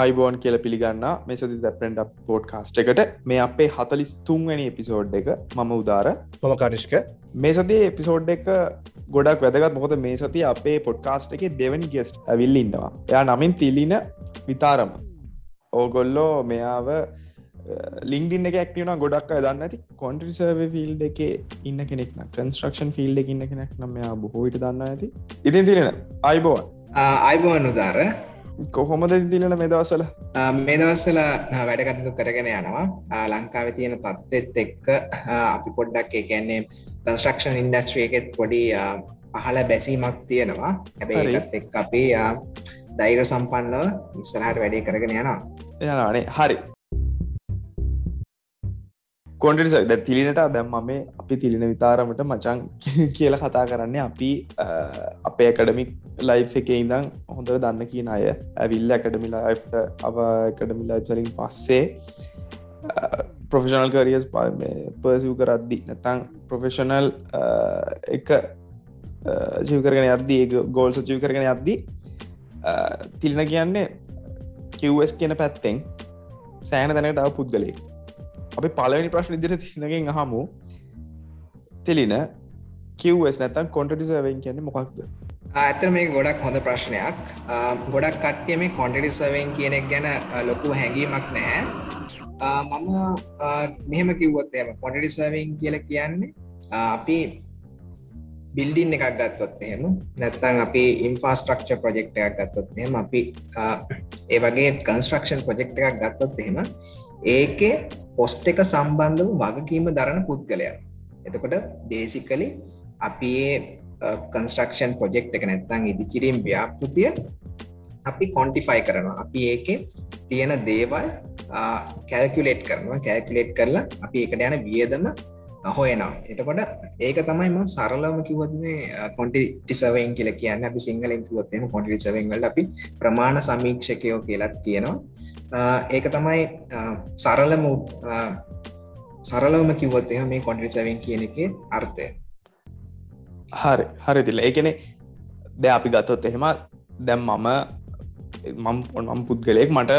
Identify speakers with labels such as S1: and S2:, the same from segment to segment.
S1: අයිබෝන් කියල පිළිගන්න මේ සති දැපෙන්ඩ පෝඩ් කාස්ට එකට. මේ අපේ හතලිස් තුන්වැනි එපිසෝඩ් එක මම උදාර.
S2: මම කනිෂ්ක.
S1: මේ සතිය එපිසෝඩ් එක ගොඩක් වැදගත්. මොකද මේ සති අපේ පොඩ්කාස්ට එක දෙවනි ගෙස්ට් ඇවිල්ල ඉන්නවා. එයා නමින් තිලින විතාරම. ඕගොල්ලෝ මෙයාව ලිින්ඩින්න එක ඇක්ටන ගොඩක් දන්න ඇති කොන්ට්‍රිසර්ව ෆිල්ඩ එක ඉන්න කෙනෙක්න කන්ස්ට්‍රක්ෂන් ෆිල්ඩ ඉන්න කෙනෙක් නම් මෙයා බොහෝට දන්න ඇති ඉතින් තිරෙන අයිබෝන්.
S3: අයිබෝන් උදාර
S1: කොහොමද දිලන මේ දවසල
S3: මේ දවස්සල වැඩකටතු කරගෙන යනවා. ලංකාව තියෙන තත්ත්ෙත් එක්ක අපි පොඩ්ඩක් එකන්නේ කන්ස්ට්‍රක්ෂන් ඉන්ඩස්ට්‍රිය එකෙත් පොඩි පහල බැසීමක් තියෙනවා. ඒත් එක් අපි දෛර සම්පන්නව ඉස්සරහට වැඩේ කරගෙන යනවා.
S1: යනානේ හරි කොන්ටස ද තිලිනට දැම් මේ අපි තිලින විතාරමට මචන් කියල කතා කරන්නේ අපි අපේ ඇකඩමික් ලයි් එක ඉඳං හොඳ දන්න කියන අය. ඇවිල්ල ඇකඩමි ලයිට අව එකඩමි ලයිසලින් පස්සේ ප්‍රොෆෙෂනල් කරියස් පර්සිව් කරද්දි නැතං ප්‍රොෆෙෂනල් එක ජීවකරගෙන අද්දී ඒ ගෝල් සචීව කරගෙන අද්දී තිලින කියන්නේ කිව්ස් කියන පැත්තෙන් සෑන දැනට අව පුද්ගලේ අපි පලවෙනි ප්‍රශ්න ඉදිර තිනගෙන් අහමු. තෙලින කිව්ස් නැතන් කොන්ටටිසවෙන් කියන්නේ මොකක්ද?
S3: ඇතර මේ ගොඩක් හොඳ ප්‍රශ්නයක්. ගොඩක් කට්ටිය මේ කොන්ටඩිසවෙන් කියනෙක් ගැන ලොකු හැඟීමක් නැහැ. මම මෙහෙම කිව්වොත් එම කොන්ටඩිසවෙන් කියල කියන්නේ අපි බිල්ඩින් එකක් ගත්තොත් එහෙම නැත්තං අපි ඉන්ෆාස්ට්‍රක්ච ප්‍රජෙක්් එකක් ගත්තොත් එහෙම අපි ඒ වගේ කන්ස්ට්‍රක්ෂන් ප්‍රජෙක්් එකක් ගත්තොත් එහෙම ඒකේ පොස්ට එක සම්බන්ධව වගකීම දරන පුද්ගලයා. එතකොට බේසිකලි අපි කන්ස්ට්‍රක්ෂන් පොජෙක්් එක නැත්තං ඉදිකිරීම් ව්‍යාපෘතිය අපි කොන්ටිෆයි කරනවා. අපි ඒක තියෙන දේවල් කැල්කුලේට් කරනවා. කැල්කුලේට් කරලා අපි එකට යන වියදම හොයනවා එතකොට ඒක තමයිම සරලම කිවත් මේ කොන්ටිටිසවෙන් කියල කියන්න අපි සිංහලෙන් කිවොත්තම කොටිසවෙන්වල අපි ප්‍රමාණ සමීක්ෂකයෝ කියලත් කියනවා ඒක තමයි සරලම සරලවම කිවොත් එහ මේ කොන්ටිසවෙන් කියන එක අර්ථය.
S1: හරි හරි තිල ඒකනෙ ද අපි ගත්තොත් එහෙම දැම් මම මම් ඔනම් පුද්ගලයෙක්. මට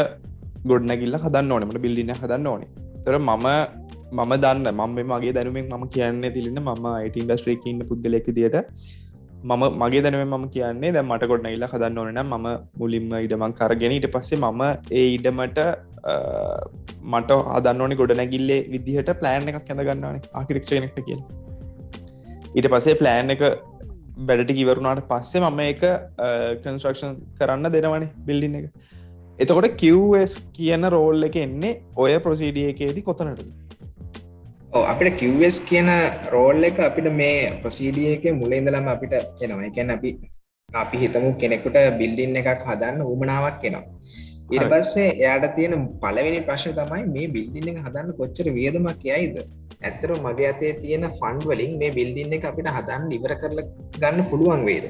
S1: ගොඩනැගිල්ල හදන්න ඕනමට බිල්ලින හදන්න ඕනේ. තර මම මම දන්න මම මගේ දැනුවෙන් මම කියන්න තිලන්න මම අයිට ඉන්ඩස්ට්‍රේක ඉන්න පුද්ගලෙක දිට මම මගේ දැනුව මම කියන්නේ දැ මට ගොඩ ඉල්ලා හදන්න ඕන මම මුලින්ම ඉඩමං කරගෙන ඊට පස්සේ මම ඒ ඉඩමට මට අදන්න ඕනි ගොඩ නැගිල්ලේ විදිහට ප්ලෑන් එකක් ඇඳ ගන්නවන ආකිරක්ෂණක්ට කියල. ඊට පසේ ප්ලෑන් එක බැඩට කිවරුණාට පස්සේ මම එක කන්ස්ට්‍රක්ෂන් කරන්න දෙනවනේ බිල්ඩින් එක. එතකොට කිවස් කියන රෝල් එක එන්නේ ඔය ප්‍රසිඩිය එකේදී කොතනට
S3: අපිට කිවස් කියන රෝල් එක අපිට මේ ප්‍රසීඩිය එක මුලේඳලම අපිට එනවා. එකැන අපි අපි හිතමු කෙනෙකුට බිල්ඩින් එකක් හදන්න උමනාවක් කෙනවා ඉට පස්සේ එයාට තියෙන පලවෙනි ප්‍රශ්න තමයි මේ බිල්ඩින්න එක හදන්න කොච්චර වියදමක් යයිද? ඇත්තර මගේ අතේ තියෙන ෆන්ඩ් වලින් මේ බිල්ඩින්න එක අපිට හදන්න ඉවර කරල ගන්න පුළුවන් වේද?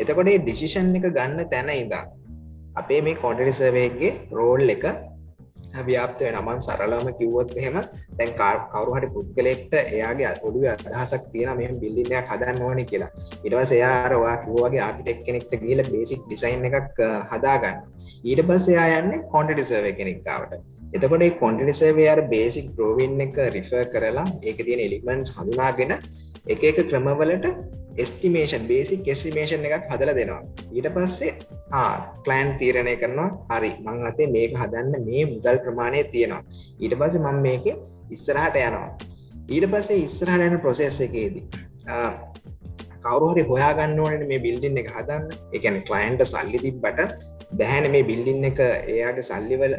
S3: එතකොට ඩිසිෂන් එක ගන්න තැන ඉදා අපේ මේ කොන්ටනිසවේගේ රෝල් එක ව්‍යාප්තය නමන් සරලම කිව්වොත් එහෙම දැන් කවරු හරි පුද්ගලෙක්ට එයාගේ ඔඩුව අදහසක් තියෙන මෙම බිල්ලිනයක් හදන්න ඕන කියලා. ඉටවස එයාරවා කිව්වගේ ආපිටෙක් කෙනෙක්ට ගීල බේසික් ඩිසයින් එකක් හදාගන්න. ඊට පස් එයා යන්න කොන්ටඩිසර්ව කෙනෙක්කාවට එතකොට කොන්ටිනිසේවයාර බේසික් ප්‍රෝවින් එක රිෆ කරලා ඒක තියෙන එලිමන්ස් හඳුනාගෙන එක එක ක්‍රමවලට එස්ටිමේෂන් බේසික් එස්ටිමේෂන් එකක් හදල දෙනවා. ඊට පස්සේ කලෑන් තීරණය කරනවා. හරි මං අතේ මේක හදන්න මේ මුදල් ප්‍රමාණය තියෙනවා. ඊට පස්සේ මං මේක ඉස්සරහට යනවා. ඊට පස්සේ ඉස්සරහට යන ප්‍රොසෙස් එකේදී කවරුහරි හොයාගන්න ඕනන මේ බිල්ඩින් එක හදන්න. එකන කලයින්ට සල්ලි තිබ්බට බැහැන මේ බිල්ඩින් එක එයාගේ සල්ලිවල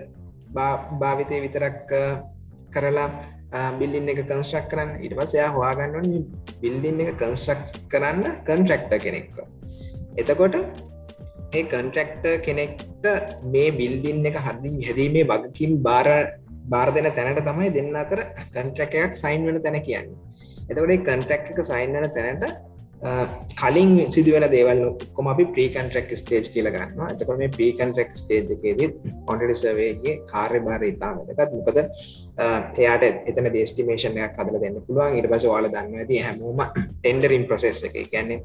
S3: භාවිතය විතරක් කරලා බිල්ලින් එක කන්ස්ට්‍රක් කරන්න. ඉට පස් එයා හවාගන්නවන් බිල්ඩින් එක කන්ස්ට්‍රක් කරන්න කන්ට්‍රක්ට කෙනෙක්ව. එතකොට ඒ කන්ට්‍රක්ට කෙනෙක්ට මේ බිල්ඩින් එක හදින් හැදීමේ වගකින් බාර බාර දෙන තැනට තමයි දෙන්න අතර කන්ට්‍රක් එකක් සයින් වෙන තැන කියන්න. එතකොට කන්ට්‍රක් එක සයින් වන තැනට කලින් සිදුවන දේවල් කොම අපි ප්‍රීකන්ට්‍රක් ස්ටේජ් කියලගන්න ඇතක මේ ප්‍රීකන්ට්‍රක් ස්ටේජ් එකේද කොන්ටඩිසවේගේ කාර්ය භාර ඉතාමටකත් මොකද එයාට එතන දේස්ටිමේෂනයක් කදල දෙන්න පුළුවන්. ඉට පස වාල දන්න ඇති හැමෝම ටෙන්ඩරින් ප්‍රසෙස් එක. කියන්නේ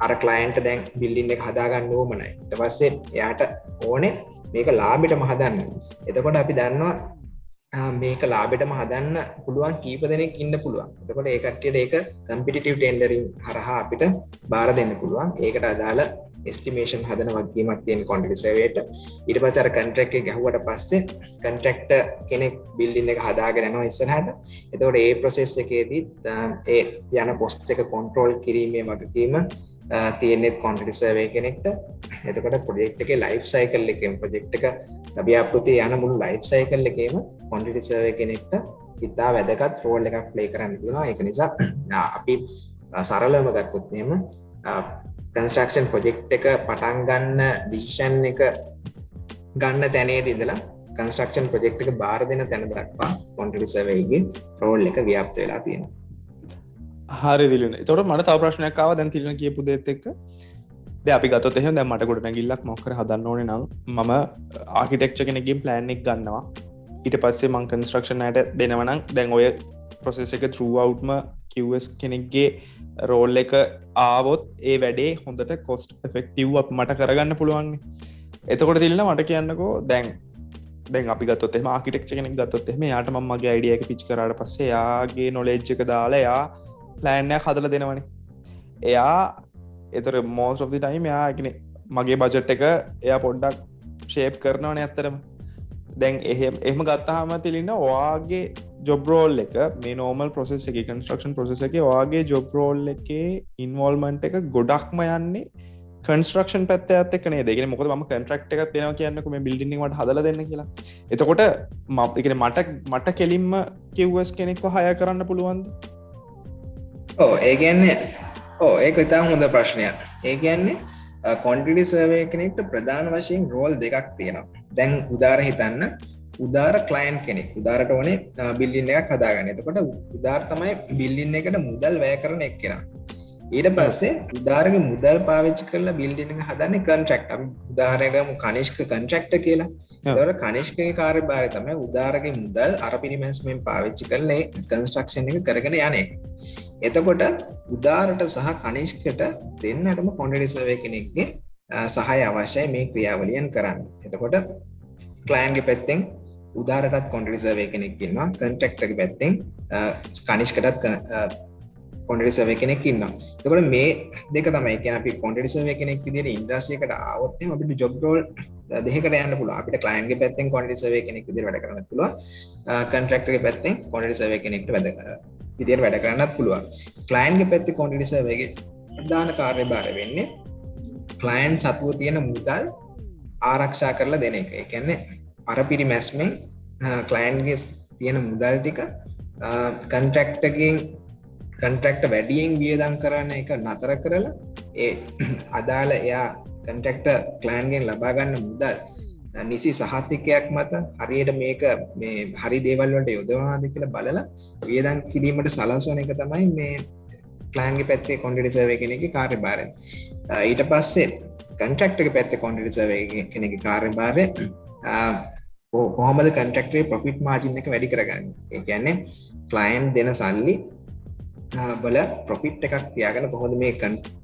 S3: අර කලයින්ට දැන් බිල්ලින්න එක හදාගන්න ඕමනයි ට පස්සේ එයාට ඕනේ මේක ලාබෙට මහදන්න එතකොට අපි දන්නවා මේක ලාබෙටම හදන්න පුළුවන් කීප දෙනෙක් ඉන්න පුළුවන්. එතකොට ඒකට්ටියට ඒක කම්පිටිටව් ටෙන්ඩරින් හරහා අපිට බාර දෙන්න පුළුවන්. ඒකට අදාළ ස්ටිමේෂන් හදන වගේමක් තියෙන කොන්ටිසවේට ඉට පසර කන්ට්‍රක් ගැහුවට පස්සේ කන්ට්‍රක්ට කෙනෙක් බිල්ලින්න එක හදාගෙනනවා ඉස්සරහට. එතවට ඒ ප්‍රොසෙස් එකේදී ඒ යන පොස්ට එක කොන්ට්‍රෝල් කිරීමේ වගකීම තියෙනෙත් කොන්ටිසර්වේ කෙනෙක්ට. එතකට පොඩෙක්් එක ලයිෆ් සයිකල් එකෙන් ප්‍රජෙක්් එක ලබියාපෘති යන මුළු ලයිෆ් සයිකල් එකේම කොන්ටිසර්වේ කෙනෙක්ට ඉතා වැදගත් රෝල් එකක් ප්ලේ කරන්න දෙනවා එක නිසා අපි සරලම ගත්තුත්නයම කන්ස්ට්‍රක්ෂන් ප්‍රොජෙක්් එක පටන් ගන්න ඩිසිෂන් එක ගන්න තැනේ ඉදලා කන්ස්ට්‍රක්ෂන් ප්‍රජෙක්් එක බාර දෙන තැන දක්වා කොන්ටිසවයිගේ රෝල් එක ව්‍යාප්ත වෙලා තියෙන
S1: හරි විලන. තොට මට තව ප්‍රශ්නයක්කාව දැන් තිරන කියපු දෙත් එක්ක. අපි ගත එහ දැ මට ගොඩ නැගිල්ලක් මොකර හදන්න ඕන නම් මම ආකිටෙක්ෂ කෙනෙකින් ප්ලෑන්ෙක් ගන්නවා. ඊට පස්සේ මං කන්ස්ට්‍රක්ෂණයට දෙනවනම් දැන් ඔය ප්‍රොසෙස එක ත්‍රවවට්ම කිවස් කෙනෙක්ගේ රෝල් එක ආවොත් ඒ වැඩේ හොඳට කොස්ට එෆෙක්ටව් අප මට කරගන්න පුළුවන් එතකොට තිල්න්න මට කියන්නකෝ දැන් දැන් අපි ගත්තොත් එම ආකිටෙක්ෂ කෙනෙක් ගත්තොත් එම යාට මගේ අයිඩියක පිච් කරට පස්සේ යාගේ නොලෙජ්ජක දාලා යා ප්ලෑන්ය හදල දෙනවනේ. එයා එතර මෝස් of ටයිම් යාගෙන මගේ බජට් එක එයා පොඩ්ඩක් ශේප් කරනවන ඇත්තරම දැන් එහෙම එහම ගත්තාහම තිලින්න වාගේ ජොබ්රෝල් එක මේ නෝමල් ප්‍රොසෙස් එක කන්ස්ට්‍රක්ෂන් ප්‍රසෙස එක වගේ ජොබ්රෝල් එකේ ඉන්වල්මන්ට් එක ගොඩක්ම යන්නේ කන්ස්ට්‍රක්ෂන් පැත්ත ඇත්තකනේ දෙගෙන මොකද ම කන්ට්‍රක්් එකක් දෙෙන කියන්නක මේ බිල්ඩිනිවට හදල දෙන්න කියලා. එතකොට මක්ගෙන මට මට කෙලින්ම කිව්වස් කෙනෙක්ව හය කරන්න පුළුවන්ද?
S3: ඕ ඒගැන්නේ ඕ ඒක ඉතා හොඳ ප්‍රශ්නයක්. ඒගැන්නේ කොන්ටිඩි සර්වය කෙනෙක්ට ප්‍රධාන වශයෙන් රෝල් දෙකක් තියෙනවා. දැන් උදාර හිතන්න උදාර කලයින් කෙනෙක්. උදාරට ඕනේ බිල්ලින්න එකක් හදාගන්න. එතකොට උදාර තමයි බිල්ලින්න එකට මුදල් වැය කරන එක් කෙන ඊට පස්සේ උදාරග මුදල් පාවිච්චි කරලා බිල්ඩින හදන්න කන්ට්‍රක්් උදාහරයකම කනිෂ්ක කන්ට්‍රක්ට කියලා. දර කනිෂ්ක කාරය බාරය තමයි උදාරගේ මුදල් අර පිරිමැස්මෙන් පාවිච්චි කරලේ කන්ස්ට්‍රක්ෂන් එක කරගෙන යනේ එතකොට උදාරට සහ කනිෂ්කට දෙන්නටම කොන්ඩඩිසවය කෙනෙක්ගේ සහය අවශ්‍යයි මේ ක්‍රියාවලියන් කරන්න. එතකොට කලයින්ගේ පැත්තෙන් උදාරටත් කොන්ඩිසර්වය කෙනෙක් ඉන්නවා කන්ටෙක්ටක පැත්තෙන් කනිෂ්කටත් කොන්ඩිසර්වය කෙනෙක් ඉන්න තකට මේ දෙක තමයි. කියන අපි කොන්ඩිසර්වය කෙනෙක් විදිර ඉන්ද්‍රසියකට ආවත්තම අපිට ජොබ්රෝල් දෙකට යන්න පුල අපිට කලයින්ගේ පැත්තෙන් කොන්ඩිසර්වය කෙනෙක් විදිර වැඩ කරන්න පුළුව කන්ට්‍රක්ටගේ පැත්තෙන් කොන්ඩිසර්වය කෙනෙක්ට වැද විදිර වැඩ කරන්නත් පුළුවන්. කලයින්ගේ පැත්ති කොන්ඩිසර්වයගේ ප්‍රධාන කාර්ය භාර වෙන්නේ කලයින් සතුව තියෙන මුදල් ආරක්ෂා කරලා දෙන එක. එකන්නේ අර පිරි මැස්මේ කලයින්ගේ තියෙන මුදල් ටික කන්ට්‍රක්ටකින් කන්ට්‍රක්ට වැඩියෙන් වියදං කරන්න එක නතර කරලා ඒ අදාළ එයා කන්ටෙක්ට කලෑන්ගෙන් ලබාගන්න මුදල් නිසි සහතිකයක් මත හරියට මේක මේ හරි දේවල්වලට යොදවාද කියලා බලලා වියදන් කිරීමට සලස්වන එක තමයි මේ කලෑන්ගේ පැත්තේ කොන්ඩිසර්ව කෙනෙක කාර්ය බාරය ඊට පස්සේ කන්ටක්ටක පැත්ත කොන්ඩිසර්ව කෙනෙක කාර්ය බාරය කොහොමද කන්ටක්ටේ ප්‍රොෆිට් මාජින් එක වැඩි කරගන්න? කියන්නේ කලයින් දෙන සල්ලි බල ප්‍රොෆිට් එකක් තියාගෙන කොහොද මේ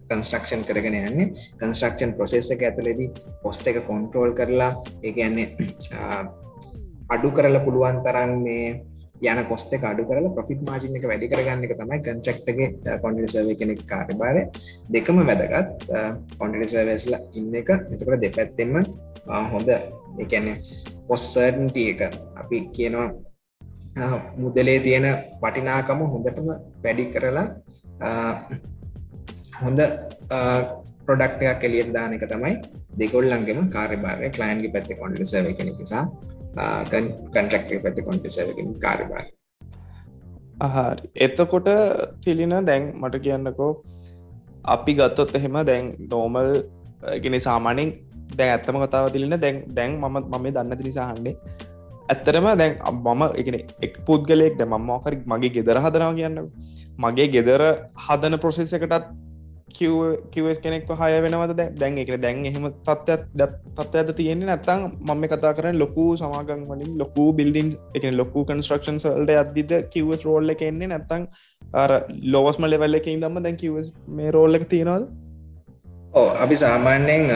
S3: කන්ස්ට්‍රක්ෂන් කරගෙන යන්නේ. කන්ස්ට්‍රක්ෂන් ප්‍රොසෙස් එක ඇතුලෙදී පොස්ට එක කොන්ට්‍රෝල් කරලා ඒ කියන්නේ අඩු කරලා පුළුවන් තරම් මේ යන කොස්ට එක අඩු කරලා ප්‍රොෆිට් මාජින් එක වැඩි කරගන්න එක තමයි කන්ට්‍රක්ටගේ කොන්ඩි සර්වය කෙනෙක් කාර්යභාරය. දෙකම වැදගත්. කොන්ඩි සර්වස්ලා ඉන්න එක එතකට දෙපැත්තෙන්ම හොඳ. එකන්නේ පොස්සර්න්ට එක. අපි කියනවා මුදලේ තියෙන පටිනාකම හොඳටම වැඩි කරලා හොඳ ප්‍රොඩක්ටයක් කෙලියට දාන එක තමයි දෙකොල්ලන්ගේම කාර්යභාරය කලයින්ගේ පැත්ති කොන්ඩි සර්ව කෙනෙ නිසා කන්ට්‍රක්ටේ පැති කොන්ටි සර්වකින් කාර්යභාර
S1: අහරි එතකොට තිලින දැන් මට කියන්නකෝ අපි ගත්තොත් එහෙම දැන් නෝමල් ගෙන සාමානෙන් දැන් ඇත්තම කතාව තිලින දැන් දැන් මම මම දන්න නිසාහන්නේ ඇත්තරම දැන් මම එකන එක් පුද්ගලයෙක් ද මම මොකරි මගේ ගෙදර හදනාව කියන්න මගේ ගෙදර හදන ප්‍රොසෙස් එකටත් කිවස් කෙනෙක් හය වෙනවද? දැන් එක දැන් එහෙම තත්ත්වත් තත්ව ඇත තියෙන්නේ නැත්තං මම කතා කරන ලොකු සමාගන් වලින් ලොකු බිල්ඩින් එක ලොකු කන්ස්ට්‍රක්ෂන් සල්ට අදදිද කිවස් රෝල්ල එක එන්නේ නැත්තං අර ලොවස්ම ලෙවල්ල එකින් දම්ම දැන් කිවස් මේ රෝල්ල එක තියෙනවද?
S3: ඕ අපි සාමාන්‍යයෙන්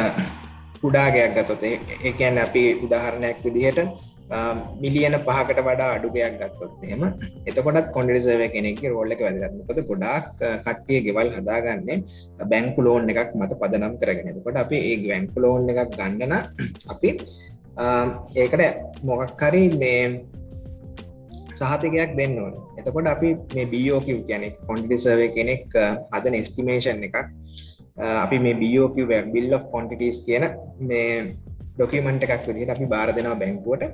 S3: කුඩාගයක් ගතොත් එකන් අපි උදාහරණයක් විදිහට මිලියන පහකට වඩා අඩුගයක් ගත්තොත් එහෙම එතකොටත් කොන්ඩිසර්ව කෙනෙක් රෝල්ල එක වැදගත්මකද ගොඩාක් කට්ටිය ගෙවල් හදාගන්නේ බැංකු ලෝන් එකක් මත පදනම් කරගෙන. කොට අපි ඒ බැංකු ලෝන් එකක් ගන්නන අපි ඒකට මොකක් හරි මේ සහතිකයක් දෙන්න ඕන. එතකොට අපි මේ බියෝකිව් ගැනෙක් කොන්ඩිසර්ව කෙනෙක් හදන ස්ටිමේෂන් එකක්. අපි මේ බියෝක බිල් of කොන්ටිටස් කියන මේ ඩොකමට එකක් විදිට අපි බාර දෙනවා බැංකුවට.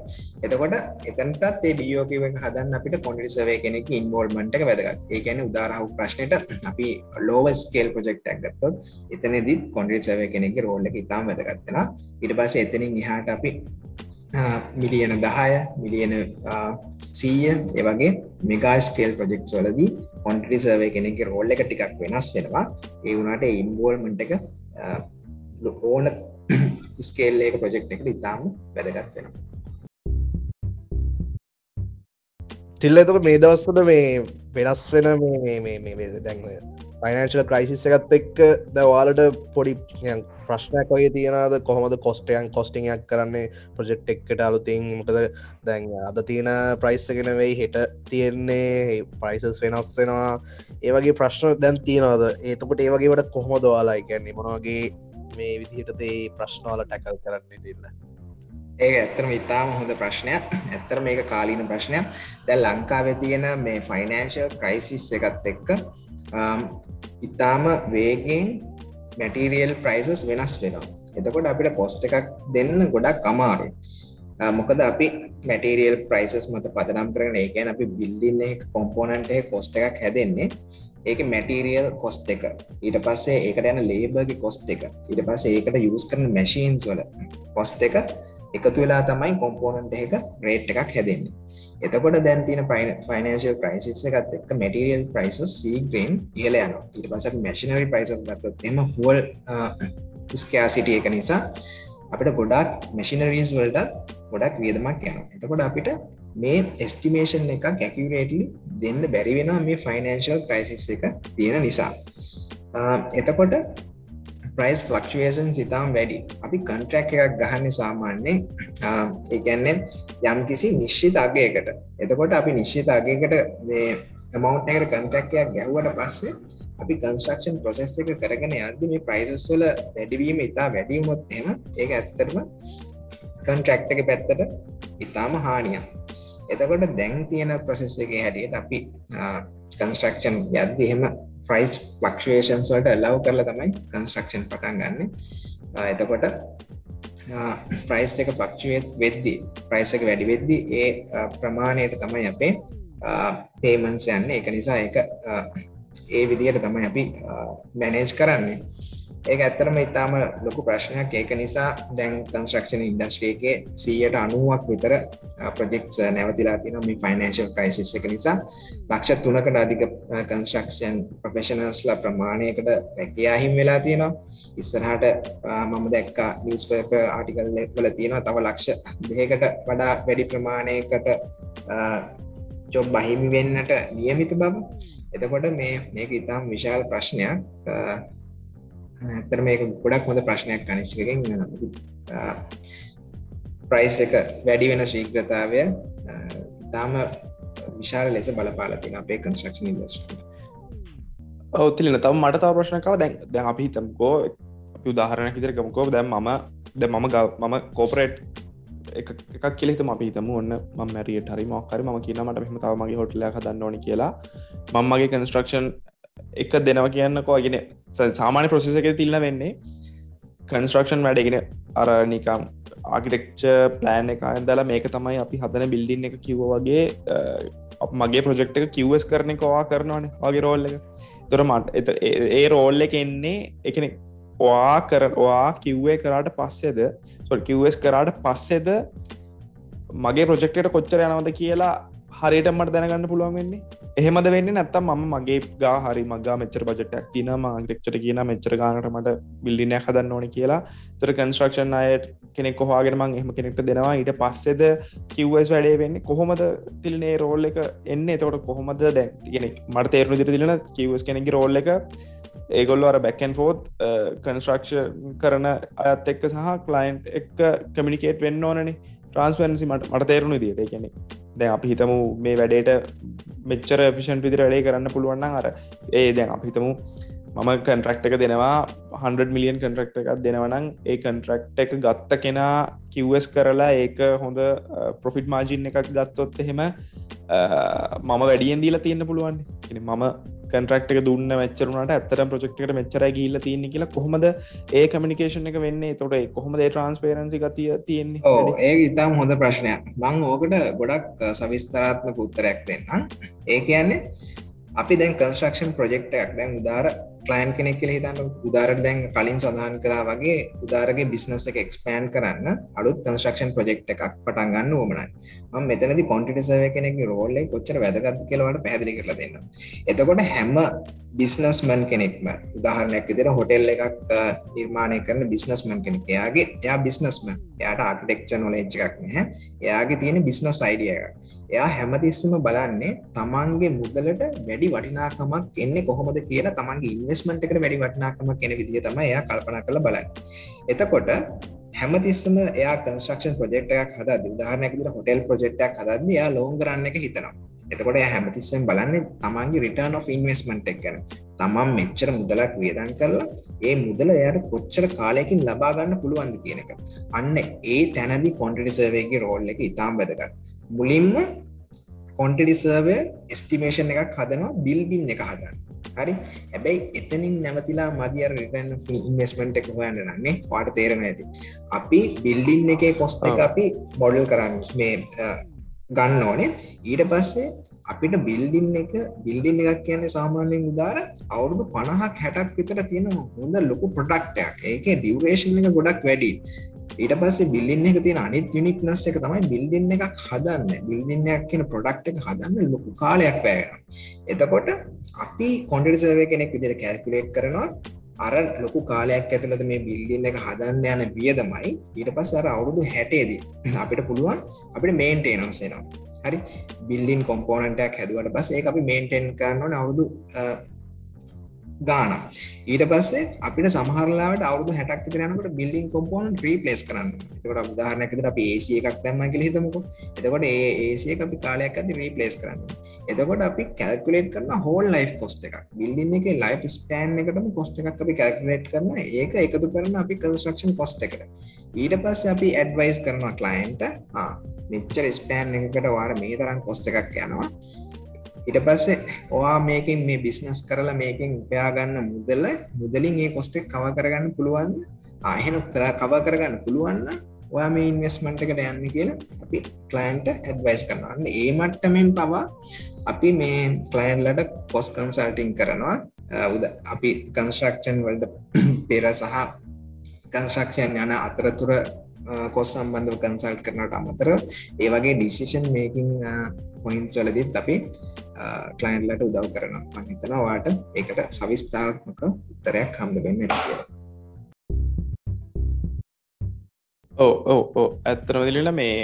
S3: එතකොට එතන්ටත් ඒ බියෝකව හදන්න අපිට කොන්ඩි සවේ කෙනෙක ඉන්වෝල්මට එක වැදගත්. ඒකැන උදාරහු ප්‍රශ්නයට අපි ලෝව ස්කේල් ප්‍රජෙක්් ඇගත්තොත් එතනදි කොන්ඩි සවේ කෙනෙක රෝල්ල එක ඉතාම් වැදගත්තෙන ඉට පස එතනින් එහාට අපි මිලියන දහය මිලියන සීය ඒවගේ මෙගා ස්කේල් ප්‍රජෙක්් වලදී කොන්ටි සර්වේ කෙනෙක රෝල්ල එක ටිකක් වෙනස් වෙනවා. ඒ වුණට ඉන්වෝල්මට එක ඕන ස්කේල් එක ප්‍රජෙක්් එකට ඉතාම වැදගත් වෙන
S2: තිල්ල එතක මේ දවස්සට මේ වෙනස් වෙන දැන් ෆයිනන්ශල ක්‍රයිසිස් එකත් එක්ක දවාලට පොඩි ප්‍රශ්නයක් වගේ තියෙනද කොහොමද කොස්ටයන් කොස්ටිංයක් කරන්නේ? ප්‍රජෙක්් එක්කට අලුතින් මොකද දැන් අද තියෙන ප්‍රයිස්සගෙන වෙයි හෙට තියෙන්නේ ප්‍රයිසස් වෙනස් වෙනවා. ඒවගේ ප්‍රශ්න දැන් තියෙනවද? ඒතකට ඒවගේට කොහොම දවාලා ගැන්නේ මොනවගේ මේ විදිහට දේ ප්‍රශ්නවල ටැකල් කරන්න දෙන්න
S3: ඒ ඇත්තරම ඉතාම හොඳ ප්‍රශ්නයක්. ඇත්තර මේක කාලීන ප්‍රශ්නයක්. දැ ලංකාවේ තියෙන මේ ෆයිනන්ශල් ක්‍රයිසිස් එකත් එක්ක ඉතාම වේගෙන් මැටීරියල් ප්‍රයිසස් වෙනස් වෙනවා. එතකොට අපිට පොස්ට එකක් දෙන්න ගොඩක් අමාරු මොකද අපි මැටීරියල් ප්‍රයිසස් මත පදනම් කරන ඒකැන අපි බිල්ඩින්න කොම්පෝනන්ට කොස්ට එකක් හැදෙන්නේ ඒක මැටීරියල් කොස්ට එක. ඊට පස්සේ ඒකට යන ලේබර්ගේ කොස්ට එක. ඊට පස්සේ ඒකට යස් කරන මැශීන්ස් වල කොස්ට එක එකතු වෙලා තමයි කොම්පෝනන්ට එක රේට් එකක් හැදෙන්නේ. එතකොට දැන් තින ෆයිනන්සිල් ප්‍රයිසිස් එකත් එක් මටරියල් ප්‍රයිස සීග්‍රන් ඉහල යන ඊට පස මැශනරි ප්‍රයිසස් ගත්තොත් එම හුවල් ස්කෑසිටිය එක නිසා අපිට ගොඩක් මැශිනරීස් වලටත් ගොඩක් වියදමක් යන එතකොට අපිට මේ එස්ටිමේෂන් එක කැකිවරේටලි දෙන්න බැරි වෙනවා මේ ෆයිනන්ශල් ප්‍රයිසිස් එක තියෙන නිසා. එතකොට ප්‍රයිස් ෆලක්ෂේෂන් සිතාම් වැඩි. අපි කන්ට්‍රක් එකක් ගහන්න සාමාන්‍යෙන් ඒගැන්නේ යම් කිසි නිශ්ෂිත අගයකට. එතකොට අපි නිශ්ෂිත අගයකට මේ මවන්් එකට කන්ට්‍රක්යක් ගැහුවට පස්සේ අපි කන්ස්ට්‍රක්ෂන් ප්‍රොසෙස් එක කරගෙන යද මේ ප්‍රයිසස් වල වැඩිවීම ඉතා වැඩියුමොත් එම ඒක ඇත්තරම කන්ට්‍රක්් එක පැත්තට ඉතාම හානියක්. එතකොට දැන් තියෙන ප්‍රසෙස් එක හැටියට අපි කන්ස්ට්‍රක්ෂන් යද්ද එහෙම ෆ්‍රයිස් ලක්ෂේෂන්ස් වලට ලව් කරලා තමයි කන්ස්ට්‍රක්ෂන් පටන් ගන්න. එතකොට ප්‍රයිස් එක පක්ෂුවේත් වෙද්දි ප්‍රයිස් එක වැඩි වෙද්දි ඒ ප්‍රමාණයට තමයි අපේ පේමන්ස් යන්න. එක නිසා එක ඒ විදිහට තමයි අපි මැනේජ් කරන්නේ. ඒක ඇත්තරම ඉතාම ලොකු ප්‍රශ්නයක්. ඒක නිසා දැන් කන්ස්ට්‍රක්ෂන් ඉන්ඩස්ට්‍රේකේ සීයට අනුවක් විතර ප්‍රජෙක්ස් නැවතිලා තින මේ ෆයිනන්ශල් ක්‍රයිසිස් එක නිසා. ලක්ෂ තුනකට අධික කන්ස්ට්‍රක්ෂන් ප්‍රෆෙෂනස්ලා ප්‍රමාණයකට රැකයාහිම් වෙලා තියෙනවා. ඉස්සරහට මම දැක්කා නිස් පේප ආටිකල් වල තියෙනවා තව ලක්ෂ දෙකට වඩා වැඩි ප්‍රමාණයකට චොබ් බහිමි වෙන්නට නියමිත බව. එතකොට මේ මේක ඉතාම් විශාල ප්‍රශ්නයක්. ඇතර මේක ගොඩක් හොඳ ප්‍රශ්නයක් කනිශ්කකින් ප්‍රයිස් එක වැඩි වෙන ශීක්‍රතාවය ඉතාම විශාල ලෙස බලපාලතින අපේ කන්ස්ක්ෂන් ඉදස්ට
S1: ඔවතිලන තම මට තාව ප්‍රශ්නකාව දැන් දැන් අපි හිතම්කෝ අපි උදාහරණ හිතර ගමකෝ. දැම් මම ද මම ගව මම කෝපරේට් එකක් කෙලෙතම අපි හිතම ඔන්න ම මැරියට හරි මොක්කර ම කියනමට මෙම තවමගේ හොටල හදන්න ඕනි කියලා. මංමගේ කන්ස්ට්‍රක්ෂන් එක දෙනව කියන්නකෝ. ගෙන සාමාන්‍ය ප්‍රසෙස එක තිල්ල වෙන්නේ කන්ස්ට්‍රක්ෂන් වැඩගෙන අර නිකම් ආකිටෙක්ච ප්ලෑන් එක දලා මේක තමයි අපි හදන බිල්ඩින් එක කිව්ව වගේ මගේ ප්‍රජෙක්් එක කිවස් කරන කවා කරනවාන වගේ රෝල්ල එක. තොර මට ඒ රෝල්ල එක එන්නේ එකනෙ වා කර වා කිව්වේ කරාට පස්සෙද? සොල් කිවස් කරාට පස්සෙද මගේ ප්‍රජෙක්්ට කොච්චර යනවද කියලා හරියට මට දැනගන්න පුළුවන් වෙන්නේ? එහෙමද වෙන්න නැත්තම් ම මගේ ගා හරි මගා මෙච්චර බජටක් තින මාග්‍රෙක්්චට කියන මෙච්චර ගානට මට බිල්ලිනය හදන්න ඕන කියලා. තර කන්ස්ට්‍රක්ෂන් අයට කෙනෙක් කොහාගෙන මං එහම කෙනෙක්ට දෙනවා. ඊට පස්සෙද කිවස් වැඩේ වෙන්නේ කොහොමද තිලනේ රෝල් එක එන්න? එතකොට කොහොමද දැ ගෙන මට තේරුණු දිර දිලන කිවස් කෙනෙකි රෝල් එක ඒගොල්ල අර බැකන් ෆෝත් කන්ස්ට්‍රක්ෂ කරන අයත් එක්ක සහ කලයින්් එක් කමිනිකේට් වෙන්න ඕනනේ. ට්‍රන්ස්පරන්සි මට මට තේරුණු දිට එකනෙ දැන් අපි හිතමු මේ වැඩේට මෙච්චර පිෂන් විදිර වැඩේ කරන්න පුළුවන්න අර ඒ දැන් අපි හිතමු මම කන්ට්‍රක්ට එක දෙනවා 100 මිලියන් කන්ට්‍රක්ට එකක් දෙනවනම් ඒ කන්ට්‍රක්ට එක ගත්ත කෙනා කිවස් කරලා ඒක හොඳ පොෆිට් මාජින් එකක් ගත්තොත් එහෙම මම වැඩියෙන් දීලා තියන්න පුළුවන් මම කන්ට්‍රක්ට එක දුන්න මච්චරුනට ඇත්තර ප්‍රජෙක්්කට මෙච්චර ගිල්ල තියන්නේ කියලා කොහොමද ඒ කමිනිකේෂන් එක වෙන්නේ? තොට කොහොමද ට්‍රන්ස්පේරන්සි ගතිය තියෙන්නේ?
S3: ඒ ඉතාම හොඳ ප්‍රශ්නයක්. මං ඕකට ගොඩක් සවිස්තරාත්මක උත්තරයක් දෙන්න ඒ කියන්නේ අපි දැන් කන්ස්ට්‍රක්ෂන් ප්‍රජෙක්්ටයක් දැන් උදාර කලයින් කෙනෙක් කියල හිතන්න උදාරට දැන් කලින් සඳහන් කරා වගේ උදාරගේ බිස්නස එක එක්ස්පෑන් කරන්න අලුත් කන්ස්ට්‍රක්ෂන් ප්‍රජෙක්් එකක් පටන් ගන්න ඕමනයි ම මෙතනති කොන්ටිසය කෙනෙක් රෝල්ල කොච්චර වැදගත් කියලවට පැදිලි කරලා දෙන්න. එතකොට හැම බිස්නස්මන් කෙනෙක්ම උදාහරණයක් විදිර හොටෙල් එකක් නිර්මාණය කරන බිස්නස්මන් කෙනෙක්. එයාගේ එයා බිස්නස්ම එයාට ආර්කිටෙක්ච නොලෙජ් එකක් නැහැ. එයාගේ තියෙන බිස්නස් අයිඩිය එක එයා හැමතිස්සම බලන්නේ තමන්ගේ මුදලට වැඩි වටිනාකමක් එන්න කොහොමද කියලා තමන්ගේ ඉන්වස්මට එකට වැඩි වටිනාකමක් කෙන විදිිය තම එයා කල්පන කළ බලන්න. එතකොට හැමතිස්සම එයා කන්ස්ට්‍රක්ෂන් ප්‍රජෙක්් එකක් හද උදාහරනයක් දිර හොටෙල් ප්‍රජෙක්්ක් හදද යා ලෝංගරන්න එක හිතනවා. එතකොට හැමතිස්සෙන් බලන්නේ තමන්ගේ රිටර්න් of ඉන්වස්මන්ට් එක ගැන. තමන් මෙච්චර මුදලක් වේදන් කරලා ඒ මුදල එයට කොච්චර කාලයකින් ලබාගන්න පුළුවන්ද කියන එක. අන්න ඒ තැනදි කොන්ටඩි සර්වේගේ රෝල් එක ඉතාම් වැදගත්. මුලින්ම කොන්ටඩි සර්වය එස්ටිමේෂන් එකක් හදනවා බිල්බින් එක හදන්න. හරි. හැබැයි එතනින් නැවතිලා මදියර රිටන් ඉන්වස්මන්ට් එක හොයන්න නන්නේ පාට තේරෙන ඇති. අපි බිල්ඩින් එකේ කොස්ට එක අපි මොඩල් කරන්න මේ ගන්න ඕනේ. ඊට පස්සේ අපිට බිල්ඩින් එක බිල්ඩින් එකක් කියන්නේ සාමාන්‍යයෙන් උදාර අවුරුදු පණහක් හැටක් විතර තියෙන හොඳ ලොකු ප්‍රොඩක්ටයක් ඒක ඩියවරේෂන් එක ගොඩක් වැඩි ඊට පස්සේ බිල්ලින්න එක තියෙන අනිත් යුනික්නස් එක තමයි බිල්ඩින්න එකක් හදන්න. බිල්ඩින්නයක් කියන ප්‍රොඩක්් එක හදන්න ලොකු කාලයක් පෑගෙන එතකොට අපි කොන්ඩට සර්වය කෙනෙක් විදිර කැල්කුලේට් කරනවා. අර ලොකු කාලයක් ඇතුළද මේ බිල්ඩින්න එක හදන්න යන වියදමයි ඊට පස් අර අවුරුදු හැටේදී අපිට පුළුවන් අපිට මේන්ටේනන්සේනවා හරි? බිල්ලින් කොම්පෝනටයක් හැදුවට පස් ඒ අපි මේන්ටෙන් කරන්නවන අවුරුදු ගාන ඊට පස්සේ අපිට සමහරලාට අවුදු හැටක් කරනකට බිල්ලින් කොම්පෝන් ්‍රීපලස් කරන්න. එතකට උදාහරනැකද අපි ඒසිය එකක් දැම්ම කියල හිතමක. එතකොට ඒ ඒසිය අපි කාලයක් ඇති රීපලස් කරන්න. එතකොට අපි කැල්කුලේට් කරන හෝල් ලයි් කොස්ට එකක්. බිල්ලින්න එක ලයි් ස්පෑන් එකටම කොස්ට එකක් අපි කැල්කුලේට් කරන ඒක එකතු කරන අපි කන්ස්ට්‍රක්ෂන් කොස්ට එකට. ඊට පස්ස අපි ඇඩ්වයිස් කරනවා කලයින්ට මෙච්චර ස්පෑන් එකකට වාර මේ තරන් කොස්ට එකක් යනවා. ඉට පස්සේ ඔයා මේකින් මේ බිස්නස් කරලා මේකින් උපයාගන්න මුදල්ල මුදලින් ඒ කොස්ටෙක් කව කරගන්න පුළුවන් ආහෙන කර කව කරගන්න පුළුවන්න ඔයා මේ ඉන්වස්මන්ට් එකට යන්න කියලා අපි කලයින්ට ඇඩ්වයිස් කරනන්න ඒ මට්ටමෙන් පවා අපි මේ කලයින්ලට පොස් කන්සල්ටිං කරනවා. උද අපි කන්ස්ට්‍රක්ෂන් වලට පෙර සහ කන්ස්ට්‍රක්ෂන් යන අතරතුර කොස් සම්බන්ධව කන්සල්ට් කරනට අමතර ඒ වගේ ඩිසිෂන් මේකින් පොයින්් චලදිත් අපි කලයින්ලට උදව් කරන මහිතනවාට ඒකට සවිස්ථාත්මක උත්තරයක් හම්බ වෙන්න ඇතිය
S1: ඕ ඕ ඕ ඇත්තරමදිලිල මේ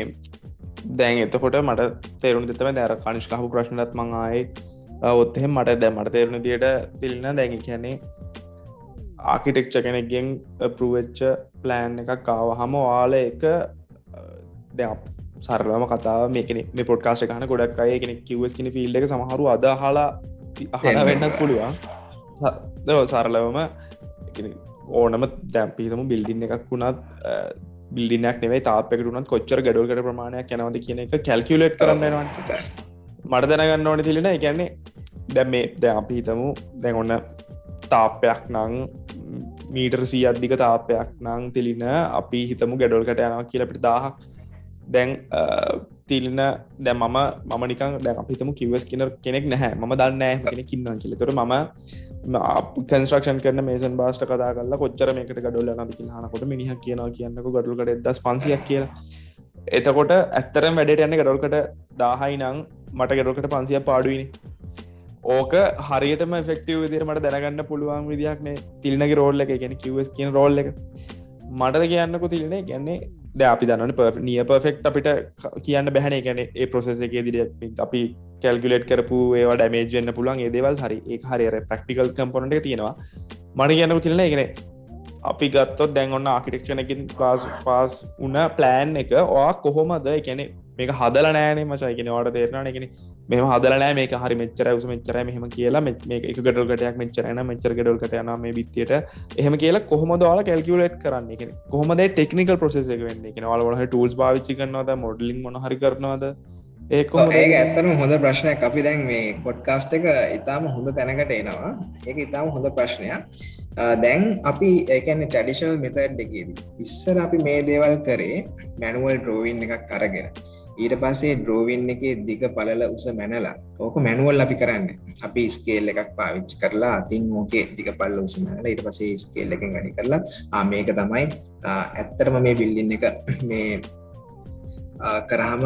S1: දැන් එතකොට මට තේරුණ දෙතම දැර කනිෂ්කාහපු ප්‍රශ්නත් මං ආයි ඔත්තහෙ මට දැ මට තේරුණ දියට තිල්න්න දැඟ කියන්නේ ආකිටෙක්ච කෙනෙක්ගෙන් පරුවච්ච ප්ලෑන් එකක් කාව හම වාල එක දැ සරලම කතාව මේකන මේ පොඩ්කාශ කන ගොඩක් අය කෙනෙ කිවස් කෙන ෆිල්ඩ එක සමහරු අදහලා අහලා වෙන්නත් පුළුවන්. දව සරලවම ඕනම දැම්පිතම බිල්ඩින්න එකක් වුණත් බිල්ඩිනක් නෙවේ තාපෙකටුනත් කොච්චර ගඩල්කට ප්‍රමාණයක් යනවද කියන එක කැල්කියලට් කරන්නවා මට දැනගන්න ඕන තිලෙන එකන්නේ දැම් මේ දැ අපි හිතමු දැන් ඔන්න තාපයක් නං මීටර් සී අධික තාපයක් නං තිලින අපි හිතමු ගැඩොල්කට යනවා කියලපිට දාහක් දැන් තිල්න දැ මම මම නිකන් දැ අපිතම කිවස් කියන කෙනෙක් නැහැ. ම දන්න කෙනෙ කින්න කියල. තොර ම කන්ස්ට්‍රක්ෂන් කරන මේසන් බාස්ට කතා කල කොච්චර මේකට ගඩොල්ල නදකින් හනකොට මිනිහ කියනවා කියන්නක ගඩුල්කට දස් පන්සියක් කියලා. එතකොට ඇත්තර වැඩට යන්න ගඩොල්කට දාහයි නං මට ගෙඩොල්කට පන්සිය පාඩුවනි ඕක හරියටම ෆෙක්ටව විදිරමට දැනගන්න පුළුවන් විදිහක්නේ තිල්නගේ රෝල්ල එක. ගැන කිවස් කියන රෝල්ල එක. මටද කියන්නකු තිලනේ. ගැන්නේ ද අපි දන්න නිය පර්ෆෙක්් අපිට කියන්න බැහන ගැන ඒ ප්‍රොසෙස එක දිර අපි කැල්ගුලේට් කරපු ඒවා ඩමේජන්න පුළන් ඒදවල් හරි ඒ හරිර ප්‍රක්ටිකල් කම්පොනට තියෙනවා. මට කියන්නක තිරන එකන අපි ගත්තොත් දැන්ඔන්න ආකිටෙක්ෂණකින් පාස් පාස් උන ප්ලෑන් එක ඕ කොහොමද? එකැනෙ මේක හදල නෑනේ මචයිගෙන වාට තේරන එකෙන මෙම හදලනෑ මේක හරි මෙච්චර උස මෙච්චර මෙහම කියලා මේ එක ගඩල්කටයක් මෙච්චරන මෙච්චර ගඩල්කට යන මේ බිත්තියට. එහෙම කියලා කොහොම දාලා කැල්කිවලට් කරන්න? එක කොහොමද ටෙක්නිකල් ප්‍රසෙස එක වෙන්න? එක වලට ටූල්ස් භාවිච්චි කරනවද? මොඩලින් මොන හරි කරනවාද?
S3: ඒ ඇත්තරම හොඳ ප්‍රශ්නයක්. අපි දැන් මේ පොඩ්කාස්ට එක ඉතාම හොඳ තැනකට එනවා. ඒක ඉතාම හොඳ ප්‍රශ්නයක්. දැන් අපි ඒකන ටඩිෂනල් මෙතඩ් එකේදී ඉස්සර අපි මේ දේවල් කරේ මැනුවල් ඩ්‍රෝවින් එකක් අරගෙන. ඊට පස්සේ ඩ්‍රෝවින් එක දිග පලල උස මැනලා ඕක මැනුවල් අපි කරන්න. අපි ස්කේල් එකක් පාවිච්චි කරලා අතින් ඕකේ දිග පල්ල උස මැනල ඊට පසේ ස්කේල් එක ගනි කරලා ආ මේක තමයි ඇත්තරම මේ බිල්ලින් එක මේ කරහම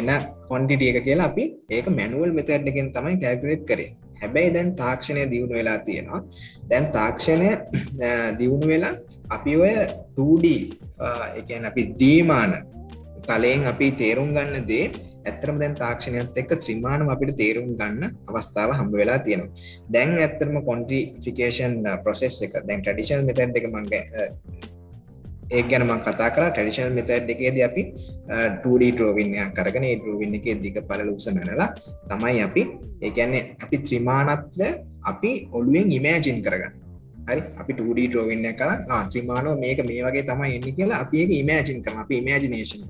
S3: එන කොන්ටිටිය එක කියලා අපි ඒක මැනුවල් මෙතඩ් එකෙන් තමයි කැල්කුලේට් කරේ. හැබැයි දැන් තාක්ෂණය දියුණු වෙලා තියෙනවා. දැන් තාක්ෂණය දියුණු වෙලා අපි ඔය 2D එකන් අපි දීමාන තලයෙන් අපි තේරුම් ගන්න දේ ඇත්තරම දැන් තාක්ෂණයත් එක්ක ත්‍රිමාණම අපිට තේරුම් ගන්න අවස්ථාව හම්බ වෙලා තියෙනවා. දැන් ඇත්තරම කොන්ටිෆිකේෂන් ප්‍රොසෙස් එක දැන් ට්‍රඩිෂනල් මෙතඩ් එක මං ඒ ගැනම කතා කර. ටඩිෂනල් මෙතඩ් එකේද අපි 2D ට්‍රෝවින්යක් කරගෙන ඒ ට්‍රෝවින් එක දිග පල උස මැනලා තමයි අපි ඒගැන්නේ අපි ත්‍රිමාණත්ව අපි ඔළුවෙන් ඉමෑජින් කරගන්න. හරි අපි 2D ඩ්‍රෝවින්න කර ත්‍රිමානෝ මේක මේ වගේ තමයි එන්න කියලා අපි ඒක ඉමෑජින් කරන අපි ඉමෑජිනේෂන්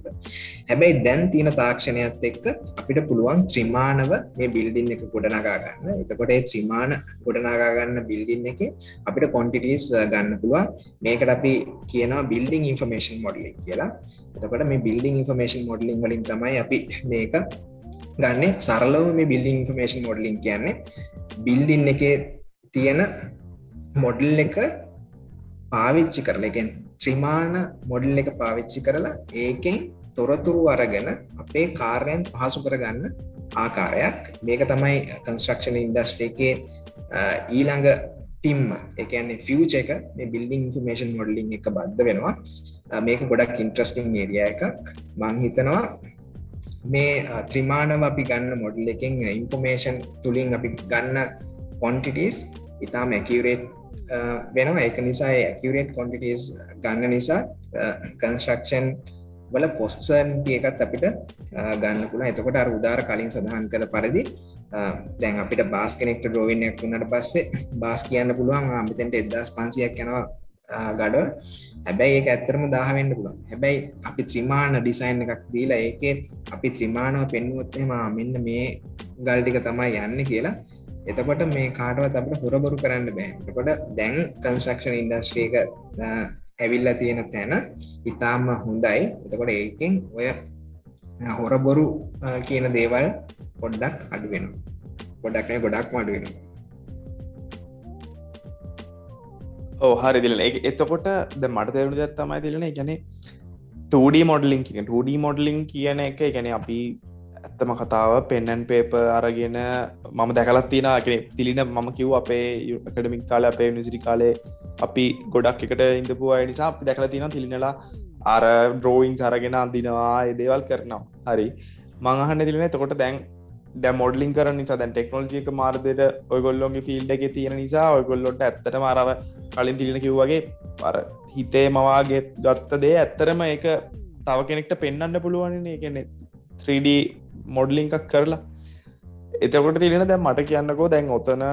S3: හැබැයි දැන් තියෙන තාක්ෂණයත් එක්ක අපිට පුළුවන් ත්‍රිමාණව මේ බිල්ඩින් එක ගොඩනගා ගන්න. එතකොට ඒ ත්‍රිමාණ ගොඩනගා ගන්න බිල්ඩින් එක අපිට කොන්ටිටස් ගන්න පුළුවන්. මේකට අපි කියනවා බිල්ඩිං ඉන්ෆර්මේෂන් මොඩලින් කියලා. එතකොට මේ බිල්ඩිං ඉන්ෆර්මේෂන් මොඩලින් වලින් තමයි අපි මේක ගන්න. සරලව මේ බිල්ඩිං ඉන්ෆර්මේෂන් මොඩලින් කියන්නේ බිල්ඩින් එක තියෙන මොඩල් එක පාවිච්චි කරල එකෙන් ත්‍රිමාණ මොඩල් එක පාවිච්චි කරලා ඒකෙන් තොරතුරු අරගෙන අපේ කාර්යන් පහසු කරගන්න ආකාරයක්. මේක තමයි කන්ස්ට්‍රක්ෂණ ඉන්ඩස්ට්‍රේ එකේ ඊළඟ ටිම් එකන්නේ ෆියච එක මේ බිල්ඩිං ඉන්ෆර්මේෂන් මොඩලින් එක බද්ධ වෙනවා. මේක ගොඩක් ඉන්ට්‍රස්ටිං ඒරිය එකක්. මං හිතනවා මේ ත්‍රිමාණව අපි ගන්න මොඩල් එකෙන් ඉන්ෆර්මේෂන් තුළින් අපි ගන්න කොන්ටිටස් ඉතාම ඇකිවරේට් වෙනවා. එක නිසා ඇකිවරේට් කොන්ටිටස් ගන්න නිසා කන්ස්ට්‍රක්ෂන් වල කොස්සන්ටිය එකත් අපිට ගන්න පුළ එතකොට අර උදාර කලින් සඳහන් කළ පරිදි දැන් අපිට බාස් කෙනෙක්ට ඩෝවින්නයක් වන්නට පස්සේ බාස් කියන්න පුළුවන්. අමිතෙන්ට එදදාස් පන්සියක් යනවා ගඩ හැබැයි ඒක ඇත්තරම දාහවෙන්න පුළුවන්. හැබැයි අපි ත්‍රිමාණ ඩිසයින් එකක් දීලා ඒකේ අපි ත්‍රිමාණව පෙන්නුවොත්තෙම මෙන්න මේ ගල්ටික තමයි යන්න කියලා එතකොට මේ කාටවත් අපට හොරබොරු කරන්න බෑ. එකොට දැන් කන්ස්ට්‍රක්ෂන් ඉන්ඩස්ට්‍රේක ඇවිල්ල තියෙන තැන ඉතාම හොඳයි. එතකොට ඒකෙන් ඔය හොරබොරු කියන දේවල් පොඩ්ඩක් අඩුවෙන පොඩක්න ගොඩක් මඩුවෙන
S1: ඕ හරි දිල එතකොට ද මට තේරුණු දත්තමයි තිලන ගැන 2D මොඩලින් කියන 2D මොඩලින් කියන එක ගැන අපි ඇත්තම කතාව පෙන්නන් පේප අරගෙන මම දැකලත් තියෙන කෙන තිලින මම කිව් අපේ යකඩමික් කාල අපේ නිසිරි කාලේ අපි ගොඩක් එකට ඉඳපු අය නිසා අපි දැකල තියෙන තිලිනලා අර ඩ්‍රෝයින් සරගෙන අන්දිනවා දේවල් කරනවා. හරි. මංහන්න තිලින තකොට දැන් ද මොඩලින් කර නිසා දැන් ටෙක්නෝජික මාර්දයට ඔයගොල්ලොගේ ෆිල්ඩ එක තියෙන නිසා ඔයගොල්ලොට ඇත්තට මාරව කලින් තිලින කිව්වගේ පර හිතේ මවාගේ ගත්ත දේ ඇත්තරම ඒක තව කෙනෙක්ට පෙන්න්න පුළුවන් කියන්නේ 3D මොඩලිං එකක් කරලා. එතකොට තිරෙන දැ මට කියන්නකෝ දැන් ඔතන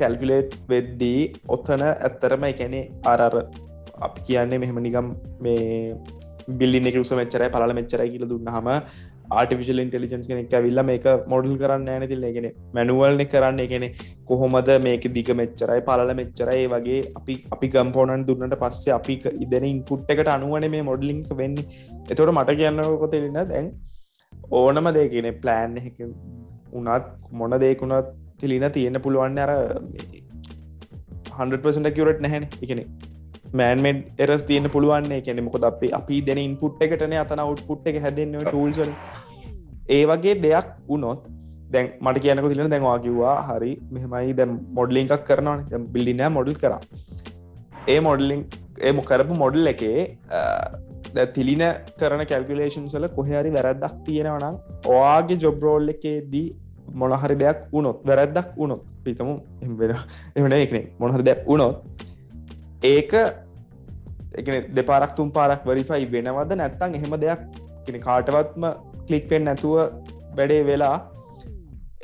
S1: කැල්කුලේට් වෙද්දී ඔත්තන ඇත්තරම එකැනේ අරර අපි කියන්නේ මෙහෙම නිගම් මේ බිල්ලි එක උස මෙච්චරයි පල මෙච්චරයි කියල දුන්නහම ආටිවිශල් ඉන්ටලිජන්ස් කෙනෙක් ඇවිල්ල මේක මොඩල් කරන්න ඇන තිල්ල ගෙන මැනුවල්න කරන්න. එකනෙ කොහොමද මේක දිග මෙච්චරයි පලල මෙච්චරයි. වගේ අපි අපි ගම්පෝනන් දුන්නට පස්සේ අපි ඉදන ඉන්පුට් එකට අනුවන මේ මොඩලිංක් වෙන්නේ. එතොට මට කියන්න කොතෙලන්න දැන් ඕනම දෙකන ප්ලෑන් එක උනත් මොන දෙකුණත් තිලින තියෙන පුළුවන් අර 100% කිවරට නැහැන. එකනෙ මෑන්මෙන්් එරස් තියන පුළුවන්නේ කෙනෙ මොකද අපි අපි දෙන ඉන්පුට් එකටන අතන අවට්පුට් එක හැදන්න ටූල්සල ඒ වගේ දෙයක් වුණොත් දැන් මට කියනක තිලන දැන්වා කිව්වා හරි මෙහමයි දැම් මොඩලිං එකක් කරනවා බිල්ලිනෑ මොඩල් කර. ඒ මොඩලිං ඒ මො කරපු මොඩල් එකේ දැ තිලින කරන කැල්කුලේෂන් සල කොහරි වැරැද්දක් තියෙනවනම් ඔයාගේ ජොබ්රෝල් එකේදී මොනහරි දෙයක් වුණොත් වැරැද්දක් වුණොත් පිතමු එවෙන එමන එකන මොනහරි දෙයක් වුණොත් ඒක එක දෙපාරක් තුම් පාරක් වරිෆයි වෙනවද නැත්තං එහෙම දෙයක් කාටවත්ම කලික්පෙන් නැතුව වැඩේ වෙලා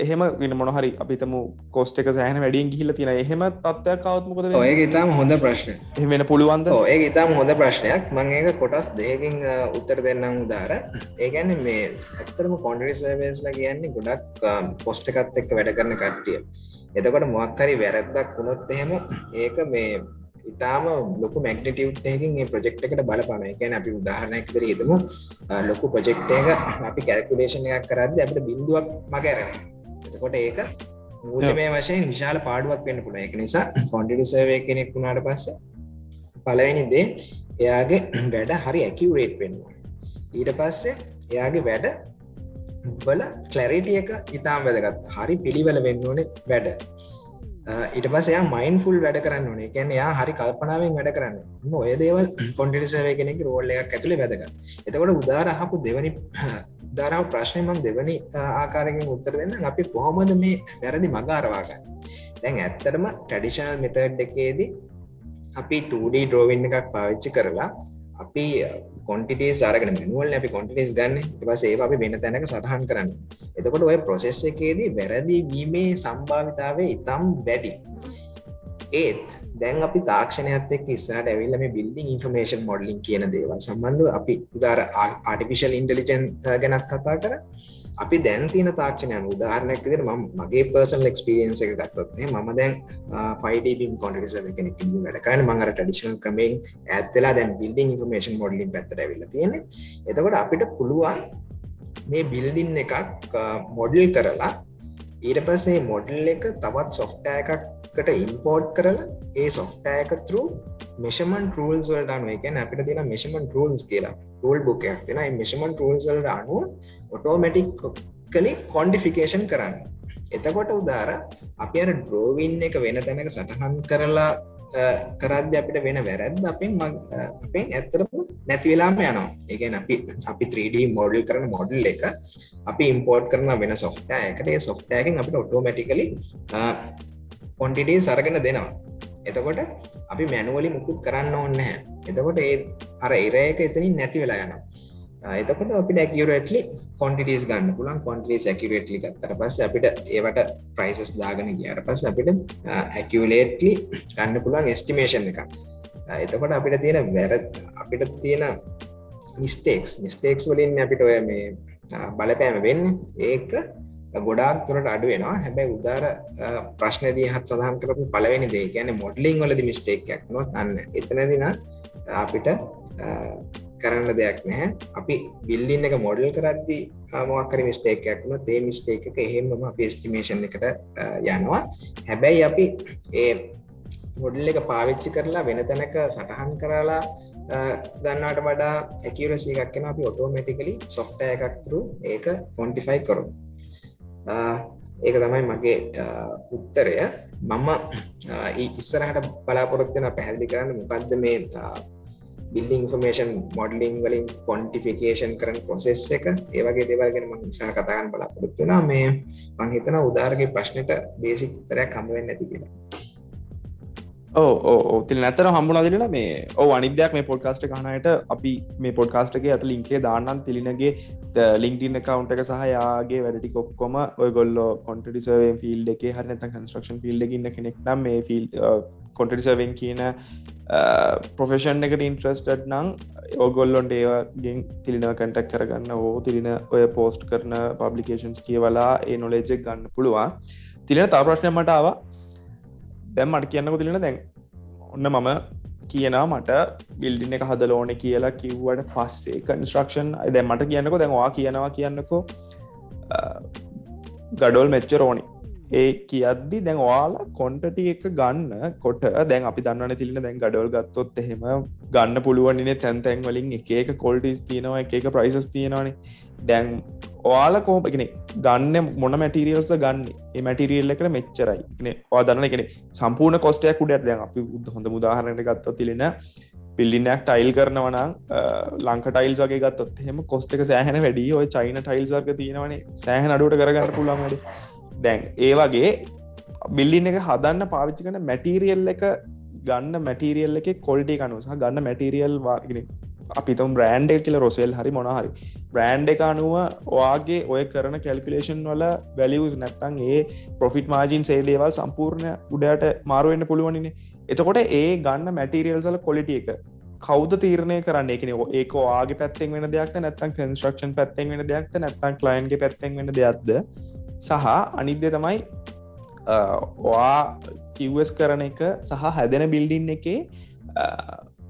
S1: එහෙම වෙන මොනහරි අපිතම කොස්ට එක සෑහන වැඩියෙන් ගිහිල තියෙන එහෙම තත්වයක් කවත්මකොද
S3: ඔය ඉතාම හොඳ ප්‍රශ්න
S1: වෙන පුළුවන්ද?
S3: ඔය ඉතාම හොඳ ප්‍රශ්නයක්. මං ඒක කොටස් දෙකින් උත්තර දෙන්නම් උදාර ඒගැන මේ ඇත්තරම කොන්ඩරි සර්වේස්ලා කියන්නේ ගොඩක් පොස්ට එකත් එක්ක වැඩ කරන කට්ටිය. එතකොට මොක්කරි වැරැද්දක් වුණොත් එහෙම ඒක මේ ඉතාම ලොකු මැග්නටිව්ටයකින් මේ ප්‍රජෙක්් එකට බලපන එකන අපි උදාහරණයක් දර හිතමු. ලොකු ප්‍රජෙක්් එක අපි කැල්කුලේෂන් එකක් කරද අපට බින්දුවක් මගැරෙන එතකොට ඒක මූල්‍යමය වශයෙන් විශාල පාඩුවක් වෙන්න පුළ එක නිසා කොන්ටිටි සර්වය කෙනෙක් වුණාට පස්ස පලවෙනි දේ එයාගේ වැඩ හරි ඇකිවරේට් වෙන්නවා ඊට පස්සේ එයාගේ වැඩ බල කලරිටිය එක ඉතාම් වැදගත්. හරි පිළිවල වෙන්න ඕනේ වැඩ. ඊට පස් එයා මයින් ෆුල් වැඩ කරන්න ඕනේ. කැන යා හරි කල්පනාවෙන් වැඩ කරන්න ඔය දේවල් කොන්ටිසවේ කෙනෙක් රෝල්ල එකක් ඇතුළේ වැදගත්. එතකොට උදාරහපු දෙවනි දරාව ප්‍රශ්නයමක් දෙවනි ආකාරකින් උත්තර දෙන්න අපි කොහොමද මේ වැරදි මගාරවාගන්න දැන් ඇත්තටම ටඩිෂනල් මෙතඩ් එකේදී අපි 2D ඩ්‍රෝවින් එකක් පාවිච්චි කරලා අපි කොන්ටිටේ සාරගෙන මනුවල් අපි කොන්ටිටස් ගන්න. පස ඒ අපි වෙන තැනක සටහන් කරන්න. එතකොට ඔය ප්‍රොසෙස් එකේදී වැරදි වීමේ සම්භාවිතාවේ ඉතම් වැඩි. ඒත් දැන් අපි තාක්ෂණයත් එක් ඉස්සට ඇවිල්ල මේ බිල්ඩිං ඉන්ෆර්මේෂන් මොඩලින් කියන දේවල් සම්බන්ධ අපි උදාර ආටිෆිශල් ඉන්ටලිජන් uh, ගැනත් කතා කර. අපි දැන් තියන තාක්ෂණයන් උදාහරණයක් විදිහට මම මගේ පර්සනල් එක්ස්පීරියන්ස් එක ගත්තොත් මම දැන් uh, 5D beam quantization කෙනෙක් ඉන්න වැඩ කරන්නේ. මම අර ට්‍රැඩිෂනල් ක්‍රමයෙන් ඈත් වෙලා දැන් බිල්ඩින් ඉන්ෆර්මේෂන් මොඩලින් පැත්තට ඇවිල්ලා තියෙන්නේ. එතකොට අපිට පුළුවන් මේ බිල්ඩින් එකක් uh, මොඩල් කරලා ඊට පස්සේ මොඩල් එක තවත් සොෆ්ටෑ එකක්කට ඉම්පෝර්ට් කරලා ඒ සොෆ්ටෑ එක තර මෙෂමන් රූල්ස් වලට අනුව එකන අපිට තියෙන මෙෂමන් රූල්ස් කියලා රූල් බුකයක් තියෙන මෙෂමන් රූල්ස් වලට අනුව ඔටෝමැටික් කලින් කොන්ඩිෆිකේෂන් කරන්න. එතකොට උදාර අපි අර ඩ්‍රෝවින් එක වෙන තැනක සටහන් කරලා කරද්‍ය අපිට වෙන වැරැද්ද අපෙන් අපෙන් ඇත්තරම නැතිවෙලාම යනවා. ඒගැන අපි අපි 3D මොඩල් කරන මොඩල් එක අපි ඉම්පෝර්ට් කරන වෙන සොෆ්ටෑ එකට සොෆ්ටෑකින් අපිට ඔටෝමැටිකලි කොන්ටිටේ සරගෙන දෙනවා. එතකොට අපි මැනුවලි මුකුත් කරන්න ඕන්න හැ එතකොට ඒ අර එරයක එතනින් නැති වෙලා යනවා. එතකොට අපි ඩැකියරටලි කොන්ටිටස් ගන්න පුලන් කොන්ටිස් ඇකිරටලි ගත්තර පස්ස අපිට ඒවට ප්‍රයිසස් දාගෙන කියට පස් අපිට ඇකිවලේටලි ගන්න පුළුවන් එස්ටිමේෂන් එක එතකොට අපිට තියෙන වැර අපිට තියෙන මිස්ටේක්ස් මිස්ටේක්ස් වලින් අපිට ඔය මේ බලපෑම වෙන්න. ඒක ගොඩාක් තුරට අඩු වෙනවා. හැබැයි උදාර ප්‍රශ්නදී හත් සඳහන් කරපු පලවෙනි දේ කියන මොඩලිං වලද මිස්ටේක්යක් නොත් අන්න. එතනදින අපිට කරන්න දෙයක් නැහැ. අපි බිල්ලින් එක මොඩල් කරද්දි මොක්කර මිස්ටේක්යක්න තේ මිස්ටේක එක එහෙමම අපි ස්ටිමේෂන් එකට යනවා. හැබැයි අපි ඒ මොඩල් එක පාවිච්චි කරලා වෙන තැනක සටහන් කරලා ගන්නට වඩා ඇකිරසි එකක්ෙන අපි ඔටෝමටිකලි සොෆ්ට එකක්තුරු ඒක කොන්ටිෆයි කරු ඒක තමයි මගේ උත්තරය. මම ඉස්සරහට බලාපොරොත්වෙන පැහැදිලි කරන්න මොකක්ද මේ බිල්ඩි ඉන්ෆර්මේෂන් මොඩලිං වලින් කොන්ටිෆිකේෂන් කරන පොසෙස් එක. ඒවගේ දෙවල්ගෙන ම නිසා කතාගන්න බලාපොරොත්තුනා මේ මංහිතන උදාරගේ ප්‍රශ්නයට බේසික් තරයක් කමුවෙන් නැති කියලා.
S1: ඕ තිල් නැතර හම්බුණදිලට මේ ඕ අනිදයක් මේ පොඩ්කාස්ට කනයට අපි මේ පොඩ්කාස්ටගේ ඇත ලින්කේ දාන්නන් තිලිනගේ ලින්ටින් කවන්ට එක සහයාගේ වැඩටි කොක්කොම ඔය ගොල්ලෝ කොන්ටඩිසවෙන් ෆිල් එක හරනත කන්ස්ට්‍රක්ෂන් ෆිල්ඩ ඉන්න කෙනෙක් නම් මේ ෆිල් කොන්ටඩිසවෙන් කියන ප්‍රොෆෙෂන් එකට ඉන්ට්‍රස්ටඩ් නං ඕගොල්ලොන්ට ඒවාගෙන් තිලින කටක් කරගන්න. ඕ තිලින ඔය පෝස්ට් කරන පබ්ලිකේෂන්ස් කියවලා ඒ නොලේජෙක් ගන්න පුළුවන්. තිලින තා ප්‍රශ්නය මට ආවා. දැම් මට කියන්නක තිලෙන දැන් ඔන්න මම කියනා මට බිල්ඩින එක හදලෝන කියලා කිව්වට පස්සේ කන්ස්ට්‍රක්ෂන් දැ මට කියන්නක දැන්වා කියනවා කියන්නකෝ ගඩොල් මෙච්චරෝනි ඒ කියද්දි දැන් වාලා කොන්ටටි එක ගන්න කොට දැන් අපි දන්න තිලින දැන් ගඩොල් ගත්තොත් එහෙම ගන්න පුළුවන්න්නේ තැන් තැන් වලින් එක කොල්ටිස් තියෙනවා එක ප්‍රයිසස් තියෙනවානේ. දැන් ඔයාල කෝපගෙන ගන්න මොන මැටිරියල්ස ගන්න? මැටිරියල් එකට මෙච්චරයි. වා දන්න එකන සම්පූර්ණ කොස්ටයක් උඩට දැන් අපි හොඳ මුදාහරණයට ගත්ත තිලෙන පිල්ලිනයක් ටයිල් කරනවනම් ලංක ටයිල් වගේ ගත්තොත් හෙම කොස්ට එක සෑහන වැඩිය. ඔය චයින ටයිල්ස් වර්ග තියෙනවනේ. සෑහන අඩුවට කරගන්න පුළන්වද දැන් ඒ වගේ බිල්ලින් එක හදන්න පාවිච්චි කන මැටීරියල් එක ගන්න මැටීරියල් එක කොල්ටි කනුස ගන්න මැටීරියල් වාගෙන අපිතම් බ්‍රෑන්ඩ් කියල රොසෙල් හරි මොනහරි බ්‍රෑන්් එක අනුව ඔයාගේ ඔය කරන කැල්කුලේෂන් වල වැලියස් නැත්තන් ඒ පොෆිට මාජින් සේ දේවල් සම්පූර්ණ උඩට මාරුවෙන්න්න පුළුවනිනේ එතකොට ඒ ගන්න මැටීරියල්සල කොලිටිය එක කෞද තීරණය කරන්න? එකන ඒක ආගේ පැත්තෙන් වෙන දෙයක් නැත්තන් කන්ස්ට්‍රක්ෂන් පැත්තෙන් වෙන දෙයක්ද නැත්තන් කලයින්ගේ පැත්තෙන් වෙන දෙයක්ද? සහ අනිද්‍ය තමයි ඔයා කිවස් කරන එක සහ හැදෙන බිල්ඩින් එකේ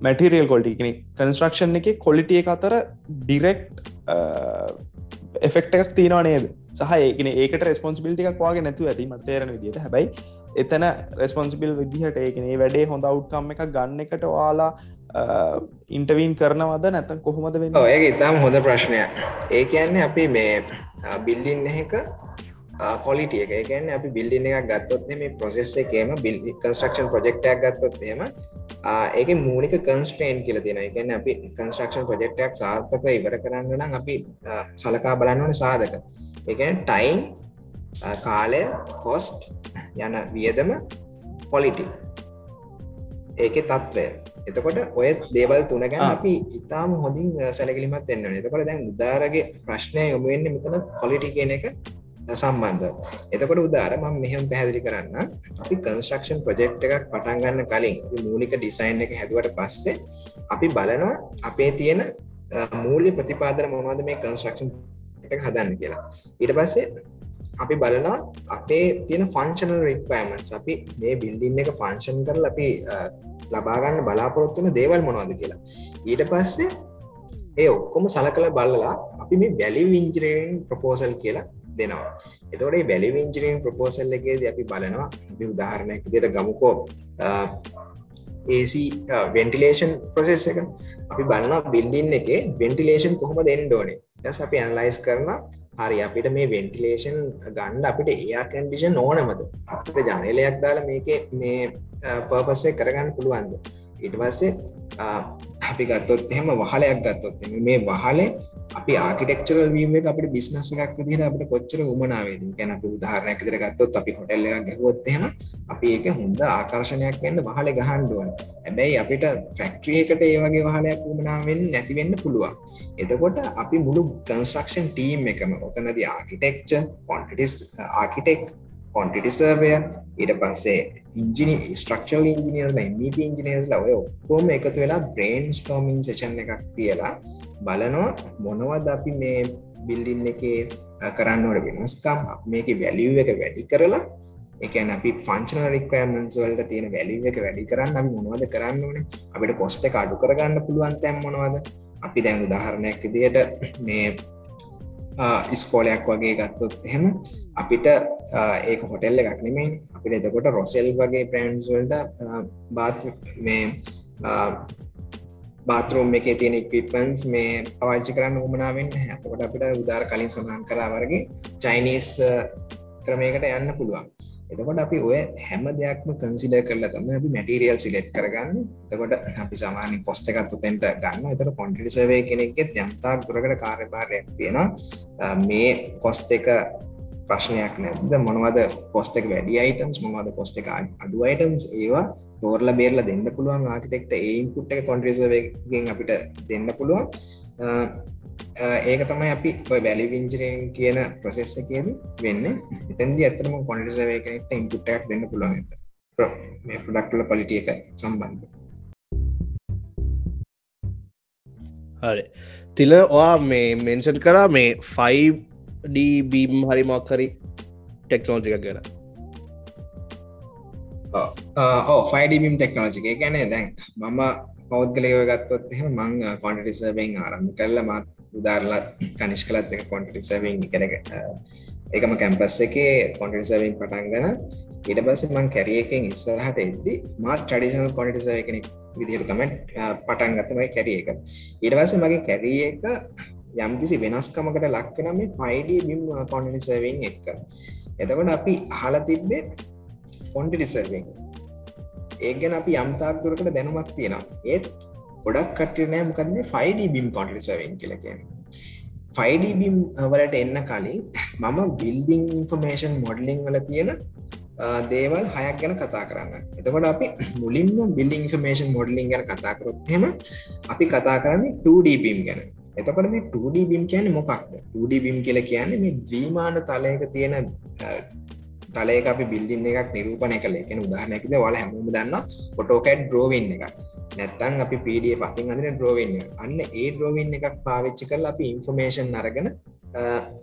S1: මැටිරියල් කොල්ටි කෙනෙ කන්ස්ට්‍රක්ෂන් එක කොලිටිය එක අතර ඩිරෙක්් එෆෙක්ට එකක් තියෙනවා නේද? සහ ඒකන ඒකට රෙස්පොන්සිබිලිටි එකක් වගේ නැතු ඇති මතේරන විදිට හැබයි එතන රෙස්පොන්සිබිල් විදිහට ඒකනේ වැඩේ හොඳ අවට්කම් එක ගන්න එකට වාලා ඉන්ටවීන් කරනවද? නැතන් කොහොමද වෙන්න?
S3: ඔයගේ ඉතාම හොඳ ප්‍රශ්නය ඒ කියන්නේ අපි මේ බිල්ඩින් එක කොලිටිය එක. ගැන්න අපි බිල්ඩින එකක් ගත්තොත් මේ ප්‍රොසෙස් එකේම බිල් කන්ස්ට්‍රක්ෂන් ප්‍රජෙක්්ටයක් ගත්තොත් එම ඒක මූලික කන්ස්ට්‍රේන් කියල දෙන එකන්න අපි කන්ස්ට්‍රක්ෂන් ප්‍රජෙක්්ටයක් සාර්ථක ඉවර කරන්න නම් අපි සලකා බලන්න වන සාධක. එකන ටයිම් කාලය කොස්ට් යන වියදම පොලිටි ඒක තත්ත්වය එතකොට ඔය දේවල් තුන ගැන අපි ඉතාම හොඳින් සැලකිලිමත් එන්න එතකොට දැන් උදාරගේ ප්‍රශ්නය යොමුවෙන්න මෙතන කොලිටි කියන එක සම්බන්ධ එතකොට උදාර ම මෙහම පැහැදිලි කරන්න. අපි කන්ස්ට්‍රක්ෂන් ප්‍රජෙක්් එකක් පටන්ගන්න කලින් මූලික ඩිසයින් එක හැදුවට පස්සේ අපි බලනවා අපේ තියෙන මූල්‍ය ප්‍රතිපාදන මොනවද මේ කන්ස්ට්‍රක්ෂන් හදන්න කියලා. ඊට පස්සේ අපි බලනවා අපේ තියෙන ෆංශනල් රික්වමන්ස් අපි මේ බිල්ඩින් එක ෆංශන් කරල අපි ලබාගන්න බලාපොරොත්තුන දේවල් මොනවද කියලා. ඊට පස්සේ ඒ ඔක්කොම සල කළ බලලා අපි මේ බැලි විංජරෙන් ප්‍රපෝසල් කියලා දෙනවා. එතකොට බැලි ඉංජිනීන් ප්‍රපෝසල් එකේද අපි බලනවා අපි උදාහරණයක් දිට ගමුකෝ AC වෙන්ටිලේෂන් ප්‍රසෙස් එක. අපි බලන්න බිල්ඩින් එක වෙන්ටිලේෂන් කොහොම දෙන්න ඕනේ? ටස් අපි ඇන්ලයිස් කරන හරි අපිට මේ වෙන්ටිලේෂන් ගණ්ඩ අපිට එයා කන්ඩිෂන් ඕනමද? අපට ජනලයක් දාලා මේක මේ පර්පස්සේ කරගන්න පුළුවන්ද? ඉට පස්සේ අපි ගත්තොත් එහෙම වහලයක් ගත්තොත් මේ වහලේ අපි ආකිටෙක්චරල් වීම අපට බිස්නස එකක් විදිහට අපිට කොච්චර උමනාවේද ගැන අපි උදාහරණයක් විදිහට ගත්තොත් අපි හොටෙල් එකක් ගහුවොත් එහෙම අපි ඒක හොඳ ආකර්ෂණයක් වෙන්න වහලේ ගහන්න ඕන. හැබැයි අපිට ෆැක්ටරි එකට ඒ වගේ වහලයක් උමනා වෙන්න නැති වෙන්න පුළුවන්. එතකොට අපි මුළු කන්ස්ට්‍රක්ෂන් ටීම් එකම ඔතනදී ආකිටෙක්චර්, ක්වොන්ටිටිස් ආකිටෙක් කොන්ටිටි සර්වය ඊට පස්සේ ඉංජිනි ස්ට්‍රක්ෂල් ඉංජිනියර්ල මප ඉංජිනියර්ස්ල ඔය ඔක්කෝම එකතු වෙලා බ්‍රේන් ස්ටෝමින් සචන් එකක් තියලා බලනවා මොනවද අපි මේ බිල්ඩින් එක කරන්නවට වෙනස්කම් මේක වැලිව් එක වැඩි කරලා එකන අපි ෆංචන රික්වමන්ස් වලට තියෙන වැලිව එක වැඩි කරන්න අපි මොනවද කරන්න ඕනේ? අපිට කොස්ට එක අඩු කරගන්න පුළුවන් තැම් මොනවද? අපි දැන් උදාහරණයක් ඉදියට මේ ඉස්කෝලයක් වගේ ගත්තොත් එහෙම අපිට ඒක හොටෙල්ල එකක් නෙමේ අපිට එතකොට රොසෙල් වගේ ප්‍රන්ස්වල්ට බාත් මේ බාතරූම් එක තියෙන ඉක්විපන්ස් මේ පවාච්චි කරන්න උමනාවෙන් ඇතකොට අපිට උදාර කලින් සඳහන් කරා වරගේ චයිනිස් ක්‍රමයකට යන්න පුළුවන්. එතකොට අපි ඔය හැම දෙයක්ම කන්සිඩ කරලා තම අපි මැටිරියල් සිලෙට් කරගන්න. එතකොට අපි සාමාන්‍ය පොස්ට එකත් උතෙන්ට ගන්න එතට කොන්ටිටි සර්වේ කෙනෙක්ගෙත් යම්තාක් දුරකට කාර්යභාරයක් තියෙනවා. මේ කොස්ට එක ප්‍රශ්නයක් නැද මොනවද කොස්ට එක වැඩි අයිටම්ස් මොනවද කොස්ට එක අඩු අයිටම්ස් ඒවා තෝරල බේරල දෙන්න පුළුවන් ආකිටෙක්ට ඒයින්පුට් එක කොන්ට්‍රසගෙන් අපිට දෙන්න පුළුවන්. ඒක තමයි අපි ඔය බැලි විංජරෙන් කියන ප්‍රසෙස්ස කියද වෙන්න. එතන්දි ඇතරම කොන්ඩිසවේකනට ඉන්පුට්ටක් දෙන්න පුළුවන් ඇත මේ ප්‍රඩක්ටල පලිටිය එක සම්බන්ධ
S2: හරි. තිල ඔයා මේ මෙන්ෂන් කරා මේ 5ඩබීම් හරි මොක්කරි ටෙක්නෝජික ගැන.
S3: ඕ ෆයිඩබීම් ටෙක්නෝජික ගැන දැන් මම පෞද්ගලයව ගත්තොත් එහෙම මං කොන්ටටි සර්වෙන් ආරම්භ කරලා මත් උදාරලා කනිෂ් කලත් එක කොන්ටටි සර්වෙන් කරක එකම කැම්පස් එකේ කොන්ටටි සර්වෙන් පටන් ගන ඊට පස්සේ මං කැරියකෙන් ඉස්සරහට එද්දි මාත් ට්‍රඩිෂනල් කොන්ටටි සර්ව කෙනෙක් විදිහට තමයි පටන් ගත්තමයි කැරිය එක. ඊට පස්සේ මගේ කැරිය එක යම්කිසි වෙනස්කමකට ලක්කන මේ පයිඩ බිම් කොන්ටටි සර්වෙන් එක්ක. එතකොට අපි අහලා තිබ්බේ කොන්ටටි සර්වෙන් ඒ ගැන අපි යම්තාක් දුරකට දැනුමක් තියෙනවා. ඒත් ගොඩක් කටනෑ මොකද මේ 5D බිම් කොන්ටිසවෙන් කියලකෙන 5D බිම් වලට එන්න කලින් මම බිල්ඩිං ඉන්ෆර්මේෂන් මොඩලිං වල තියෙන දේවල් හයක් ගැන කතා කරන්න. එතකොට අපි මුලින්ම බිල්ඩිං ඉන්ෆර්මේෂන් මොඩලිං ගැන කතා කරොත්හෙම අපි කතා කරන්නේ 2D බිම් ගැන. එතකොට මේ 2D බිම් කියන්නේ මොකක්ද? 2D බිම් කියලා කියන්නේ මේ ද්විමාන තලයක තියෙන තලයක අපි බිල්ඩින් එකක් නිරූපණය කළ. එකෙන උදාහරණයකද වල හැමෝම දන්න ෆොටෝකැඩ් ඩ්‍රෝවින් එක නැත්තං අපි පඩිය පතින් අදින ඩ්‍රෝවින්න අන්න ඒ ඩ්‍රෝවින් එකක් පාවිච්චි කල් අපි ඉන්ෆර්මේෂන් අරගෙන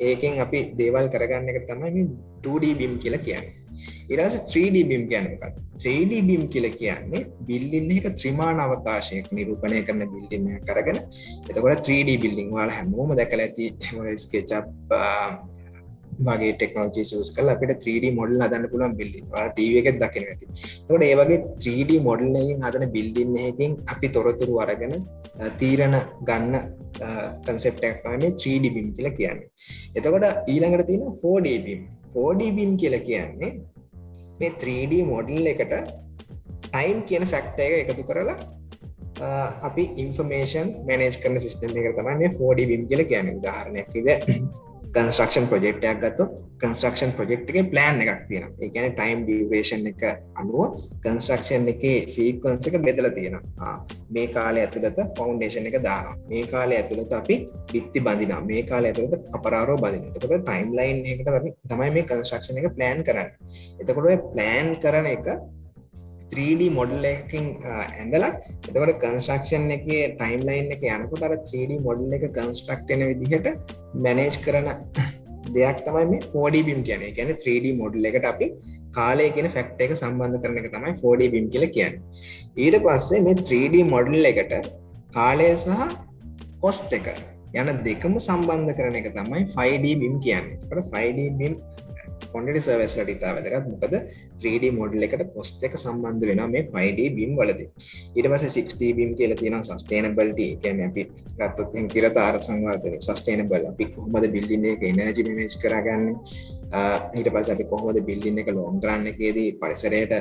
S3: ඒකෙන් අපි දේවල් කරගන්න එක තමයි 2D බිම් කියලා කියන්නේ. ඉරස 3D බිම් ගැනකත් 3D බිම් කියල කියන්නේ බිල්ලින්න එක ත්‍රිමාණ අවකාශයක් නිරූපණය කරන බිල්ලින්න කරගෙන එතකොට 3D බිල්ලිං වාල හැමෝම දැකල ඇති ස්කේචප් වගේ ටෙක්නෝජි සස් කල අපට 3D මොඩල් හදන්න පුළුවන් බිල්ලි ටව එකත් දකින ඇති. තොට ඒවගේ 3D මොඩල්ලකින් හදන බිල්ඩින්න එකින් අපි තොරතුරු අරගෙන තීරණ ගන්න කන්සෙප්ටක්ම 3D බිම් කියල කියන්නේ. එතකොට ඊළඟට තියෙන 4D බිම් 4D බිම් කියල කියන්නේ මේ 3D මොඩල් එකට ටයිම් කියන ෆැක්ට එක එකතු කරලා අපි ඉන්ෆර්මේෂන් මනේජ් කරන සිස්ටම් එක තමයි මේ 4D බිම් කියල කියන උදාහරණයක් කන්ස්ට්‍රක්ෂන් ප්‍රජෙක්්ටයක් ගත්තු කන්ස්ට්‍රක්ෂන් ප්‍රජෙක්් එක ප්ලෑන් එකක් තියෙන එකන ටයිම් ඩිවේෂන් එක අනුව කන්ස්ට්‍රක්ෂන් එක සීකන්ස එක බෙදල තියෙනවා. මේ කාලය ඇතුළත ෆෞන්ඩේෂන් එක දාන මේ කාලය ඇතුළත අපි බිත්ති බඳින මේ කාල ඇතුළත අපරාරෝ බදින තකට ටයිම් ලයින් එකට තමයි මේ කන්ස්ට්‍රක්ෂණ එක ප්ලෑන් කරන්න. එතකොට ප්ලෑන් කරන එක 3D මොඩල් එකින් ඇඳලා එතකොට කන්ස්ට්‍රක්ෂන් එක ටයිම්ලයින් එක යනකොට අර 3D මොඩල් එක කන්ස්ට්‍රක්ටන විදිහට මැනේජ් කරන දෙයක් තමයි මේ 4D බිම් කියන ගැන 3D මොඩල් එකට අපි කාලය කියෙන ෆැක්ට එක සම්බන්ධ කරන එක තමයි 4D බිම් කියල කියන්න. ඊට පස්සේ මේ 3D මොඩල් එකට කාලය සහ කොස්ට එක යන දෙකම සම්බන්ධ කරන එක තමයි 5D බිම් කියන්නේ. 5D බිම් කොන්ඩි සර්වස් ලටිතා වැදරත් මොකද 3D මොඩල් එකට පොස්ට එක සම්බන්ධ වෙන මේ 5D බිම් වලද. ඉට පස 6 බිම් කියල තියෙන සස්ටේනබල්ට කැන අපි ගත්තොත් තිර තාර සංවාර්තන සස්ටේනබල් අපි කොහොමද බිල්ලින්න එක එනජි මනේජ් කරගන්න? ඊට පස අපි කොහොමද බිල්ලින්න එක ලෝන්ග්‍රන්න එකේදී පරිසරයට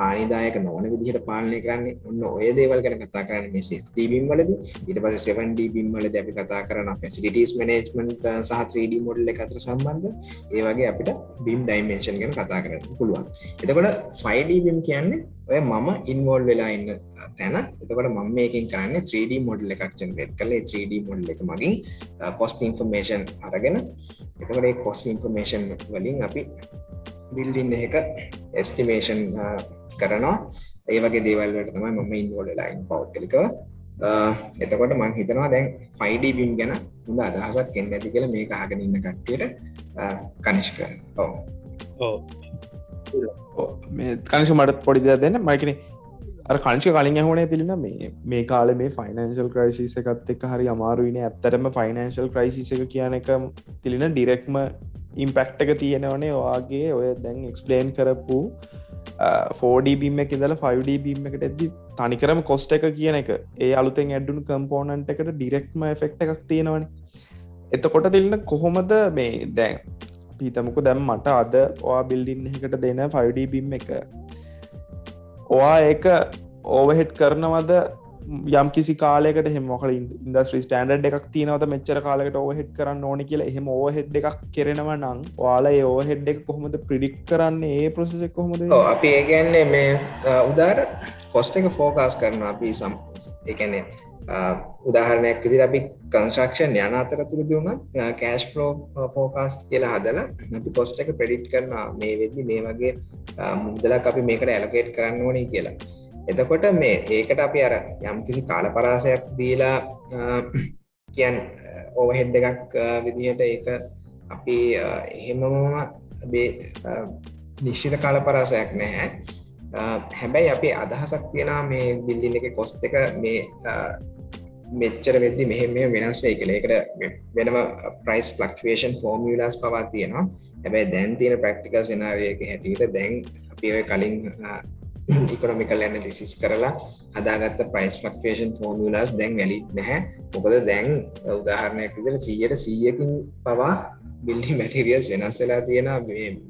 S3: හානිදායක නොවන විදිහට පාලනය කරන්නේ ඔන්න ඔය දේවල් ගැන කතා කරන්න මේ සිස්තීබිම් වලද. ඊට පස 7D බිම් වල අපි කතා කරන ෆැසිලිටස් මනේජ්මන්ට් සහ 3D මොඩල් එක අතර සම්බන්ධ. ඒ වගේ අපිට බිම් ඩයිමේෂන් ගැන කතා කරන්න පුළුවන්. එතකොට 5D බිම් කියන්නේ ඔය මම ඉන්වෝල් වෙලා ඉන්න තැන. එතකොට මම මේකින් කරන්න 3D මොඩල් එකක් ජනරේට් කළේ 3D මොඩල් එක මගින් කොස්ට ඉන්ෆර්මේෂන් අරගෙන. එතකොට කොස් ඉන්ෆර්මේෂන් වලින් අපි බිල්ඩින්න එක එස්ටිමේෂන් කරනවා. ඒ වගේ දේවල්වට තමයි මම ඉන්වෝල් ලයින් පෞද්ගලිකව. එතකොට මං හිතනවා දැන් ෆයිඩ බිම් ගැන හොඳ අදහසක් එන්න ඇති කියල මේ අහගෙන ඉන්න කට්ටියට කනිෂ්ක ඕ
S1: මේ කනිෂ මට පොඩිද දෙන්න. මයිකන අර කංශ කලින් හෝනේ තිලින මේ මේ කාල මේ ෆයිනන්ශල් ක්‍රයිසිස එකත් එක් හරි අමාරුවන ඇත්තරම ෆයිනන්ශල් ක්‍රයිසිස එක කියන එක තිලින ඩිරෙක්ම ඉම්පෙක්ට එක තියෙනවනේ ඔයාගේ. ඔය දැන් එක්ස්පලේන් කරපු 4D බිම එක දල 5D බිම් එකට ඇදදි තනිකරම කොස්ට එක කියන එක. ඒ අලුතෙන් ඇඩ්ඩුණු කම්පෝනන්ට එකට ඩිරෙක්ම එෆෙක්ට එකක් තියෙනවන. එතකොට තිල්න්න කොහොමද මේ දැන්? පීතමකු දැම් මට අද ඔයා බිල්ඩින් එකට දෙන 5D බිම් එක. ඔයා ඒක ඕවහෙට් කරනවද? යම් කිසි කාලෙකට හෙමොකල ඉන්දස්්‍රී ස්ටන්ඩ් එකක් තියනවද මෙච්චර කාලකට ඕහෙඩ් කරන්න ඕන කියලා. එහෙම ඕහෙඩ් එකක් කෙරෙනව නං වාලා ඕහෙඩ් එක කොහොමද ප්‍රිඩික් කරන්නේ? ඒ ප්‍රසෙක් කොහොමද
S3: අපි ඒගැන්නේ මේ උදාර කොස්ට එක ෆෝකාස් කරන අපි සම් එකනේ උදාහරණයක් විදිර අපි කන්ස්ක්ෂන් යන අතර තුර දුන්නත් කෑශ් ෆලෝ ෆෝකාස් කියලා හදලා අපි කොස්ට එක ප්‍රඩිට් කරන මේ වෙදදි මේ වගේ මුදලක් අපි මේකට ඇලකේට් කරන්න ඕනේ කියලා. එතකොට මේ ඒකට අපි අර යම් කිසි කාල පරාසයක් දීලා කියන් ඕහෙඩ් එකක් විදිහට ඒක අපි එහෙමම නිශ්චිත කාල පරාසයක් නැහැ හැබැයි අපි අදහසක් තියෙනවා මේ බිල්ලින් එක කොස්ත එක මේ මෙච්චර වෙද්දි මෙහෙම වෙනස් වේ කළ එකට වෙනම ප්‍රයිස් ෆලක්ේෂන් ෆෝමියලාස් පවා තියෙනවා. හැබැයි දැන් තියෙන ප්‍රක්ටිකල් සෙනාරයක හැටියට දැන් අපි ඔය කලින් ඉකොනොමිකල් ඇනලිසිස් කරලා හදාගත්ත ප්‍රයිස් ෆක්ේෂන් ෆෝමියලාස් දැන් වැලිට් නැහැ. මොකද දැන් උදාහරණයක් විදිර සීයට සීයකින් පවා බිල්ඩි මැටිරියස් වෙනස් වෙලා තියෙන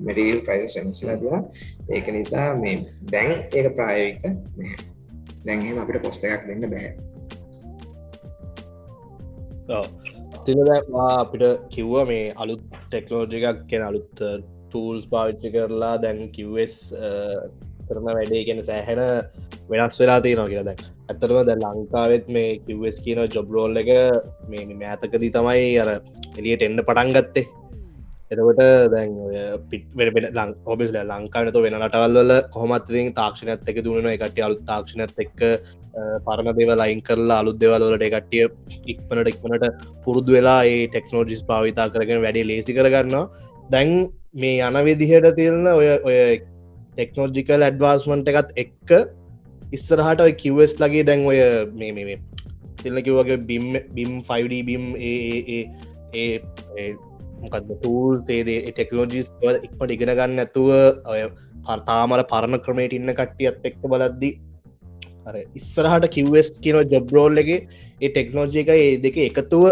S3: මැටිරියල් ප්‍රයිස් වෙනස්ලා තියෙන ඒක නිසා මේ දැන් ඒක ප්‍රායවික නැහැ. දැන්හෙම අපිට පොස්ත එකක් දෙන්න බැහැ
S2: තිලදවා අපිට කිව්ව මේ අලුත් ටෙක්නෝජි එකක් කෙන අලුත් ටූල්ස් පාවිච්චි කරලා දැන් කිවස් කරන වැඩේ කියෙන සෑහෙන වෙනස් වෙලා තියෙනවා කියලා දැන්. ඇත්තරම ද ලංකාවෙත් මේ කිවස් කියන ජොබ්රෝල් එක මේ මෑතකදී තමයි අර එලියට එන්න පටන් ගත්තේ. එතකොට දැන් පිට ලං ඔබිස්ල ලංකානත වෙන නටවල්ල කොහොමත්තින් තාක්ෂණත් එක දුවන එකට අලුත් තාක්ෂණත් එක්ක පරණ දෙව ලයින් කරලා අලුත් දෙවල්ලට එකටිය ඉක්මනට ඉක්මනට පුරුදු වෙලා ඒ ටෙක්නෝජිස් භාවිතා කරගෙන වැඩේ ලේසි කරගන්නවා. දැන් මේ යන විදිහට තිරණ ඔය ඔය ටෙක්නෝජිකල් ඇඩ්වාස්මන්ට එකත් එක්ක ඉස්සරහට ඔය කිවස් ලගේ දැන් ඔය මේ මේ තිල්ලකිවගේ බිම් බිම් 5D බිම් ඒ මොකක්ද ටූල් තේදේ ටෙක්නෝජිස් ඉක්මට ඉගෙන ගන්න ඇතුව ඔය පර්තාමර පරණ ක්‍රමේට ඉන්න කට්ටියත් එක්ක බලද්දි අර ඉස්සරහට කිවස් කියන ජොබ්රෝල්ලගේ ඒ ටෙක්නෝජි එක ඒ දෙක එකතුව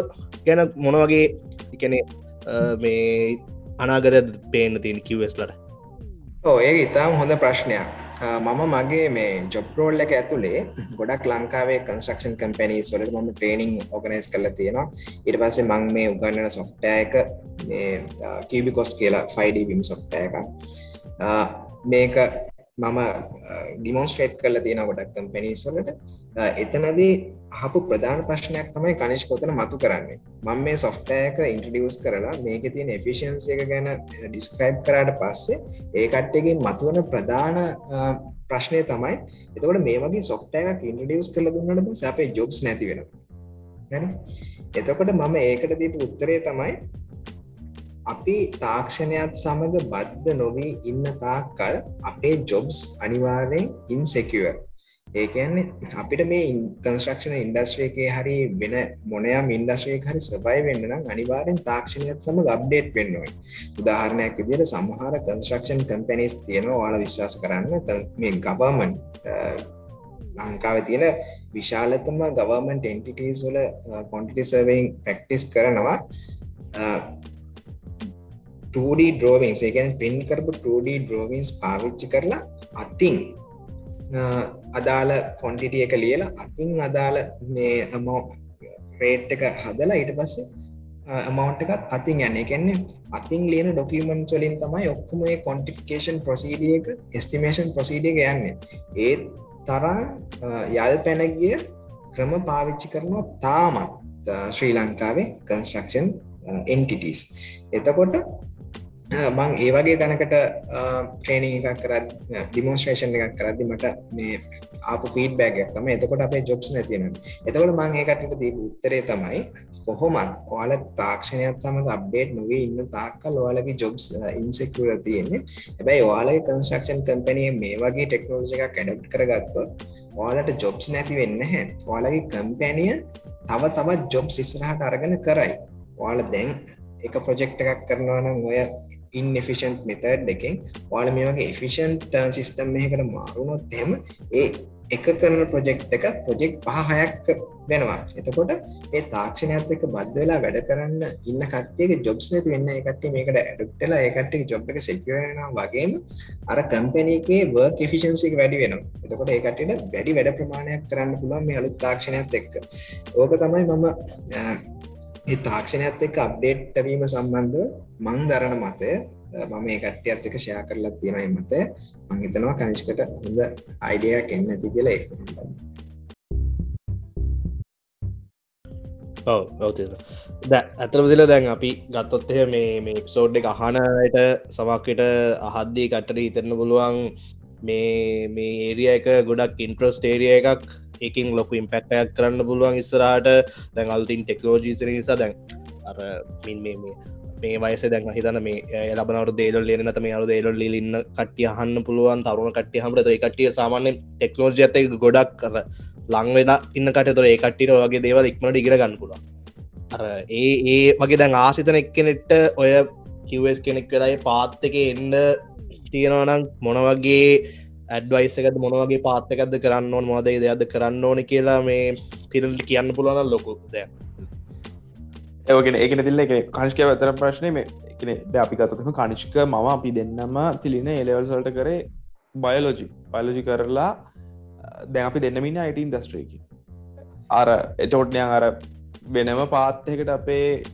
S2: ගැන මොනවගේ එකනේ මේ අනාගත පේන තියෙන කිවස්ලට
S3: ඕ ඒ ඉතාම හොඳ ප්‍රශ්නයක්. මම මගේ මේ ජොබ්රෝල් එක ඇතුළේ ගොඩක් ලංකාවේ කන්ස්ට්‍රක්ෂන් කම්පැනී සොලට මම ට්‍රේනිං ඕගනයිස් කල තියෙනවා. ඉට පස්සේ මං මේ උගන්නන සොෆ්ටය එක කීබිකොස් කියලා ෆයිඩබිම් සොෆ්ටය එක මේක මම ඩිමෝස්ට්‍රේට් කල තියෙන ගොඩක් කම්පැනිස්වලට එතනදී හපු ප්‍රධාන ප්‍රශ්නයක් තමයි කනිෂ් කොතන මතු කරන්නේ. මං මේ සොෆ්ටයක ඉන්ට්‍රඩියස් කරලා මේක තියෙන එෆිසින්සිය එක ගැන ඩිස්ක්‍රයිබ් කරාට පස්සේ ඒකට්ටගේ මතුවන ප්‍රධාන ප්‍රශ්නය තමයි එතකොට මේ වගේ සොෆ්ටයක ඉන්ට්‍රඩියස් කළ දුන්නට පස්සේ අපේ ජොබ්ස් නැති වෙනවා. එතකොට මම ඒකට දීපු උත්තරේ තමයි අපි තාක්ෂණයක් සමඟ බද්ධ නොවී ඉන්න තාක්කල් අපේ ජොබ්ස් අනිවාර්යෙන් ඉන්සෙකිව ඒකන්නේ අපිට මේ කන්ස්ට්‍රක්ෂණ ඉන්ඩස්ට්‍රේකේ හරි වෙන මොනයම් ඉන්ඩස්ට්‍රේ හරි සබයි වෙන්න නම් අනිවාරෙන් තාක්ෂණයක් සම අප්ඩේට් වෙන්නවා උදාහරණයක් විදිට සමහර කන්ස්ට්‍රක්ෂන් කම්පැනිස් තියෙනවා. වාල විශ්වාස කරන්න. මේ ගවමන් ලංකාව තියෙන විශාලතම ගවර්මන්ට එන්ටිටස් වල කොන්ටිටි සර්වයින් ප්‍රක්ටිස් කරනවා. 2D ඩ්‍රෝවින්ස් එකන් පින් කරපු 2D ඩ්‍රෝවින්ස් පාවිච්චි කරලා අතින් අදාළ කොන්ටිටිය එක ලියලා අතින් අදාළ මේ අමෝ රේට් එක හදලා ඊට පස්සේ අමවන්ට එකත් අතින් යන්න. එකන්නේ අතින් ලියන ඩොකියමන් වලින් තමයි ඔක්කොම කොන්ටිෆිකේෂන් ප්‍රසීඩිය එක ස්ටිමේෂන් ප්‍රසීඩියක යන්නේ. ඒත් තරම් යල් පැනගිය ක්‍රම පාවිච්චි කරනවා තාමත් ශ්‍රී ලංකාවේ කන්ස්ට්‍රක්ෂන් එන්ටිටස් එතකොට මං ඒ වගේ තැනකට ට්‍රේනිං එකක් කරත් ඩිමෝස්ට්‍රේෂන් එකක් කරදදි මට මේ අප ෆීඩබෑග තම එතකොට අපේ ජොබ්ස් නැතියෙන එතකොට මං ඒකටට දී උත්තරේ තමයි කොහොමත් ඔයාල තාක්ෂණයක් සමඟ අප්ඩේට් නොවේ ඉන්න තාක්කල් ඔයාලගේ ජොබ්ස් ඉන්සෙක්ර තියෙන්නේ. හැබැයි ඔයාලගේ කන්ස්ට්‍රක්ෂන් කම්පැනිය මේ වගේ ටෙක්නෝජි එකක් ඇඩප් කරගත්තොත් ඔයාලට ජොබ්ස් නැති වෙන්න හැ ඔයාලගේ කම්පැනිය තව තවත් ජොබ් සිස්සරහට අරගෙන කරයි. ඔයාල දැන් එක ප්‍රොජෙක්් එකක් කරනවා නම් ඔය ඉන්ෆිෂන්් මෙතඩ් එකෙන් වාල මේ වගේ එෆිෂන්ට් සිිස්ටම් uh, එකකට මාරුණොත් එම ඒ එක කරන ප්‍රොජෙක්් එක ප්‍රොජෙක්් පහහයක් වෙනවා. එතකොට ඒ තාක්ෂණයත් එක බද්ධ වෙලා වැඩ කරන්න ඉන්න කට්ටියගේ ජොබ්ස් නැති වෙන්න එකට මේකට ඇඩක්ටලා ඒකට ජොබ් එක සෙක්වරෙන වගේම අර කම්පැනගේ වර්ක් එෆිෂන්සික වැඩි වෙන එතකොට ඒකටට වැඩි වැඩ ප්‍රමාණයක් කරන්න පුළුවන් මේ අලුත් තාක්ෂණයත් එක්ක. ඕක තමයි මම uh, ඒ තාක්ෂණයත් එක්ක අප්ඩේට් වීම සම්බන්ධව මං දරන මතය. මම ඒ කට්ටියත් එක ෂයා කරලා තියෙනයි මත මං හිතනවා කනිෂ්කට හොඳ අයිඩියක් එන්න ඇති කියලා එක්
S2: ඔවතිද ද ඇතර දිල දැන් අපි ගත්තොත්ය මේ මේ පිසෝඩ් එක අහනයට සමක්කට අහද්දී කට්ටට හිතරන්න පුළුවන් මේ මේ ඒරිය එක ගොඩක් ඉන්ට්‍රස්ට ඒරිය එකක් ඒකින් ලොකු ඉම්පැක්ටයක් කරන්න පුළුවන් ඉස්සරාට දැන් අල්තින් ටෙක්නෝජීස නිසා දැන් අර මින් මේ මේ වයස දැන් හිතන මේ ලබනවට දේල ලෙන තම අරු දේල ලින්න කටිය හන්න පුළුවන් තරුණ කටිය හමට ඒ කටිය සාමාන්‍ය ටෙක්නෝජි ඇත ගොඩක් කර ලංවෙලා ඉන්න කට තොර ඒ කට්ටිට වගේ දේවල් ඉක්මට ඉගෙන ගන්න පුළ අර ඒ ඒ වගේ දැන් ආසිතන එක්කනෙට්ට ඔය කිවස් කෙනෙක් වෙලයි පාත්තක එන්න තියෙනවනම් මොනවගේ ඇඩ්වයිසකද මොනවගේ පාත්තකද කරන්න ඕන? මොදේ දෙයක්ද කරන්න ඕන කියලා මේ තිරල්ට කියන්න පුළුවන් ලොකු දෙයක්.
S1: ඒගෙන ඒකන තිල්ල එක කනිෂ්ක වතර ප්‍රශ්නය මේ එකන ද අපි ගතතම කනිෂ්ක මම අපි දෙන්නම තිලින එලවල්සල්ට කරේ බයලෝජි බයලෝජි කරලා දැ අපි දෙන්නමින්න අයිට ඉන්දස්ට්‍රේකි අර එතෝට්නය අර වෙනම පාත්තකට අපේ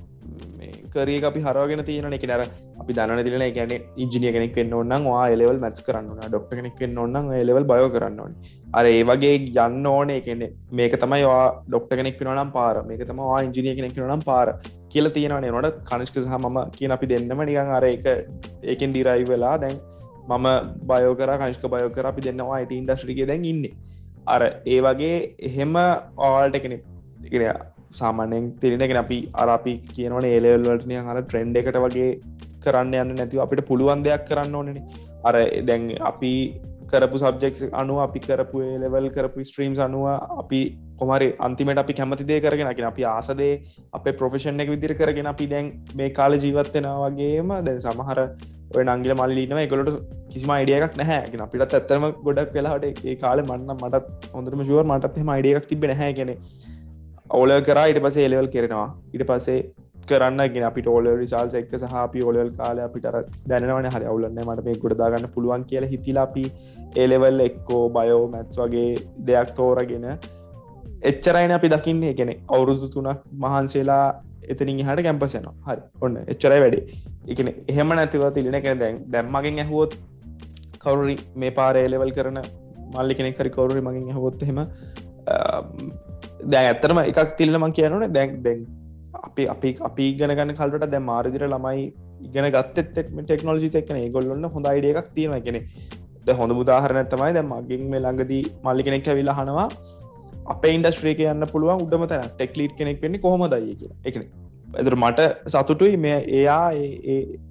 S1: කරිය අපි හරගෙන තියෙන එක නර අපි දන්න තිලන ගැන ඉජිනිය කෙනෙක් වෙන්න ඔන්න වා එලෙවල් මැස් කරන්න ඩොක්ට කෙනෙක් වෙන්න ඔන්න එලෙවල් බය කරන්න ඕන. අර ඒ වගේ යන්න ඕන. එකන මේක තමයි වා ඩොක්ට කෙනෙක් නම් පාර. මේක තමවා ඉජිනිය කෙනෙක් නම් පාර කියල තියෙනවනේ. නොට කනිෂ්ක සහ මම කියන අපි දෙන්නම නිකන් අර එක ඒකෙන් ඩිරයි වෙලා දැන් මම බයෝකර කනිෂ්ක බයෝකර අපි දෙන්නවා අයිට ඉන්ඩස්ට්‍රික දැන් ඉන්න. අර ඒ වගේ එහෙම ආල්ට කෙනෙ සාමාන්‍යෙන් තිරෙනගෙන අපි අරපි කියනවන ඒලවල්ලටනය හර ට්‍රෙන්ඩ් එකට වගේ කරන්න යන්න නැතිව අපිට පුළුවන් දෙයක් කරන්න ඕනන අර දැන් අපි කරපු සබ්ෙක් අනුව අපි කරපු ලෙවල් කරපු ස්ට්‍රීම්ස් අනුව අපි කොමරි අන්තිමට අපි කැමතිදේ කරගෙනකින අපි ආසදේ අපේ ප්‍රොෆෙෂන් එක විදිර කරගෙන අපි දැන් මේ කාල ජීවත්වෙන වගේම දැන් සමහර ඔය නංගල මල්ලිනව එකොලට කිසිම අයිඩියක් නැහැ අපිට ඇත්තරම ගොඩක් වෙලාට ඒ කාල මන්න මටත් හොඳරම ශුව මටත් එම අයිඩියක් තිබෙන හැ කෙනෙ ඕල කරා ඉට පසේ එලවල් කෙරෙනවා. ඉට පසේ කරන්න ගෙන අපි ෝල රිසාල් එක්ක සහ අපි ඔලල් කාල අපිට දැනවන හරි අවුලන්න මට මේ ගොඩදාගන්න පුළුවන් කියල හිතිලාපි ඒලෙවල් එක්කෝ බයෝ මැත්ස් වගේ දෙයක් තෝරගෙන එච්චරයින අපි දකින්නේ. කෙනෙ අවුරුදු තුනක් මහන්සේලා එතනින් හට කැම්පසයනවා හරි. ඔන්න එච්චරයි වැඩේ. එකන එහෙම නැතිව තිලින කෙන දැන් දැම්මගෙන් ඇහුවොත් කවුරි මේ පාරේලෙවල් කරන මල්ලි කෙනෙක් හරි කවුරි මගින් ඇහොත් එහෙම දැන් ඇත්තරම එකක් තිල්ලමං කියනන දැන් දැන් අපි අපි අපි ඉගෙනගන්න කල්ට දැ මාරදිර ළමයි ඉගෙන ගත්තත් ටෙක්නෝජි එක්න ගොල්ලන්න හොඳ අයිඩිය එකක් තියෙන කෙනෙ ද හොඳ මුදාහරන තමයි දැ මගින් මේ ළඟදී මල්ලි කෙනෙක් ඇවිලා හනවා අප ඉන්ඩස්ට්‍රේක යන්න පුළුවන් උඩම තැන. ටෙක්ලිට් කෙනෙක් වෙන්නේ කොහොම දයි කිය එකන එතුර මට සතුටුයි මේ එයා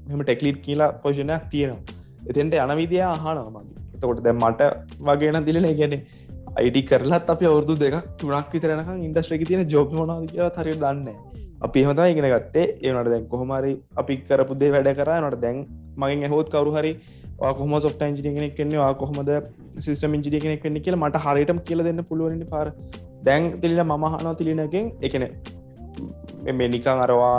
S1: මෙම ටෙක්ලිට් කියලා පෝෂණයක් තියෙනවා. එතෙන්ට යනවිදියා අහනවා මගේ. එතකොට දැ මට වගේන දිලන. ගැනේ අයිඩි කරලත් අපි අවුරදු දෙක තුනක් විතරනක ඉන්ඩස්ට්‍රේක තියෙන ජොබ් මොනාද කියලා හරි දන්න අපි හමතා ඉගෙන ගත්තේ. ඒනට දැන් කොහොමරි අපි කරපුදේ වැඩ කර. නට දැන් මගින් හෝත් කවරු හරි කොහම සොට ඉජි කෙනෙක් කෙන්නේ කොහොමද සිස්ටම ඉජි කෙනෙක් වෙන්න? කියල මට හරිටම කියල දෙන්න පුළුවන් පාර. දැන් තිලින මහනෝ තිලිනකින් එකන මේ නිකං අරවා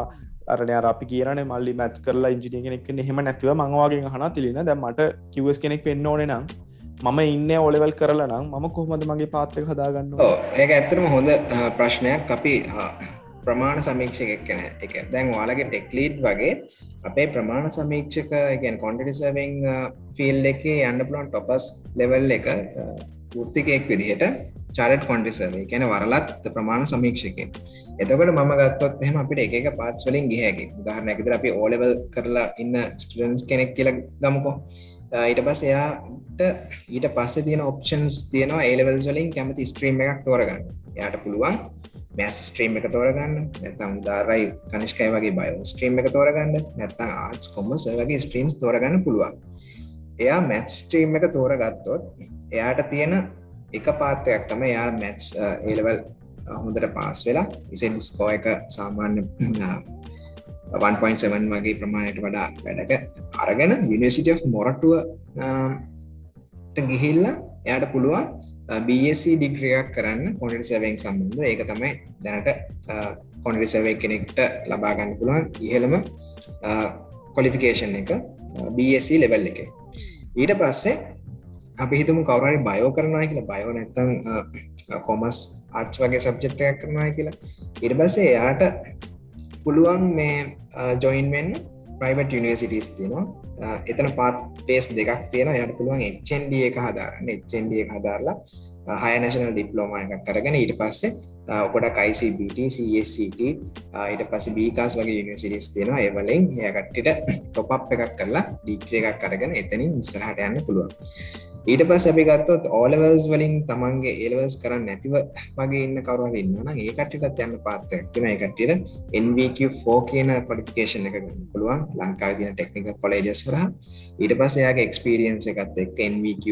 S1: අරන අපි කියන මල්ලි මැත් කරලා ඉජිනිය කෙනෙක් හෙම නැතිව මංවාගේ හන තිලින. දැමට කිවස් කෙනෙක් වෙන්න ඕන නම් මම ඉන්න ඔලෙවල් කරලා නම් මම කොහොමද මගේ පාත්තක හදාගන්න?
S3: ඒක ඇත්තරම හොඳ ප්‍රශ්නයක්. අපි ප්‍රමාණ සමීක්ෂක කන එක දැන් වාලගේ ටෙක්ලීඩ් වගේ අපේ ප්‍රමාණ සමීක්ෂක ගැන් කොන්ටිසවෙන් ෆිල් එක යන්න පුළන් ටොපස් ලෙවල් එක ෘතිකයෙක් විදිහට චරට කොන්ටිසවේ කියන වරලත් ප්‍රමාණ සමීක්ෂක. එතකට මම ගත්තොත් එහම අපිට එක පාත්ස් වලින් ගියහැකි උදාහරණයකතර අපි ඕලෙවල් කරලා ඉන්න ස්ටඩන්ස් කෙනෙක් කියල ගමකෝ. ඊට පස් එයාට ඊට පස්ස තියෙන ඔප්ෂන්ස් තියෙනවා ඒලවල් වලින් කැමති ස්ට්‍රීම් එකක් තෝරගන්න. යායට පුළුවන් මැස් ස්ට්‍රීම් එක තෝරගන්න නැතම් උදාරයි කනිෂ්කයි වගේ බයෝ ස්ට්‍රීම් එක තෝරගන්න නැත්තම් ආර්ස් කොමස් වගේ ස්ට්‍රීම්ස් තෝරගන්න පුළුවන්. එයා මැත් ස්ට්‍රීම් එක තෝරගත්තොත් එයාට තියෙන එක පාත්තයක් තම යා මැත්ස් ඒලවල් හොඳට පාස් වෙලා ඉසෙන් ස්කෝ එක සාමාන්‍ය 1.7 වගේ ප්‍රමාණයට වඩා වැඩක අරගෙන යනිසිට මොරටුව ගිහිල්ල එයාට පුළුවන් uh, BSC ඩිග්‍රියක් කරන්න කොනට සැවෙන් සම්බන්ධ ඒක තමයි දැනට uh, කොනඩි සැවේ කෙනෙක්ට ලබාගන්න පුළුවන් ඉහළම uh, කොලිෆිකේෂන් එක BSC ලෙවල් එක. ඊට පස්සේ අපි හිතම කවරරි බයෝ කරනවා කියලා. බයෝ නැත්තම් කොමස් ආච් වගේ සබ්ජෙක්්ටයක් කරනවා කියලා. ඉට පස්සේ එයාට පුළුවන් මේ ජොයින්වෙන් ප්‍රයිවට් යනිසිටස් තියෙනවා. එතන පාත් පේස් දෙකක් තියෙන යට පුළුවන් එච්චන්ඩ එක හදාරන්න. එච්චන්ඩ එක හදාරලා හය නැශනල් ඩිප්ලෝම එකක් කරගෙන ඊට පස්සේ ඔකොට කයිසිBT CSCT ඊට පස බීකාස් වගේ යනිසිටිස් තියෙනවා. ඒවලින් ඒකට්ටිට තොපප් එකක් කරලා ඩික්්‍ර එකක් කරගෙන එතනින් ඉස්සරහට යන්න පුළුවන්. ඊට පස් අපි ගත්තොත් ඕලවල්ස් වලින් තමන්ගේ ඒලවස් කරන්න නැතිව වගේ ඉන්න කවරුව ඉන්නන ඒ කට්ටිටත් යන්න පාත්තයක්තින එකට්ටියට NVQ4 කියන කොඩිකේෂන් එක ගන්න පුළුවන්. ලංකාව තින ටෙක්නික කොලේජස් රහ ඊට පස් එයාගේ එක්ස්පිරියන්ස එකත් එක් NVQ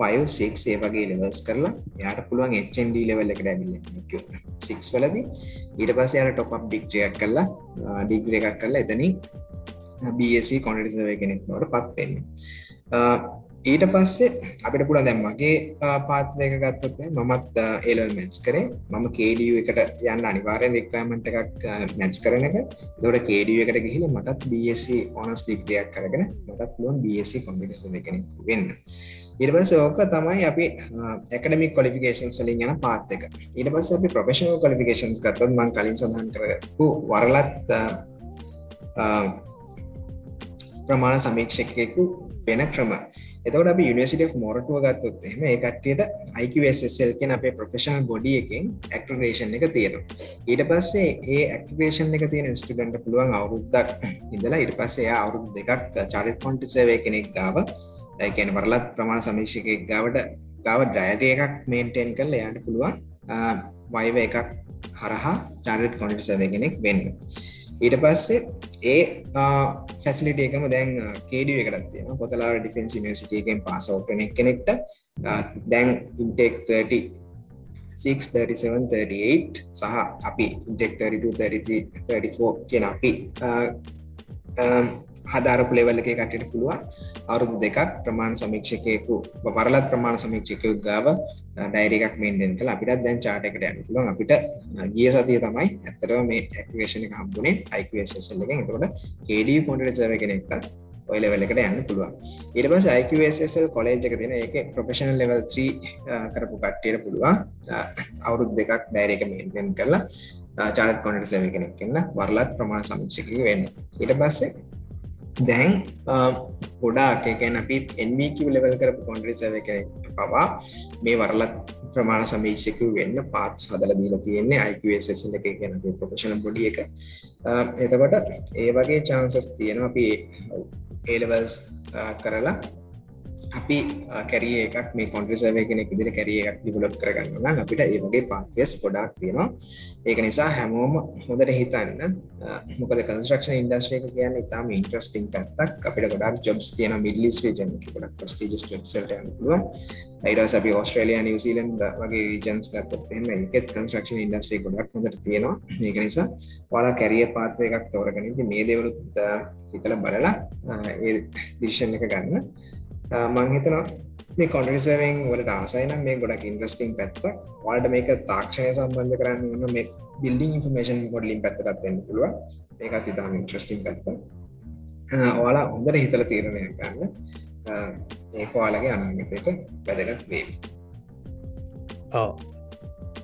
S3: 5 ඒ වගේ ලෙවල්ස් කරලා යාට පුළුවන් HND ලෙවල් එකට ඇවිල්ල සික්ස් වලදී. ඊට පස් යාට ටොප් ඩික්ට්‍රියක් කරලා ඩිග්‍ර එකක් කරලා එතනින් BSC කොන්ටිසව කෙනෙක් නොට පත් වෙන්න. ඊට පස්සේ අපිට පුළ දැම් මගේ පාත්වයක ගත්තොත් මමත් ඒලල් මැච් කරේ. මම කේඩිය එකට යන්න අනිවාරෙන් රික්‍රමට එකක් මැච් කරන එක. දොට කේඩිය එකට ගහිල මටත් BSC ඕනස් ඩික්්‍රියක් කරගෙන මටත් ලොන් BSC කොමිටස එකන වෙන්න. ඉරිපස ඕක තමයි අපි එකඩමික් කොලිෆිකේෂන් සලින් යන පාත් එක. ඊට පස්ස අපි ප්‍රොෆෙෂනල් කොලිෆිකේෂන්ස් ගත්තොත් මං කලින් සඳහන් කරපු වරලත් ප්‍රමාණ සමීක්ෂකයෙකු වෙන ක්‍රම. එතකට අපි යනිසිට මොරටුව ගත්තොත් එම ඒ කට්ටියට IQSSL කියෙන අපේ ප්‍රොෆෙෂනල් බොඩි එකින් ඇක්ටරේෂන් එක තියෙනවා. ඊට පස්සේ ඒ ඇක්ටරේෂන් එක තියෙන ස්ටඩන්ට පුළුවන් අවුරුද්දක් ඉඳලා ඉට පස්සේ අවුරුදු දෙකක් චරිට කොන්ටිසවේ කෙනෙක් ගාව ඇකැන වරලත් ප්‍රමාණ සමීක්ෂකෙක් ගාවට ගාව ඩ්‍රයිඩ එකක් මේන්ටෙන් කල් එයාට පුළුවන් වයිව එකක් හරහා චාරට් කොන්ටිසව කෙනෙක් වෙන්න. ඊට පස්සේ ඒ ෆැසිලිට එකම දැන් කේඩිය එකටත් තියෙන පොතලා ඩිෆෙන්ස් නිසිටකෙන් පාස ඕපන කෙනෙක්ට දැන් ඉන්ටෙක් 30 63738 සහ අපි ඉන්ටෙක් 32 34 කියන අපි හදාරපු ලෙවල් එක කටට පුළුවන්. අවුරුදු දෙකක් ප්‍රමාණ සමීක්ෂකයකු පරලත් ප්‍රමාණ සමීක්ෂකයු ගාව ඩයිරක් මේන්ඩෙන් කළ. අපිට දැන් චාටකට යන පුළුවන්. අපිට ගිය සතිය තමයි ඇත්තර මේ ඇක්වේෂණ එක හම්බුණේ අයිකසල් එක එතකොට කේඩ පොන්ට සව කෙනෙක්ට ඔය ලෙවලකට යන්න පුළුවන්. ඉරබස IQSL කොලේජ් එක තින එක ප්‍රපේෂනල් ලෙවල් 3 කරපු කට්ටියට පුළුවන්. අවුරුද් දෙකක් බෑරක මේන්ටෙන් කරලා චාට කොනට සැව කෙනෙක් කන්න වරලත් ප්‍රමාණ සමික්ෂක වෙන්න. ඉට පස්සේ දැන් ගොඩාක් එකැන අපි එන්වීක ලෙවල් කරපු කොන්ඩ්‍රි සැව කෙනෙක් පවා. මේ වරලත් ප්‍රමාණ සමීක්ෂක වෙන්න පාත් සදල දීල තියෙන්නේ අයිසල් එක ගැන ප්‍රපේෂන බොඩිය එක. එතකොට ඒ වගේ චාන්සස් තියෙනවා අපි ඒලවල්ස් කරලා අපි කැරිය එකක් මේ කොන්ට්‍රසවය කෙනෙක් ඉදිරි කැරිය එකක් දිබලොත් කරගන්න අපිට ඒවගේ පාතියස් ගොඩක් තියෙනවා. ඒක නිසා හැමෝම හොඳට හිතන්න. මොකද කන්ස්ට්‍රක්ෂන් ඉන්ඩස්ට්‍රේක කියන්න ඉතාම ඉන්ට්‍රස්ටිං පැත්තක්. අපිට ගොඩක් ජොබ්ස් තියෙන මිඩලිස් රේජන් ගොඩක් ප්‍රස්ටිජස් වෙබ්සයිට් යන්න පුළුවන්. ඊට අපි ඔස්ට්‍රේලියා නිවසිීලන්ඩ වගේ ජන්ස් ගත්තත් එම එකත් කන්ස්ට්‍රක්ෂන් ඉන්ඩස්ට්‍රේ ගොඩක් හොඳට තියෙනවා. ඒක නිසා වාලා කැරිය පාත්ව එකක් තෝරගනිති මේ දෙවරුත් හිතල බලලා ඒ දිිෂන් එක ගන්න. මංහිතනවා මේ කොන්ටරිසවෙන් වලට ආසයිනම් මේ ගොඩක් ඉන්වස්ටිං පැත්ත. වල්ට මේක තාක්ෂණය සම්බන්ධ කරන්න වන්න මේ බිල්ඩිං ඉන්ෆර්මේෂන් මොඩලින් පැත්තරත්වෙන්න පුළුව ඒකත් ඉතාම ඉන්ට්‍රස්ටිං පැත්ත. ඔයාලා හොඳට හිතල තීරණය ගන්න. ඒක ඔයාලගේ අනාගතයට වැදගත් වේ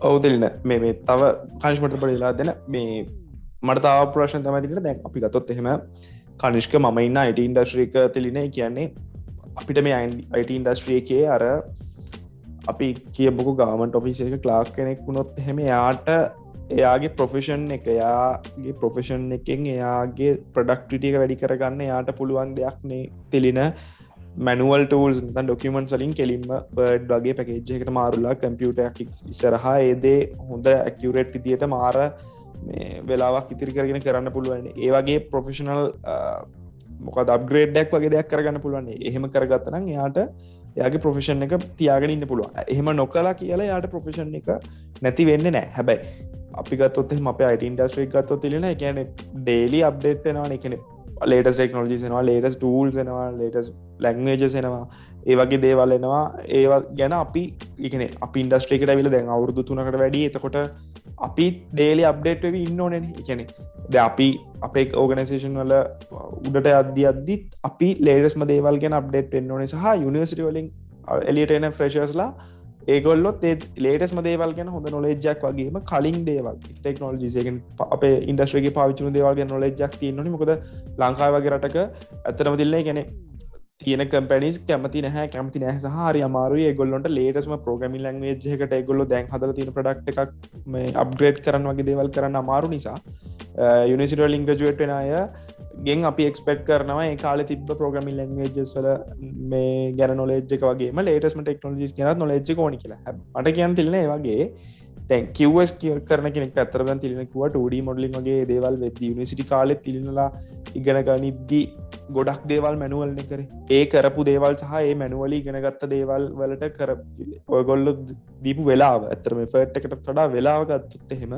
S1: ඔවුදලන මේ මේ තව කංශමට පඩිලා දෙන මේ මට තාව ප්‍රශ්න තමතිකට දැන් අපි ගතොත් එහෙම කනිෂ්ක මම ඉන්න අයිට ඉන්ඩස්ශ්‍රීක තිලින කියන්නේ අපිට මේ අයිට ඉන්ඩස්ට්‍රිය එකේ අර අපි කියමුකු ගාමන්ට ඔෆිස එක ක්ලාක් කෙනෙක් වුණොත් හෙම යාට එයාගේ ප්‍රොෆෙෂන් එක එයාගේ ප්‍රොෆෙෂන් එකෙන් එයාගේ ප්‍රඩක්ටිටික වැඩි කරගන්න යාට පුළුවන් දෙයක්නේ තිලින මැනුවල් ටූල්ස් ඩොකමන්ට සලින් කෙලින්ම බඩ් වගේ පැකේජ්ජකට මාරුලා කම්පියුට ඉසරහා ඒදේ හොඳ ඇකියවරට් විදියට මාර වෙලාවක් ඉතිරි කරගෙන කරන්න පුළුවන්. ඒ වගේ ප්‍රොෆෙෂනල් මොක දබ්ග්‍රේඩ්ඩක් වගේ දෙයක් කරගන්න පුළුවන් එහෙම කරගත්තනම් යාට යාගේ ප්‍රොෆෙෂන් එක තියාගෙන ඉන්න පුළුවන්. එහෙම නොකලා කියලා යාට ප්‍රොෆෙෂන් එක නැති වෙන්න නෑ හැබැයි අපි ගත්තොත් අප අයිට ඉන්ඩස්ට්‍රික් ගත්තොත් තිලෙන එකන ඩේලි අප්ඩේට්නවා එකන ලේටස් ටෙක්නෝජිසනවා ලේටස් ටූල්සනවා ලේටස් ලැංවේජසෙනවා ඒ වගේ දේවල් එනවා. ඒවා ගැන අපි එකන අපි ඉන්ඩස්ට්‍රේකට විල දැන් අවුරුදු තුනකට වැඩි. එතකොට අපි ඩේලි අප්ඩේට්ව ඉන්න ඕනෙන එකනෙ ද අපි අපේ ඕගනසේෂන් වල උඩට අද්දි අද්දිත් අපි ලේඩස්ම දේවල් ගැන අප්ඩේට් පෙන්න්න ඕනේ සහ යුනිවසිටි වලින් එලියට එන ෆ්‍රේශස්ලා ඒගොල්ලොත් ඒ ලේටස්ම දේවල් ගැන හොඳ නොලෙජ්ජක් වගේම කලින් දේවල්. ටෙක්නෝජිසයගෙන් අප ඉන්ඩස්ට්‍රගේ පාවිචුණු දේවල්ගේ නොලෙජ්ජක් තියන්නනි මොකද ලංකායි වගේ රටක ඇත්තනම දිල්ලේ ගැන තියෙන කම්පනිස් කැමති නහ කැමති නෑ සහරි අමාරු ගොල්ලොට ලේටස්ම ප්‍රගමි ලංවේජ්හකට එගොල්ල දැන් හදල තින ප්‍රඩක්් එකක් මේ අප්ග්‍රේඩ් කරන්න වගේ දේවල් කරන්න අමාරු නිසා යුනිසිටලින් ග්‍රජුවට්න අය ගෙන් අපි එක්ස්පෙක්් කරනවා ඒ කාල තිබ ප්‍රගමි ලංවේජස්වල මේ ගැන නොලෙජ්ක වගේ ලේටස්ම ටෙක්නෝජිස් කියන නොලෙජ්ජ කෝනි කියලා. මට කියන්න තිලන වගේ තැන් කිවස් කිය කරන කෙනෙක් අතරග තිලෙනකුව ටඩ මොඩලින් වගේ දේවල් වෙද නිසිටි කාලෙත් තිලනලා ඉගෙන ගනිද්දී ගොඩක් දේවල් මැනුවල්න කර. ඒ කරපු දේවල් සහ ඒ මැනුවලි ගෙනගත්ත දේවල් වලට කර ඔයගොල්ල දීපු වෙලාව. ඇතරම ෆර්ට් එකට තොඩා වෙලාව ගත්තුත් එහෙම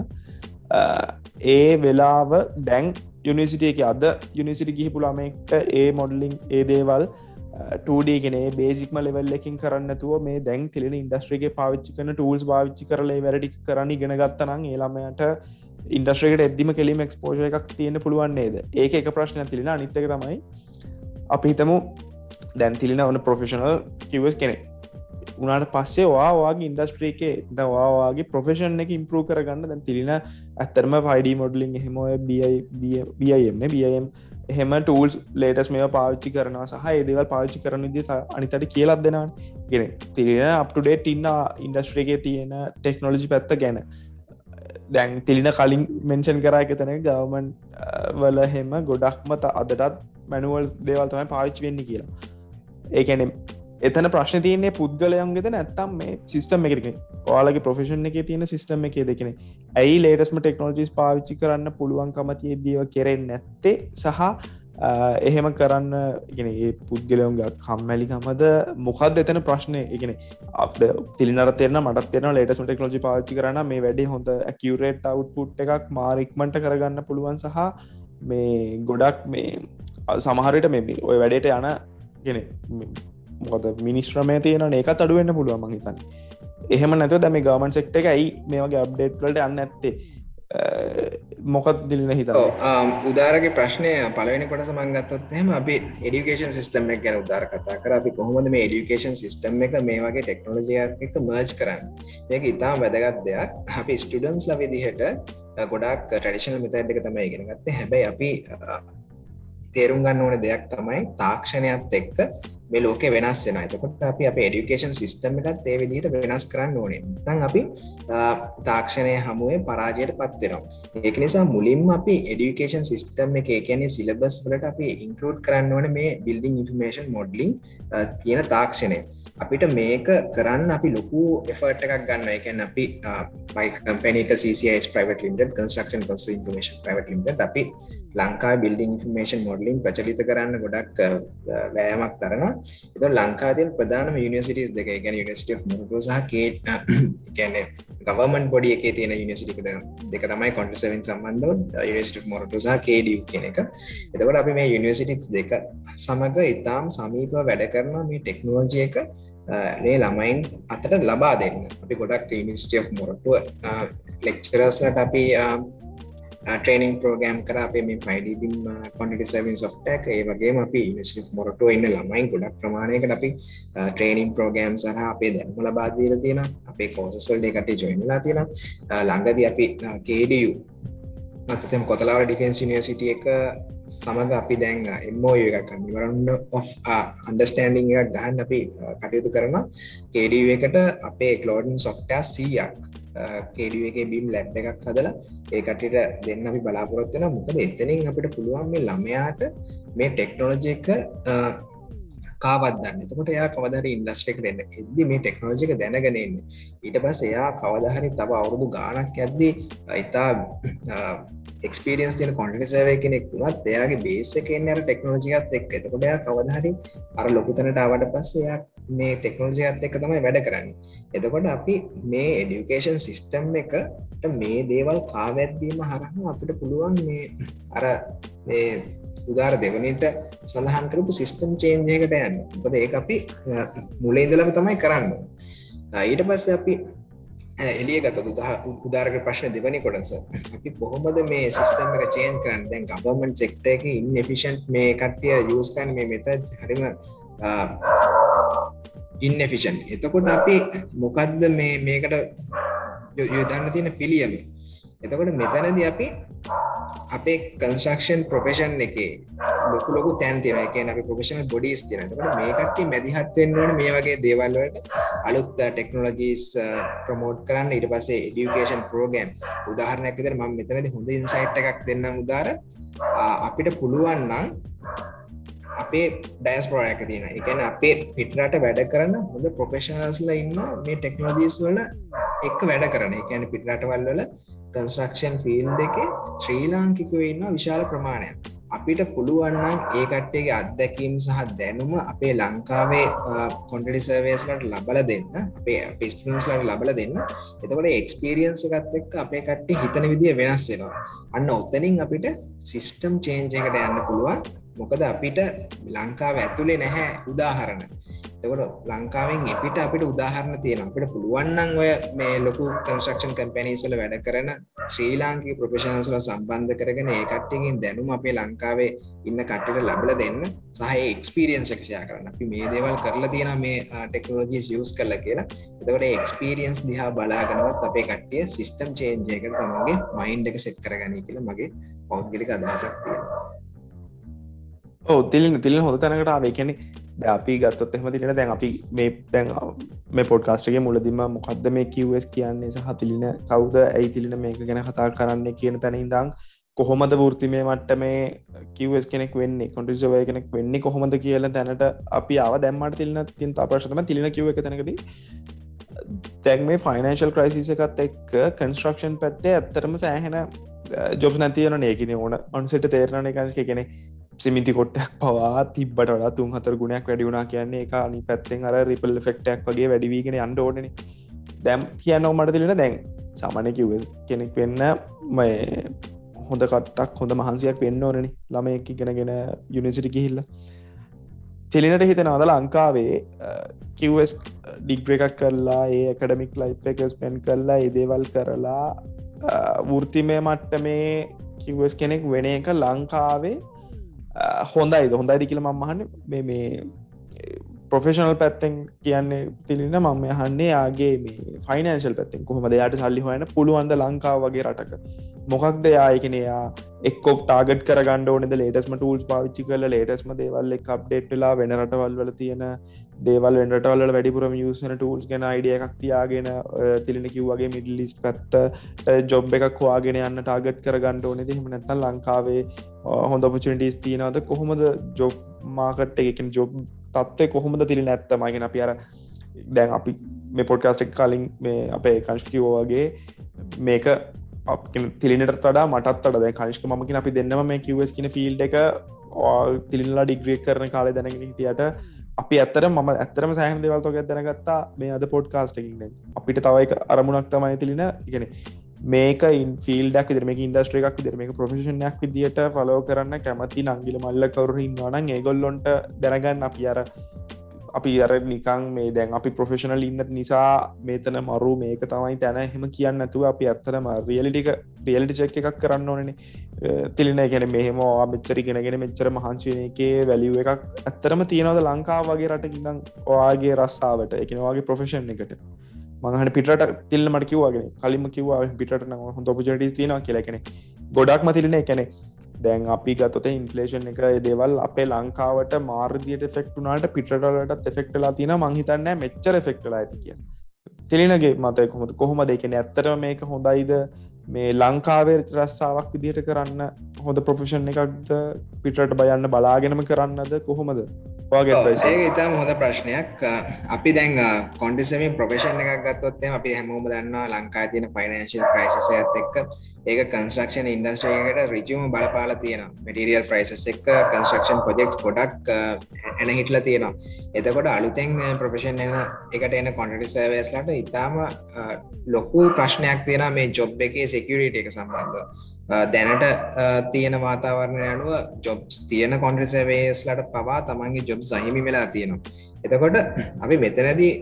S1: ඒ වෙලාව දැන් යුනිසිටිය එක අද යුනිසිටි ගිහිපු ළමෙක්ට ඒ මොඩලිං ඒ දේවල් ටඩගෙන බේසික්ම ලෙවල් එකින් කරන්නතුව මේ දැන් තිලෙන ඉන්ඩස්ට්‍රේගේ පාවිච්චි කන ටූල්ස් භාවිච්චි කරලේ වැඩි කරන්න ගෙන ගත්තනං ඒළමයට ඉන්ඩස්ට්‍රේකට එද්දිම කෙලිම එක්ස්පෝජ එකක් තියෙන පුළුවන් නේද? ඒක එක ප්‍රශ්න තිලෙන අනිත්තක තමයි අපි හිතමු දැන් තිලින ඕන ප්‍රොෆෙෂනල් කිවස් කෙනෙක්. උනාට පස්සේ වාගේ ඉන්ඩස්ට්‍රේ එකේ දවාගේ ප්‍රොෆෙෂන් එක ඉම්පරූ කරගන්න දැන් තිලින ඇත්තරම ෆයිඩ මොඩලින් එහෙම බියම් බියම් එහෙම ටූල්ස් ලේටස් මේ පාවිච්චි කරනවා සහ ඒදවල් පාවිච්චි කරන දි අනිතට කියලත් දෙෙන ගෙන තිරෙන අප්ටුඩේට ඉන්න ඉන්ඩස්ට්‍රේගේ තියෙන ටෙක්නොලජි පැත්ත ගැන. දැන් තිලින කලින් මෙන්ෂන් කරා එක තැන ගවමන් වල හෙම ගොඩක්මත අදටත් මැනුවල් දේවල් තමයි පාවිච්චි වෙන්න කියලා. ඒකැන එතන ප්‍රශ්න තියන්නේ පුද්ගලයන්ගෙද නැත්තම් මේ සිිස්ටම් එකක ඔයාලගේ ප්‍රොෆෙෂන් එක තියෙන සිිස්ටම් එක. දෙකෙන ඇයි ලේටස්ම ටෙක්නෝජිස් පාවිච්චි කරන්න පුළුවන්කමතිය දීව කෙරෙන් නැත්තේ? සහ එහෙම කරන්න ගෙන ඒ පුද්ගලයොන්ගේ කම්මැලිකමද මොකක්ද එතන ප්‍රශ්නය එකන අප තිලිනර තෙරන මටත් තෙන ලේටස්ම ටෙක්නෝජි පාච්චි කරන මේ වැඩි හොඳ ඇකිවරේට් අවට්පුට් එකක් මාරික්මට කරගන්න පුළුවන් සහ මේ ගොඩක් මේ සමහරයට මේ ඔය වැඩේට යන ගෙන මොකද මිනිස්්‍රමය තියෙන ඒකත් අඩුවෙන්න්න පුළුවන් මහිතන්න එහෙම නැතුව දැම ගමන් සෙක්ට එක ඇයි මේවගේ අප්ඩේට්ලට අන්න ඇත්තේ මොකත් දිලින හිත
S3: උදාරගේ ප්‍රශ්නය පලවෙනි කොට සමන්ගත්තොත් එම අපි එඩිකේෂන් සිස්ටම එක ගැන උදාර කතා කර. අපි කොහොමද මේ එඩිකේෂන් සිස්ටම් එක මේ වගේ ටෙක්නෝලජය එක මර්ජ් කරන්න? මේක ඉතාම වැදගත් දෙයක්. අපි ස්ටඩන්ස් ලවිදිහට ගොඩක් ටඩිෂනල් මෙතැඩ් එක තමයි ඉගෙන ගත්තේ. හැබැයි අපි තේරුම් ගන්න ඕන දෙයක් තමයි තාක්ෂණයත් එක්ක මේ ලෝක වෙනස් වෙන එතකොට අපි අප එඩිකේෂන් සිිස්ටම් එකත් ඒ විදිහට වෙනස් කරන්න ඕනේ. තන් අපි තාක්ෂණය හමුවේ පරාජයට පත්වෙනවා ඒක නිසා මුලින්ම අපි එඩිකේෂන් සිිස්ටම් එක කියන්නේ සිලබස් වලට අපි ඉන්කලෝඩ් කරන්න ඕන මේ බිල්ඩිං ඉන්ෆර්මේෂන් මොඩ්ලිං තියෙන තාක්ෂණය. අපිට මේක කරන්න අපි ලොකු එෆර්ට් එකක් ගන්න එකන් අපි බයි කම්පනක CCIS ප්‍රයිවට ලිමිටඩ් කන්ස්ට්‍රක්ෂන් කන්ස් ඉන්ෆර්මේෂන් ප්‍රයිවට ලිමිටඩ් අපි ලංකා බිල්ඩිං ඉන්ෆර්මේෂන් මොඩලින් ප්‍රචලිත කරන්න ගොඩක් වෑයමක් තරනවා. එත ලංකාතින් ප්‍රධානම යනිසිටස් දෙක ගැන නිසිට මුරටු සහ කේට් ගැන ගවමන් පොඩි එක තියෙන යනිසිටික දෙක තමයි කොන්ටසවෙන් සම්බන්ධව යනිසිට මොරටු සහ කේඩිය කියන එක. එතකොට අපි මේ යනිසිටිස් දෙක සමඟ ඉතාම් සමීප වැඩ කරන මේ ටෙක්නෝජය එක. මේ ළමයින් අතට ලබා දෙන්න. අපි ගොඩක් නිස්ටිය මොරටුව ලෙක්චරස්ලට අපි ට්‍රේනිං ප්‍රෝගෑම් කර. අපේ මේ පයිඩබිම් කොන්ටි සවින් සොෆ්ටක් ඒ වගේ අපි නිස්ි මොරටෝ ඉන්න ළමයින් ගොඩක් ප්‍රමාණයකට අපි ට්‍රේනිං ප්‍රෝගෑම් සහ අපේ දැන්ම ලබාදීර තියෙන අපේ කෝසස්වල්ඩ එකට ජොයිනලා තියෙන ළඟද අපි කේඩියු අතතම කොතලාව ඩිෆෙන්ස් නිසිට එක සමඟ අපි දැන් එම්මෝ එකක් නිවරන්න අන්ඩස්ටෑන්ඩිං එකක් ගහන්න අපි කටයුතු කරන කේඩ එකට අපේ කලෝඩන් සොෆ්ටා සීයක් කේඩුවගේ බිම් ලැබ් එකක් හදලා ඒකටට දෙන්න අපි බලාපොරොත්වෙන මොකද එතනින් අපිට පුළුවන් මේ ළමයාට මේ ටෙක්නෝලජ එක කාවදන්න එතකොට එයා කවදර ඉන්ඩස්ට්‍රෙක් දෙන්න එද්දි මේ ටෙක්නෝජික දැනගෙනන්න ඊට පස් එයා කවදහරි තව අවුරුදු ගානක් ඇද්දී ඉතා එක්ස්පිරියන්ස් තියන කොන්ට සෑව කෙනෙක් වුණත් එයාගේ බේස එකෙන්න්නර ටෙක්නෝජිකත් එක් එතකොට එයා කවදහරි අර ලොකුතනට අවට පස්සෙයක් මේ ටෙක්නෝජයත් එක තමයි වැඩ කරන්න. එතකොට අපි මේ එඩියුකේෂන් සිිස්ටම් එකට මේ දේවල් කාවැත්දීම හරහම අපිට පුළුවන් මේ අර උදාර දෙවනට සඳහන් කරපු සිිස්ටම් චේන්ජයකට යන්න. උපද ඒ අපි මුලේදලම තමයි කරන්න. ඊට පස්ස අපි එලිය ගත උදාරක ප්‍රශ්න දෙවනි කොටස. අපි කොහොමද මේ සිිස්ටම් එක චේන් කරන්න? දැන් ගවමන් චෙක්ට එක ඉන්න එෆිෂන්් මේ කට්ටිය යස්කන් මේ මෙත හරිම ඉන්නෆිෂන් එතකොට අපි මොකක්ද මේ මේකට යොදන්න තියෙන පිළියම? එතකොට මෙතනද අපි අපේ කන්ස්ක්ෂන් ප්‍රොෆෙෂන් එක ලොකු ලොකු තැන් තියෙන එක අප ප්‍රොෆෙෂනල් බොඩිස් තියෙනකට මේකට මැදිහත්වෙන්වන මේ වගේ දේවල්ලට අලුත් ටෙක්නෝලජීස් ප්‍රමෝට් කරන්න. ඉට පසේ එඩියුකේෂන් ප්‍රෝගම් උදාහරණයක් විතර ම මෙතනද හොඳ ඉන්සයිට් එකක් දෙන්න උදාර අපිට පුළුවන්නම් අපේ ඩෑස් ප්‍රෝයක තියෙන එකන අපේ පිටරට වැඩ කරන්න හොඳ ප්‍රොෆෙෂනල්ස්ල ඉන්න මේ ටෙක්නෝජීස් වල එක් වැඩ කරන. එකන පිටරටවල් වල කන්ස්ට්‍රක්ෂන් ෆිල්් එක ශ්‍රී ලාංකිකව ඉන්න විශාල ප්‍රමාණය අපිට පුළුවන්නම් ඒ කට්ටේගේ අත්දැකීම් සහ දැනුම අපේ ලංකාවේ කොන්ටඩි සර්වේස්ලට ලබල දෙන්න අපේ පිස්ටන්ස්ලට ලබල දෙන්න. එතකොට එක්ස්පිරියන්ස එකත් එක්ක අපේ කට්ටි හිතන විදිිය වෙනස් වෙනවා. අන්න ඔත්තනින් අපිට සිිස්ටම් චේන්ජයකට යන්න පුළුවන්. මොකද අපිට ලංකාව ඇතුළේ නැහැ උදාහරණ. තකොට ලංකාවෙන් එපිට අපිට උදාහරණ තියෙන අපිට පුළුවන්නන් ඔය මේ ලොකු කන්ස්ට්‍රක්ෂන් කම්පැනිසල වැඩ කරන ශ්‍රී ලාංකී ප්‍රොෆෙෂනල්ස්ල සම්බන්ධ කරගෙන ඒ කට්ටියකින් දැනුම අපේ ලංකාවේ ඉන්න කට්ටිට ලබල දෙන්න. සහ එක්ස්පිරියන්ස් එකෂයා කරන්න. අපි මේ දේවල් කරලා තියෙන මේ ටෙක්නෝජී යස් කරලා කියලා. එතකට එක්ස්පිරියන්ස් දිහා බලාගෙනවත් අපේ කට්ටිය සිිස්ටම් චේන්ජයකට තමගේ මයින්් එක සෙට් කරගනී කියලා මගේ පෞද්ගලික අදහසක් තියෙනවා.
S1: ඕ තිලින් තිලින් හොඳ තැනකට ආවේ කියන්නේ අපි ගත්තොත් එහම තිලෙන දැන් අපි මේ දැන් මේ පොඩ්කාස්ටගේ මුලදිම මොකක්ද මේ කිවස් කියන්නේ සහ තිලින කවුද? ඇයි තිලින මේක ගැන කතා කරන්න කියන තැන ඉදං කොහොමද වෘති මේ මට්ට මේ කිවස් කෙනෙක් වෙන්නේ? කොටිසවය කෙනෙක් වෙන්නේ කොහොමද කියල තැනට අපි ආව දැම්මට තිලන තින් අපර්ශතම තිලින කිව එක තැනකද. තැන් මේ ෆයිනන්ශල් ක්‍රයිසිස එකත් එක් කන්ස්ට්‍රක්ෂන් පැත්තේ ඇත්තරම සෑහෙන ජොබ් නැතියන ඒකන ඕන අන්සට තේරණ එක කෙනෙ සිමිති කොට්ටක් පවා තිබට වඩා තුන් හතර ගුණයක් වැඩි වුණා කියන්නේ එක අනි පැත්තෙන් අර රිපල් ෆෙක්ටක් වගේ වැඩිවීගෙන අන්ඩ ඕනන දැම් කියන්න මට තිලෙන දැන් සාමානය කිවස් කෙනෙක් වෙන්න මය හොඳ කට්ටක් හොඳ මහන්සියක් වෙන්න ඕනනි ළම එක ගෙනගෙන යුනිසිටි කිහිල්ල චෙලිනට හිතනවද ලංකාවේ කිවස් ඩිග්‍ර එකක් කරලා ඒ එකඩමික් ලයි් එකස් පෙන් කරලා ඒදේවල් කරලා වෘතිමය මට්ට මේ කිවස් කෙනෙක් වෙන එක ලංකාවේ හොඳයිද? හොඳයිද කියල මහන්න මේ මේ පොෆෙෂනල් පැත්තෙන් කියන්නේ තිලින මම යහන්නේ යාගේ මේ ෆයිනන්ශල් පැත්තෙන් කොහොමද? යායට සල්ලි හොයන පුළුවන්ද ලංකාව වගේ රටක? මොකක්ද යායකනයා එක්කෝ ටාගට කර ගන්න ඕනෙද? ලේටස්ම ටූල්ස් පාවිච්චි කල ලේටස්ම දේවල් එක් අප්ඩේට්ලා වෙන රටවල් වල තියෙන දේවල් වෙන්ටවල වැඩිපුරම යසන ටූල්ස් ගෙන අයිඩිය එකක් තියාගෙන තිලින කිව්වගේ මිඩලිස් පැත්ත ජොබ් එකක් වාගෙන යන්න ටාගට් කර ගණඩ ඕනෙද? හම නැත්තල් ලංකාවේ හොඳ පචටිස් තියනද කොහොමද ජොබ් මාකට් එකකින් ජොබ් තත්වය කොහොමද තිලි නැත්තමගෙන අප අර දැන් අපි මේ පොඩ්කාස්ටක් කලින් මේ අපේ කංශකිවෝවගේ මේක තිලිනට තඩා මටත් අඩ කනිෂ්ක මකින අපි දෙන්නම මේ කිවස් කියන ෆිල්් එක තිලිල්ලා ඩිග්‍රිය කරන කාලය දැනගෙන හිටියට අපි ඇත්තර ම ඇතරම සෑහන් දෙවල්තෝක දැනගත්තා මේ අද පොඩ්කාස්ටකින් අපිට තවයි අරමුණක් තමයි තිලින. ඉගෙන මේක ෆිල්ඩක් දෙරම ඉන්ඩස්ට්‍රේ එකක් දෙරම ප්‍රෆේෂණයක් විදිට ෆලෝ කරන්න කැමති නංගිල මල්ල කවරු ඉන්නවන ඒගොල්ලොන්ට දැනගන්න අපි අර අපි අර නිකං මේ දැන් අපි ප්‍රොෆෙෂනල් ඉන්න නිසා මේතන මරු මේක තමයි තැන. හෙම කියන්න ඇතුව අපි ඇත්තරම රියලිටික රියල්ටි චෙක් එකක් කරන්න ඕනන තිලින ගැන මෙහෙම මෙච්චරි ගෙනගෙන මෙච්චර මහන්සේන එකේ වැලිුව එකක් ඇත්තරම තියෙනවද ලංකා වගේ රටකිදං ඔයාගේ රස්සාාවට? එකනවාගේ ප්‍රොෆෙෂන් එකට. මහට පිට තිල්ල මට කිවවාගෙන කලිම කිවවා පිට හොඳ පජටස් තියෙනවා කියලකෙන ගොඩක් මතිලන එකනෙ දැන් අපි ගතොත ඉන්ෆලේෂන් එක දේවල් අපේ ලංකාවට මාර්දියට ෆෙක්ටුනාට පිටටලට එෆෙක්ටලා තින මංහිතන්න මෙච්චර ෆෙක්ටලා ඇති කිය තිලිනගේ මතය කොහොමද? කොහොම දෙකන ඇත්තරම මේක හොඳයිද? මේ ලංකාවේ රස්සාාවක් විදිහට කරන්න හොඳ ප්‍රොෆෙෂන් එකක්ද? පිටට බයන්න බලාගෙනම කරන්නද? කොහොමද?
S3: ඒ ඉතාම හොඳ ප්‍රශ්නයක්. අපි දැන් කොන්ටිසමින් ප්‍රපේෂන් එකක් ගත්තොත්තේ අපි හැමෝම දන්නවා ලංකා තියන ෆයිනන්ශල් ප්‍රයිසස ඇත් එක්ක ඒක කන්ස්ට්‍රක්ෂන් ඉන්ඩස්ට්‍රේකට රිජම බලපාල තියෙන මටිරියල් ප්‍රයිසස් එක් කන්ස්ට්‍රක්ෂන් පොජෙක්ස් ගොඩක් එන හිටල තියෙනවා. එතකොට අලුතෙන් ප්‍රපේෂන් එන එකට එන කොන්ටටි සර්වස්ලට ඉතාම ලොකු ප්‍රශ්නයක් තියෙන මේ ජොබ් එකේ සෙකරිට එක සම්බන්ධ දැනට තියෙන වාතාවරණය අනුව ජොබ්ස් තියෙන කොන්ට්‍රසවේස්ලට පවා තමන්ගේ ජොබ් සහිමි වෙලා තියෙනවා. එතකොට අපි මෙතනදී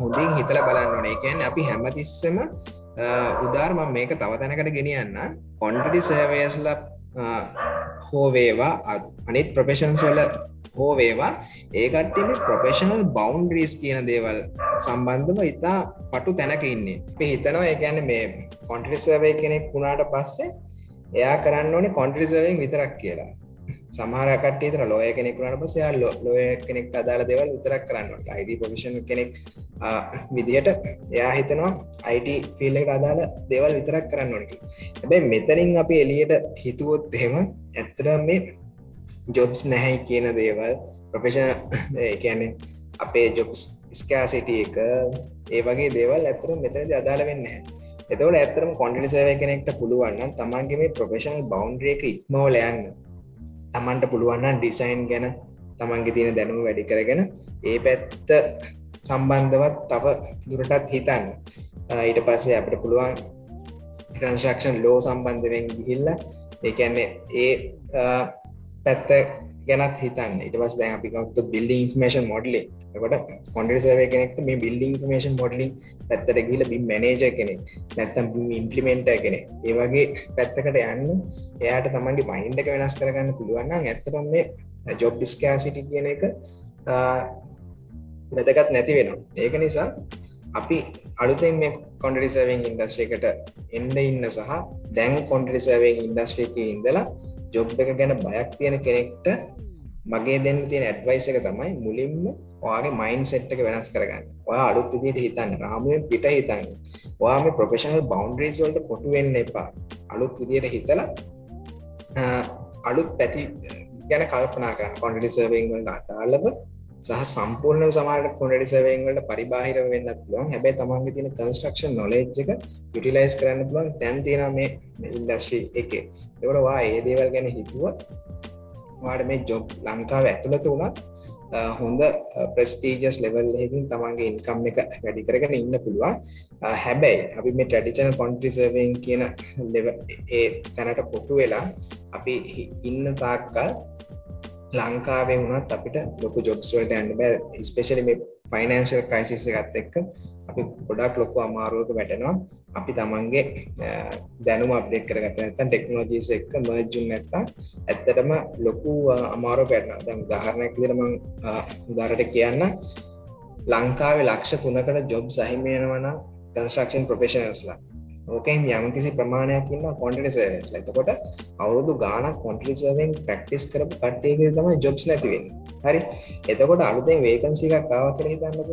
S3: හොඳින් හිතල බලන්න ඕනේ. කියන්න අපි හැමතිස්සම උදාර්ම මේක තව තැනකට ගෙනියන්න. කොන්ටඩි සර්වේස්ල හෝවේවා අනිත් ප්‍රපේෂන්ස් වල හෝ වේවා ඒකටම ප්‍රපේෂනල් බවන්ඩ්‍රීස් කියන දේවල් සම්බන්ධම ඉතා පටු තැනක ඉන්නේ. හිතනවා ඒගැන්න මේ කොන්ට්‍රිසර්වේ කෙනෙක් වුණාට පස්සේ එයා කරන්න ඕනේ කොන්ට්‍රිසවෙන් විතරක් කියලා. සමහරකට තර ලෝය කෙනෙක් වුණට පසයා ලෝය කෙනෙක් අදාල දෙවල් විතරක් කරන්න අයිඩ පොමිෂන් කෙනෙක් විදියට එයා හිතනවා අයිට ෆිල්ල එක අදාල දෙවල් විතරක් කරන්න ඕනකි හැබැයි මෙතනින් අපි එලියට හිතුවොත් එහෙම ඇත්තර මේ ජොබ්ස් නැහැ කියන දේවල් ප්‍රපේෂන කියන්නේ අපේ ජොබ්ස් ස්කෑසිට එක ඒ වගේ දේවල් ඇතර මෙතනද අදාළ වෙන්න එතවට ඇතරම කොන්ටි සේව කෙනෙක්ට පුළුවන්න තමන්ගේ මේ ප්‍රොෆෙෂනල් බෞන්ඩ්‍රිය එක ඉක්මෝල යන්න. තමන්ට පුළුවන්න ඩිසයින් ගැන තමන්ගේ තියෙන දැනුම වැඩි කරගෙන ඒ පැත්ත සම්බන්ධවත් තව දුරටත් හිතන්න. ඊට පස්සේ අපට පුළුවන් කන්ස්ට්‍රක්ෂන් ලෝ සම්බන්ධවෙන් ගිහිල්ල ඒකන්නේ ඒ පැත්ත ගැනත් හිතන්න. ඉට පස් දැන් අපි කවත්තු බිල්ඩි ඉන්ෆමේෂන් මොඩලි කොට කොන්ඩ සර්වය කෙනෙක්ට මේ බිල්ඩි ඉන්ෆමේෂන් මොඩලින් පැත්තට ගිල බිම් මැනේජ කෙනෙ නැත්තම් ඉම්පලිමෙන්ට කෙනෙ ඒවගේ පැත්තකට යන්න එයාට තමන්ගේ මයින්ඩක වෙනස් කරගන්න පුළුවන්න ඇත්තටම මේ ජොබ් ඩිස්කෑසිටි කියන එක වැදගත් නැති වෙනවා. ඒක නිසා අපි අලුතෙන් මේ කොන්ඩරිසවෙන් ඉන්ඩස්ට්‍රේකට එන්ඩ ඉන්න සහ දැන් කොන්ඩරිසවෙන් ඉන්ඩස්ට්‍රේක ඉඳලා ජොබ් එක ගැන බයක් තියෙන කෙනෙක්ට මගේ දෙන්න තියෙන ඇඩ්වයිස එක තමයි මුලින්ම ඔයාගේ මයින් සෙට්ක වෙනස් කරගන්න. ඔයා අලුත් විදියට හිතන්න රාමුවෙන් පිට හිතන්න. ඔයා මේ ප්‍රොෆෙෂනල් බෞන්ඩ්‍රීස් වලට කොටු වෙන්න එපා. අලුත් විදියට හිතලා අලුත් පැති ගැන කල්පනා කරන්න. කොන්ඩිලි සර්වෙන් වලට අදාළව සහ සම්පූර්ණ සමාට කොඩඩි සවයෙන් වලට පරිබාහිර වෙන්න පුළුවන්. හැබැයි තමන්ගේ තියෙන කන්ස්ට්‍රක්ෂන් නොලෙජ් එක යුටිලයිස් කරන්න පුළුවන් තැන් තියෙන මේ ඉන්ඩස්ට්‍රී එක. එවට වා ඒ දේවල් ගැන හිතුව වාට මේ ජොබ් ලංකාව ඇතුළත වුණත් හොඳ ප්‍රස්ටීජස් ලෙවල් එකින් තමන්ගේ ඉන්කම් එක වැඩි කරගෙන ඉන්න පුළුවන්. හැබැයි අපි මේ ටඩිචන කොන්ට්‍රිසර්වෙන් කියන ලෙව ඒ තැනට කොටු වෙලා අපි ඉන්න තාක්කල් ලංකාවේ වුණත් අපිට ලොකු ජොබ්ස්වලට ඇන්න බෑ. ස්පේශලි මේ ෆයිනන්ශල් ක්‍රයිසිස ගත් එක්ක අපි ගොඩක් ලොකු අමාරුවක වැටෙනවා. අපි තමන්ගේ දැනුම අප්ඩේට් කරගත නැත්තම් ටෙක්නෝජීස් එක්ක මර්ජුන් නැත්තා ඇත්තටම ලොකු අමාරු පැටන දැම් උදාහරණයක් විදිහට මම උදාහරණයක් කියන්න. ලංකාවේ ලක්ෂ තුනකට ජොබ් සහිමයනවන කන්ස්ට්‍රක්ෂන් ප්‍රොෆෙෂනල්ස්ලා ඕකෙන් යම කිසි ප්‍රමාණයක් ඉන්න කොන්ටි සර්ස් ලතකොට අවුරුදු ගාන කොන්ටි සර්වෙන් ප්‍රක්ටිස් කරපු කට්ටේක තමයි ජොබ්ස් නැතිවෙන් හරි? එතකොට අලුතෙන් වේකන්සිකක් කාව කර හිතන්නක.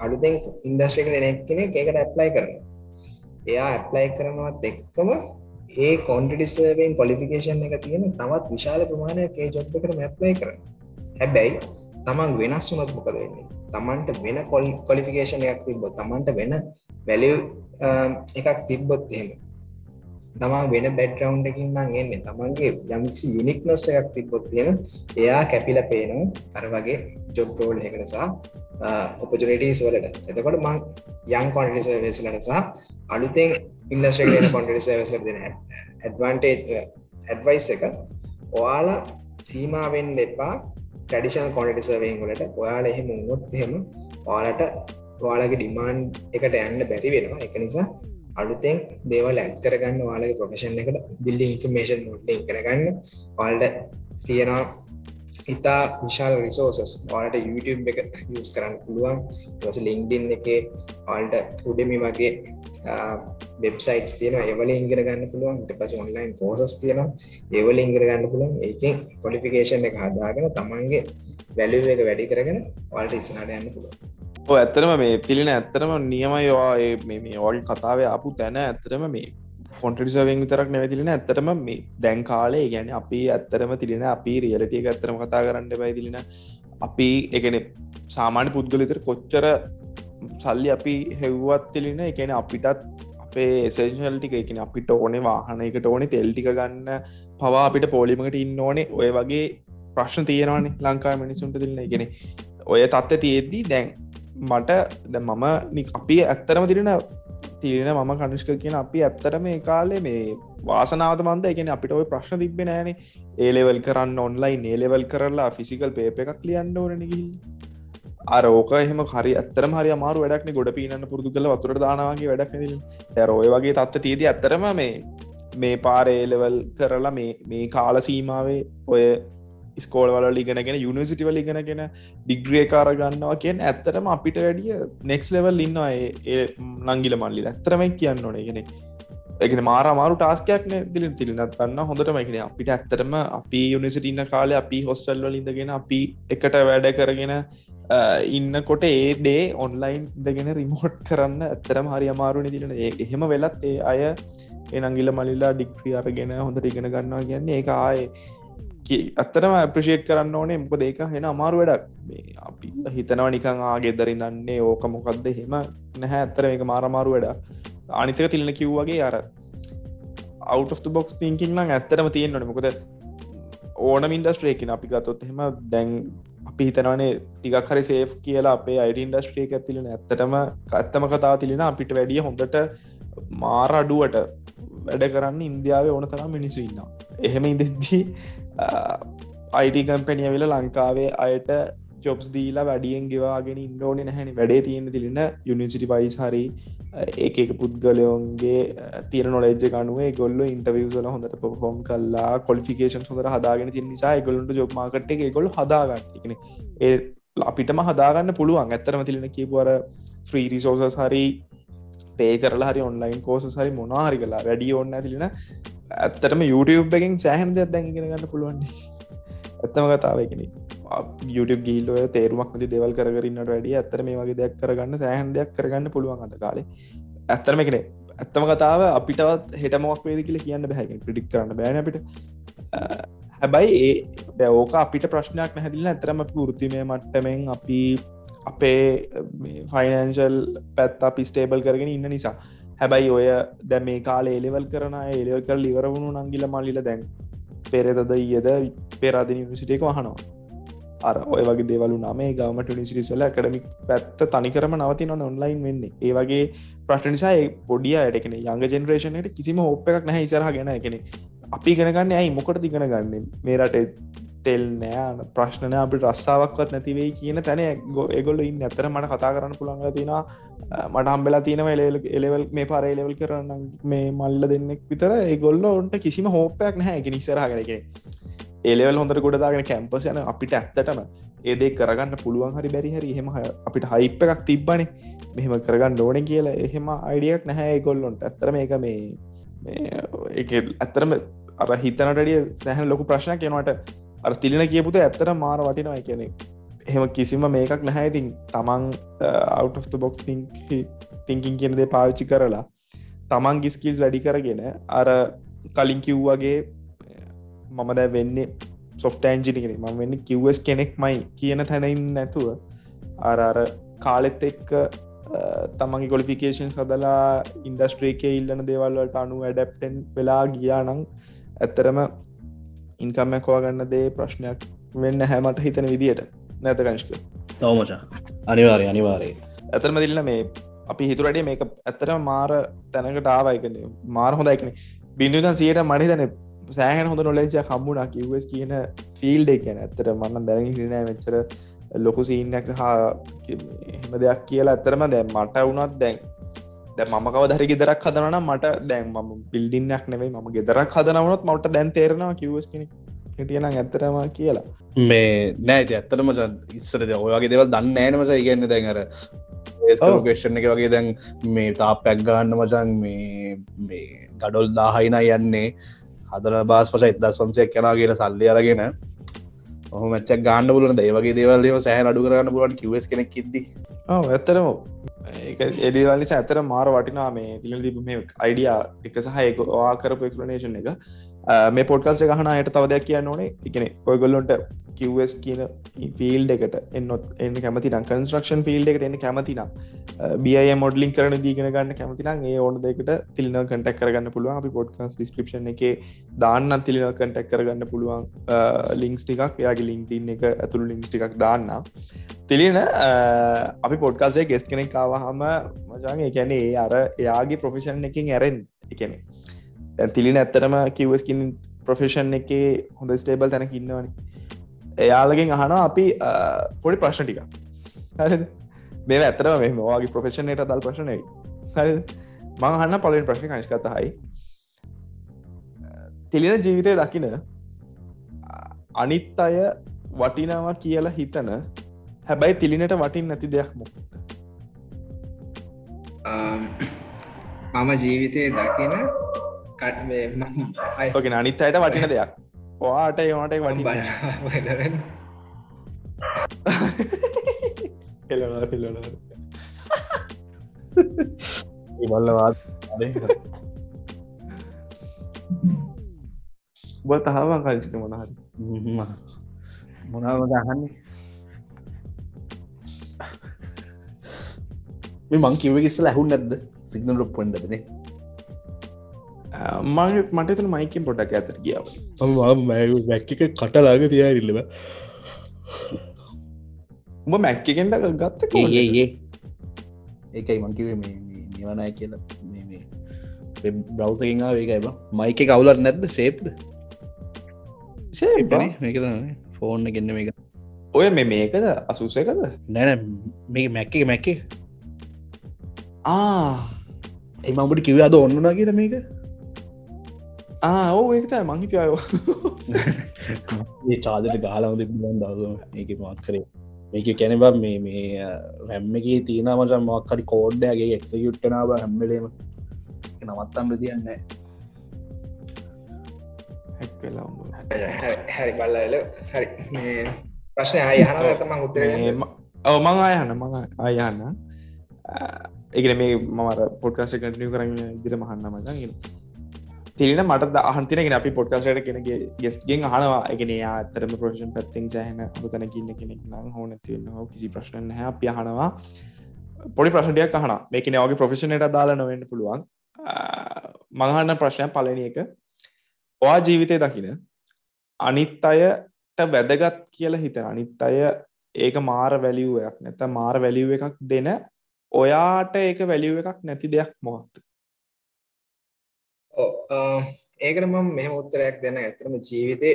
S3: අලුතෙන් ඉන්ඩස්ට්‍රික නෙක් කෙනෙ ඒකට ඇප්ලයි කරන එයා ඇප්ලයි කරනවත් එක්කම ඒ කොන්ටිසර්වෙන් කොලිෆිකේෂන් එක තියෙන තවත් විශාල ප්‍රමාණයක් ඒ ජොබ් එකට ඇප්ලයි කරන හැබැයි තමන් වෙනස් වුනත් මොකද වෙන්නේ? තමන්ට වෙන කොල් කොලිෆිකේෂන් එකක් තිබ තමන්ට වෙන වැලිය um, එකක් තිබ්බොත් එහෙම. තමා වෙන බැඩ්රවන්් එකින් නම් එන්නේ. තමන්ගේ යම්කිසි යුනික්නස් එකක් තිබ්බොත් එහෙම එයා කැපිල පේනවා අර වගේ ජොබ් රෝල් එක නිසා ඔපජනටස් වලට. එතකොට මං යන් කොන්ටි සර්වේස්ලට සහ අලුතෙන් ඉන්ඩස්ට්‍රේන කොන්ටි සර්වස්ල දෙන ඇඩ්වන්ටේ ඇඩ්වයිස් uh, එක ඔයාලා සීමාවෙන් එපා. ටඩිෂන් කොන්ටි සර්වයෙන් වලට. ඔයාල එහෙම උොත් එහෙම ඔයාලට ඔයාලගේ ඩිමාන්් එකට යන්න බැරි වෙනවා. එක නිසා අලුතෙන් දේවල් ඇඩ් කරගන්න වාලගේ ප්‍රොෆෙෂන් එකට බිල්ලි ඉන්ෆර්මේෂන් මොඩ්ලින් කරගන්න. ඔල්ඩ තියෙනවා ඉතා විශාල් රිසෝසස් ඔලට YouTube එක යස් කරන්න පුළුවන්. ස ලිංක්ඩින් එක ඔල්ට උඩමි වගේ වෙබ්සයිට් තියෙන ඒවල ඉංගර ගන්න පුළුවන්. ට පස ඔන්ලයින් කෝසස් තියෙන ඒවල ඉංගර ගන්න පුළුවන්. ඒකෙන් කොලිෆිකේෂන් එක හදාගෙන තමන්ගේ වැලුව එක වැඩි කරගෙන වල්ට ඉස්නාට යන්න පුළුවන්.
S1: ඇත්තරම මේ පිළින ඇත්තරම නියමයවා මේ ඔල් කතාව අපපු තැන ඇත්තරම මේ කොන්ටරිසවෙන් විතරක් නැවතිලෙන ඇත්තරම මේ දැන් කාලේ ගැන අපි ඇත්තරම තිලෙන අපි රියලටිය ඇත්තරම කතා කරන්න බයිදිලෙන අපි එකන සාමාන්‍ය පුද්ගලිතර කොච්චර සල්ලි අපි හෙව්වත් තිලින එකන අපිටත් අපේ එසේෂල් ටික එකන අපිට ඕනේ වාහනයකට ඕනේ තෙල්ටික ගන්න පවා අපිට පෝලිමකට ඉන්න ඕනේ. ඔය වගේ ප්‍රශ්න තියෙනවානේ ලංකා මිනිසුන්ට තිලන එකෙන ඔය තත්ත තියෙද්දී දැන් මට ද මම අපි ඇත්තරම තිරෙන තිරෙන මම කනිෂ්ක කියන අපි ඇත්තට මේ කාලේ මේ වාසනාවත මන්ද? එකන අපිට ඔය ප්‍රශ්න තිබෙන ෑනේ ඒලෙවල් කරන්න ඔන්ලයින් ඒලෙවල් කරලා ෆිසිකල් පේප එකක් ලියන්න ඕනනගිල් අරෝක එහම හරි ඇත්තරම හරි අමාරු වැඩක්න ගොඩ පීනන්න පුරදු කල වතුර දානවාගේ වැඩක් ඇරෝය වගේ තත්ත තියද ඇත්තරම මේ මේ පාරේලෙවල් කරලා මේ මේ කාල සීමාවේ ඔය ස්කෝල් වල ඉගෙනගෙන යුනිසිටි වල ඉගෙනගෙන ඩිග්‍රිය කාර ගන්නවා කියෙන් ඇත්තටම අපිට වැඩිය නෙක්ස් ලෙවල් ඉන්නවා ඒ නංගිල මල්ලි ඇත්තරමයි කියන්න ඕනගෙන එකන මාරමාරු ටාස්කයක්න දිලින් තිලිනත් ගන්න හොඳට මයිකන අපිට ඇත්තටම අපි යුනිසිටින්න කාලය අපි හොස්ටල්වල ඉඳගෙන අපි එකට වැඩ කරගෙන ඉන්නකොට ඒ දේ ඔන්ලයින් දගෙන රිමෝට් කරන්න ඇත්තරම හරි අමාරුණ තිලන එහෙම වෙලත් ඒ අය එනංගිල මලිලා ඩික්්‍රී අරගෙන හොඳට ඉගෙන ගන්නවා කියන්නේ ඒ ආය අත්තරම ප්‍රශේට් කරන්න ඕනේ මොක දෙක හෙන අමාරු වැඩක්. අපි හිතනවා නිකං ආගේ දරින් දන්නේ ඕක මොකක්ද හෙම නැහැ. ඇත්තර එක මාරමාරු වැඩ අනිතක තිලන කිව්වගේ අර අව් බොක්ස් තිංකින් නම් ඇත්තරම තියෙන්න්නන මොකද ඕන මින්ඩස්ට්‍රේකින අපි ගතොත් හෙම දැන් අපි හිතනවනේ ටිකක් හරි සේෆ් කියලා අපේ අයිඩ ඉන්ඩස්ට්‍රේක ඇතිලෙන ඇත්තටම කත්තම කතා තිලෙන අපිට වැඩිය හොඳට මාර අඩුවට වැඩ කරන්න ඉන්දියාව ඕන තරම් මිනිස්සු ඉන්නවා. එහෙම ඉදදී අයිට කම්පැනිය වෙල ලංකාවේ අයට ජොබ්ස් දීලා වැඩියෙන් ගෙවාගෙන ඉන්නඕන නැහැනි වැඩේ තියෙන තිලෙන යුනිසිටි පයිස් හරි ඒක පුද්ගලයෝන්ගේ තිර නොලෙජ් ගනුව ගොල්ල ඉන්ටවියසල හොඳට පොහොම් කල්ලා කොලිෆිකේෂන් හොඳර හදාගෙන ති නිසා ගොලුන්ට ජොබ් මාකට එක ගොල් හදාගන්නන ඒ අපිටම හදාගන්න පුළුවන්. ඇත්තරම තිලෙන කිපුවර ෆ්‍රී රිසෝසස් හරි පේ කරලා හරි ඔන්ලයින් කෝස හරි මොනාහරි කලා වැඩිය ඔන්න තිලෙන ඇත්තටම YouTube එකෙන් සෑහන් දෙයක් දැන්ගෙන ගන්න පුළුවන්න්නේ ඇත්තම කතාවකෙන YouTube ගීල්ලොය තේරුමක් මති දෙවල් කරන්නට වැඩිය ඇත්තර මේ වගේ දෙයක් කරගන්න සෑහන් දෙයක් කරගන්න පුළුවන් අද කාලේ. ඇත්තරම කෙනෙ ඇත්තම කතාව අපිටත් හෙටමක් වේද කියල කියන්න බැහැකින් පිඩික් කරන්න බෑන අපිට. හැබැයි ඒ දැවෝක අපිට ප්‍රශ්නයක් නැහැදිල ඇතරම ෘතිමය මට්ටමෙන් අපි අපේ ෆයිනන්ශල් පැත් අපි ස්ටේබල් කරගෙන ඉන්න නිසා. හැබැයි ඔය දැ මේ කාල ඒලෙවල් කරන ඒලව කල් ලිවරවුණු නංගිල මල්ලිල දැන් පෙරෙදද ඊයද පෙරාදින විසිටේක වහනවා අර ඔය වගේ දෙවලු නමේ ගවමට නිසිරිසල කඩමික් පැත්ත තනිකරම නවතින ඔන්ලයින් වෙන්නේ. ඒ වගේ ප්‍රශ්න නිසා පොඩිය අයටකෙන යංග ජෙනරේෂනයට කිසිම හෝප එකක් නැහැ ඉසරහ ගෙන. කෙනෙ අපි ගෙනගන්න ඇයි? මොකට තිගෙන ගන්න? මේ රට තෙල් නෑ ප්‍රශ්නන අපි රස්සාාවක්වත් නැතිවෙයි කියන තැන එගොල්ල ඉන්න. ඇතර මට කතා කරන්න පුළන්ග තින මට හම්බෙලා තියනව එලෙවල් මේ පර එලෙවල් කරන්න මේ මල්ල දෙන්නෙක් විතර ඒගොල්ල ඔන්ට කිසිම හෝපයක් නැහැ එක නිසරහගෙනකෙන ඒලෙවල් හොඳට ගොඩදාගෙන කැම්පස් යන අපිට ඇත්තටම ඒදේ කරගන්න පුළුවන් හරි බැරි හරි එහෙම අපිට හයිප් එකක් තිබ්බන. මෙහෙම කරගන්න ඕන කියලා එහෙම අයිඩියක් නැහැ ගොල්ලොන්ට ඇතරම එක මේ ඇත්තරම අර හිතනටඩිය සැහන ලොකු ප්‍රශ්න කෙනවට අර තිලින කියපුත ඇත්තර මාර වටිනවා කියනෙ එහෙම කිසිම මේකක් නැහැඉතින් තමන් අවට් බොක්ස් තිංකින් කියනදේ පාවිච්චි කරලා තමන් ගිස්කිල්ස් වැඩි කරගෙන අර කලින් කිව්වගේ මම දැ වෙන්නේ සොෆ්ට ඇන්ජිනිකෙන ම වෙන්න කිවස් කෙනෙක් මයි කියන තැනයින් නැතුව අර අර කාලෙත් එක්ක තමන්ගේ කොලිෆිකේෂන් සදලා ඉන්ඩස්ට්‍රේක ඉල්ලන දේවල්වලට අනු ඇඩප්ටෙන් වෙලා ගියා නං ඇත්තරම ඉන්කම්මැ කවාගන්න දේ ප්‍රශ්නයක් වෙන්න හැමට හිතන විදියට. නැත කංශක
S2: තවමචා අනිවාරය අනිවාරය
S1: ඇතරම දිල්ල මේ අපි හිතුරටේ මේක ඇත්තර මාර තැනකට ආවයිකන මාර හොඳයිකන බිඳුතන් සියට මනිතන සෑහන හොඳ නොලෙජ කම්මුණා කිවස් කියන ෆිල්ඩ එකන ඇත්තර මන්න දැන හිරනෑ වෙච්චර ලොකු සීනක් හා එහෙම දෙයක් කියලා. ඇත්තරම දැ මට වුණත් දැන් දැ මම කව දරි ගෙදරක් හදන මට දැන් ම පිල්ඩින්නක් නෙවෙයි ම ගෙදරක් හදනවනොත් මට දැන් තේරෙනවා කිවස් කෙනෙ හිටියන ඇත්තරම කියලා.
S2: මේ නෑ ඇත්තටම ඉස්සරද ඔයගේ දෙවල් දන්න ෑනමස ඉගන්න දැන්ර ඒස්කේෂන් එක වගේ දැන් මේ තාපැක් ගන්න මචන් මේ ගඩොල් දාහයින යන්නේ. හදර බාස් පස එදස් වන්සයක් කෙනා කියල සල්ලි අරගෙන ඔහ මච්ච ගාන්න පුලන ඒවගේ දේවල්දම සෑහ අඩු කරන්න පුලන් කිවස් කෙනෙක් කිද්දි
S1: ඇත්තරම එඩිවලි ඇතර මාර වටිනා මේ තිල තිබ මේ අයිඩියා එක සහයක ආකරපු එක්ස්ලනේෂන් එක. මේ පොඩ්කස්ට ගහන අයට තව දෙයක් කියන්න ඕනේ. එකන ඔයගොල්ලොන්ට කිවස් කියන ෆිල් එකට එන්නොත් එන්න කැමති කන්ස්ට්‍රක්ෂන් ෆිල් එකට එන්න කැමතින බිය මොඩලින් කරන දීගෙන ගන්න කැමතින ඒ ඕන දෙකට තිලින කටක් කරගන්න පුළුවන්. අපි පොඩ්කස් ඩිස්ක්‍රපෂන් එක දාන්න තිලින කටක් කරගන්න පුළුවන්. ලිංක්ස් ටිකක් යාගේ ලින්ක්ටන් එක ඇතුළු ලිංක්ස් ටිකක් දාන්න තිලින අපි පොඩ්කාසේ ගෙස් කෙනෙක් කාවහම මචන් එකැන ඒ අර එයාගේ ප්‍රොෆෙෂන් එකින් ඇරෙන් එකනෙ තිලින ඇත්තරම කිවස්කින් ප්‍රොෆෙෂන් එක හොඳ ස්ටේබල් තැන ඉන්නවන එයාලගෙන් අහනවා අපි පොඩි ප්‍රශ්න ටික හරි මේ ඇතරම මේ මවාගේ ප්‍රොෆෙෂන්යට දල් ප්‍රශ්නය හරි මංහන්න පලින් ප්‍රශ්න කංශකත හයි තිලින ජීවිතය දකින අනිත් අය වටිනවා කියලා හිතන හැබැයි තිලිනට වටින් නැති දෙයක් මොක්ත
S3: මම ජීවිතය දකින
S1: ඕකෙන අනිත් අයට වටින දෙයක්. වාට ඒවාට වටි එලනා පිල්ලන
S2: ඉබල්ලවාත්
S1: බ තහවන් කල්චක මොනහරි
S2: මොනාවද අහන්නේ? මේ මං කිව කිස්සල ඇහුන් නැද්ද? සිගනල් ලොප් පොන්ඩනේ
S1: මගේ මට තුන මයිකෙන් පොඩක් ඇතර කියාව
S2: වැැක්ක කටලාග තියාරිල්ලබ
S1: උඹ මැක්කෙන්ට ගත්ත
S2: ඒ ඒකයි මංකිව නිවනය කියලා. බ්‍රව්තකින් ඒකයි මයික කවුලත් නැද්ද? ශේප්ද මේක ෆෝන් ගන්න මේක
S1: ඔය මෙ මේකද? අසුසයකද
S2: නැන මේ මැක්ක මැක්කේ
S1: ආ.
S2: එමට කිව අද ඔන්නුනා කියල මේක
S1: ඕ ඒකත මංහිතයෝ
S2: චාදට ගාලාවද බිලන් දව ඒක මක් කරේ. මේක කැනබ මේ මේ රැම්මක තියෙන මචන් මක්කරි කෝඩ්ඩගේ එක්සයුට්ටනාව හැම්මලේම නවත්තම් බදියන්න
S1: හැක්කලා
S3: හරි බල්ලල හරි ප්‍රශ්නය අයහන තමන් උත්තර
S1: ඔව මං අයහන්න මං අයහන්න ඒකන මේ මමර පොඩ්කාස්ට කටිනිය කරන්න ඉදිර මහන්න මචන් තිරන මට අහන්තිනගෙන අපි පොඩ්කාස්ට කෙනගේ ගෙස්ගෙන් අහනවා. එකන අතරම ප්‍රශන් පැත්තිෙන් සෑහන අතන කියන්න කෙනෙක් නම් හෝන තියන්න හෝ කිසි ප්‍රශ්න හැ අපි අහනවා. පොඩි ප්‍රශ්නටයක් අහන මේකන වගේ ප්‍රෆෙෂනයට දාලා නොවෙන්න පුළුවන්. මඟහන්න ප්‍රශ්නය පලන එක. ඔයා ජීවිතය දකින අනිත් අයට වැදගත් කියලා හිතන අනිත් අය ඒක මාර වැලිුවයක් නැත මාර වැලිුව එකක් දෙන ඔයාට ඒක වැලිුව එකක් නැති දෙයක් මොහත්
S3: ඒකට මම මෙහෙම උත්තරයක් දෙන්න ඇතරම ජීවිතේ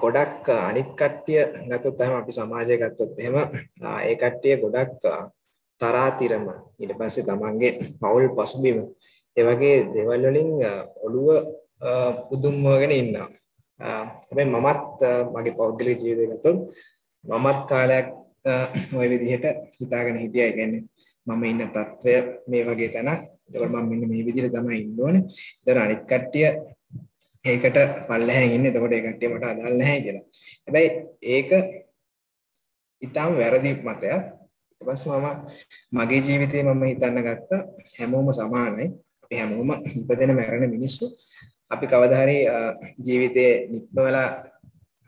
S3: ගොඩක් අනිත් කට්ටිය ගත්තොත් එහෙම අපි සමාජය ගත්තොත් එහෙම ඒ කට්ටිය ගොඩක් තරාතිරම ඊට පස්සේ තමන්ගේ පවුල් පසුබිම ඒ වගේ දේවල් වලින් ඔළුව පුදුම්වගෙන ඉන්නවා. හැබැයි මමත් මගේ පෞද්ගලික ජීවිතය ගත්තොත් මමත් කාලයක් ওই විදිහට හිතාගෙන හිටියා. ඒ කියන්නේ මම ඉන්න තත්ත්වය මේ වගේ තැනක්. එතකොට මම මෙන්න මේ විදිහට තමයි ඉන්න ඕනේ. ඒතර අනිත් කට්ටිය ඒකට පල්ලෙහැන් ඉන්නේ. එතකොට ඒ කට්ටිය මට අදාළ නැහැ කියලා. හැබැයි ඒක ඊටාම් වැරදි මතයක්. ඊට පස්සේ මම මගේ ජීවිතේ මම හිතන්න ගත්තා හැමෝම සමානයි. අපි හැමෝම ඉපදෙන මැරෙන මිනිස්සු. අපි කවදා හරි ජීවිතේ නික්මවලා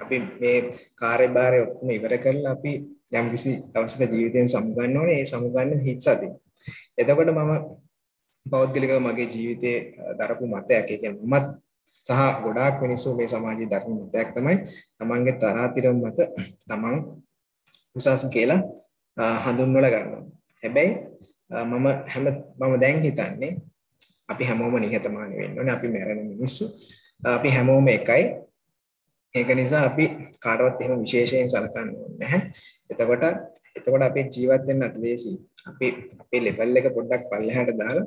S3: අපි මේ කාර්යභාරය ඔක්කොම ඉවර කරලා අපි යම්කිසි දවසක ජීවිතයෙන් සමුගන්න ඕනේ. ඒ සමුගන්න හිත් සතින්. එතකොට මම පෞද්ගලිකව මගේ ජීවිතේ දරපු මතයක්. ඒ කියන්නේ මමත් සහ ගොඩාක් මිනිස්සු මේ සමාජයේ දරපු මතයක් තමයි තමන්ගේ තරාතිරම මත තමන් උසස් කියලා හඳුන්වලා ගන්නවා. හැබැයි මම හැම මම දැන් හිතන්නේ අපි හැමෝම නිහතමානී වෙන්න ඕනේ. අපි මැරෙන මිනිස්සු. අපි හැමෝම එකයි. ඒක නිසා අපි කාටවත් එහෙම විශේෂයෙන් සලකන්න ඕනේ නැහැ. එතකොට එතකොට අපේ ජීවත් වෙන්න අතලේසි. අපි අපේ ලෙවල් එක පොඩ්ඩක් පල්ලෙහාට දාලා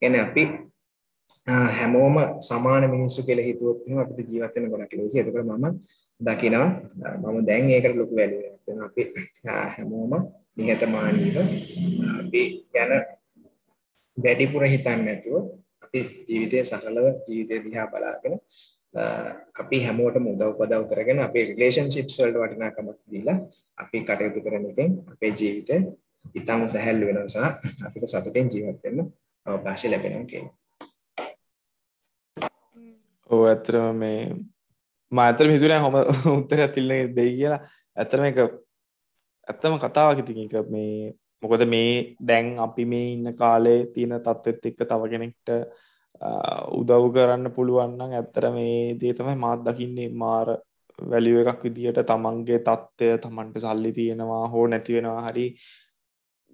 S3: කියන්නේ අපි හැමෝම සමාන මිනිස්සු කියලා හිතුවොත් එහෙනම් අපිට ජීවත් වෙන්න ගොඩක් ලේසි. එතකොට මම දකිනවා මම දැන් ඒකට ලොකු වැලියුවක් දෙනවා. අපි හැමෝම නිහතමානීව අපි ගැන වැඩිපුර හිතන්නේ නැතුව අපි ජීවිතය සරලව ජීවිතය දිහා බලාගෙන අපි හැමෝටම උදව් උපදව් කරගෙන අපේ රිලේෂන්ෂිප්ස් වලට වටිනාකමක් දීලා අපි කටයුතු කරන එකෙන් අපේ ජීවිතය ඉතාම සැහැල්ලු වෙනවා සහ අපිට සතුටින් ජීවත් වෙන්න අවකාශය ලැබෙනවා කියන්නේ.
S1: ඔව් ඇත්තටම මේ මම ඇත්තටම හිතුවේ හොම උත්තරයක් තිල්ලේ දෙයි කියලා. ඇත්තටම ඒක ඇත්තම කතාවක් ඉතින් ඒක මේ මොකද මේ දැන් අපි මේ ඉන්න කාලේ තියෙන තත්ත්වෙත් එක්ක තව කෙනෙක්ට උදව් කරන්න පුළුවන්නම් ඇත්තර මේ දේ තමයි මාත් දකින්නේ. මාර වැලිුව එකක් විදිහට තමන්ගේ තත්ත්වය තමන්ට සල්ලි තියෙනවා හෝ නැති වෙනවා. හරි.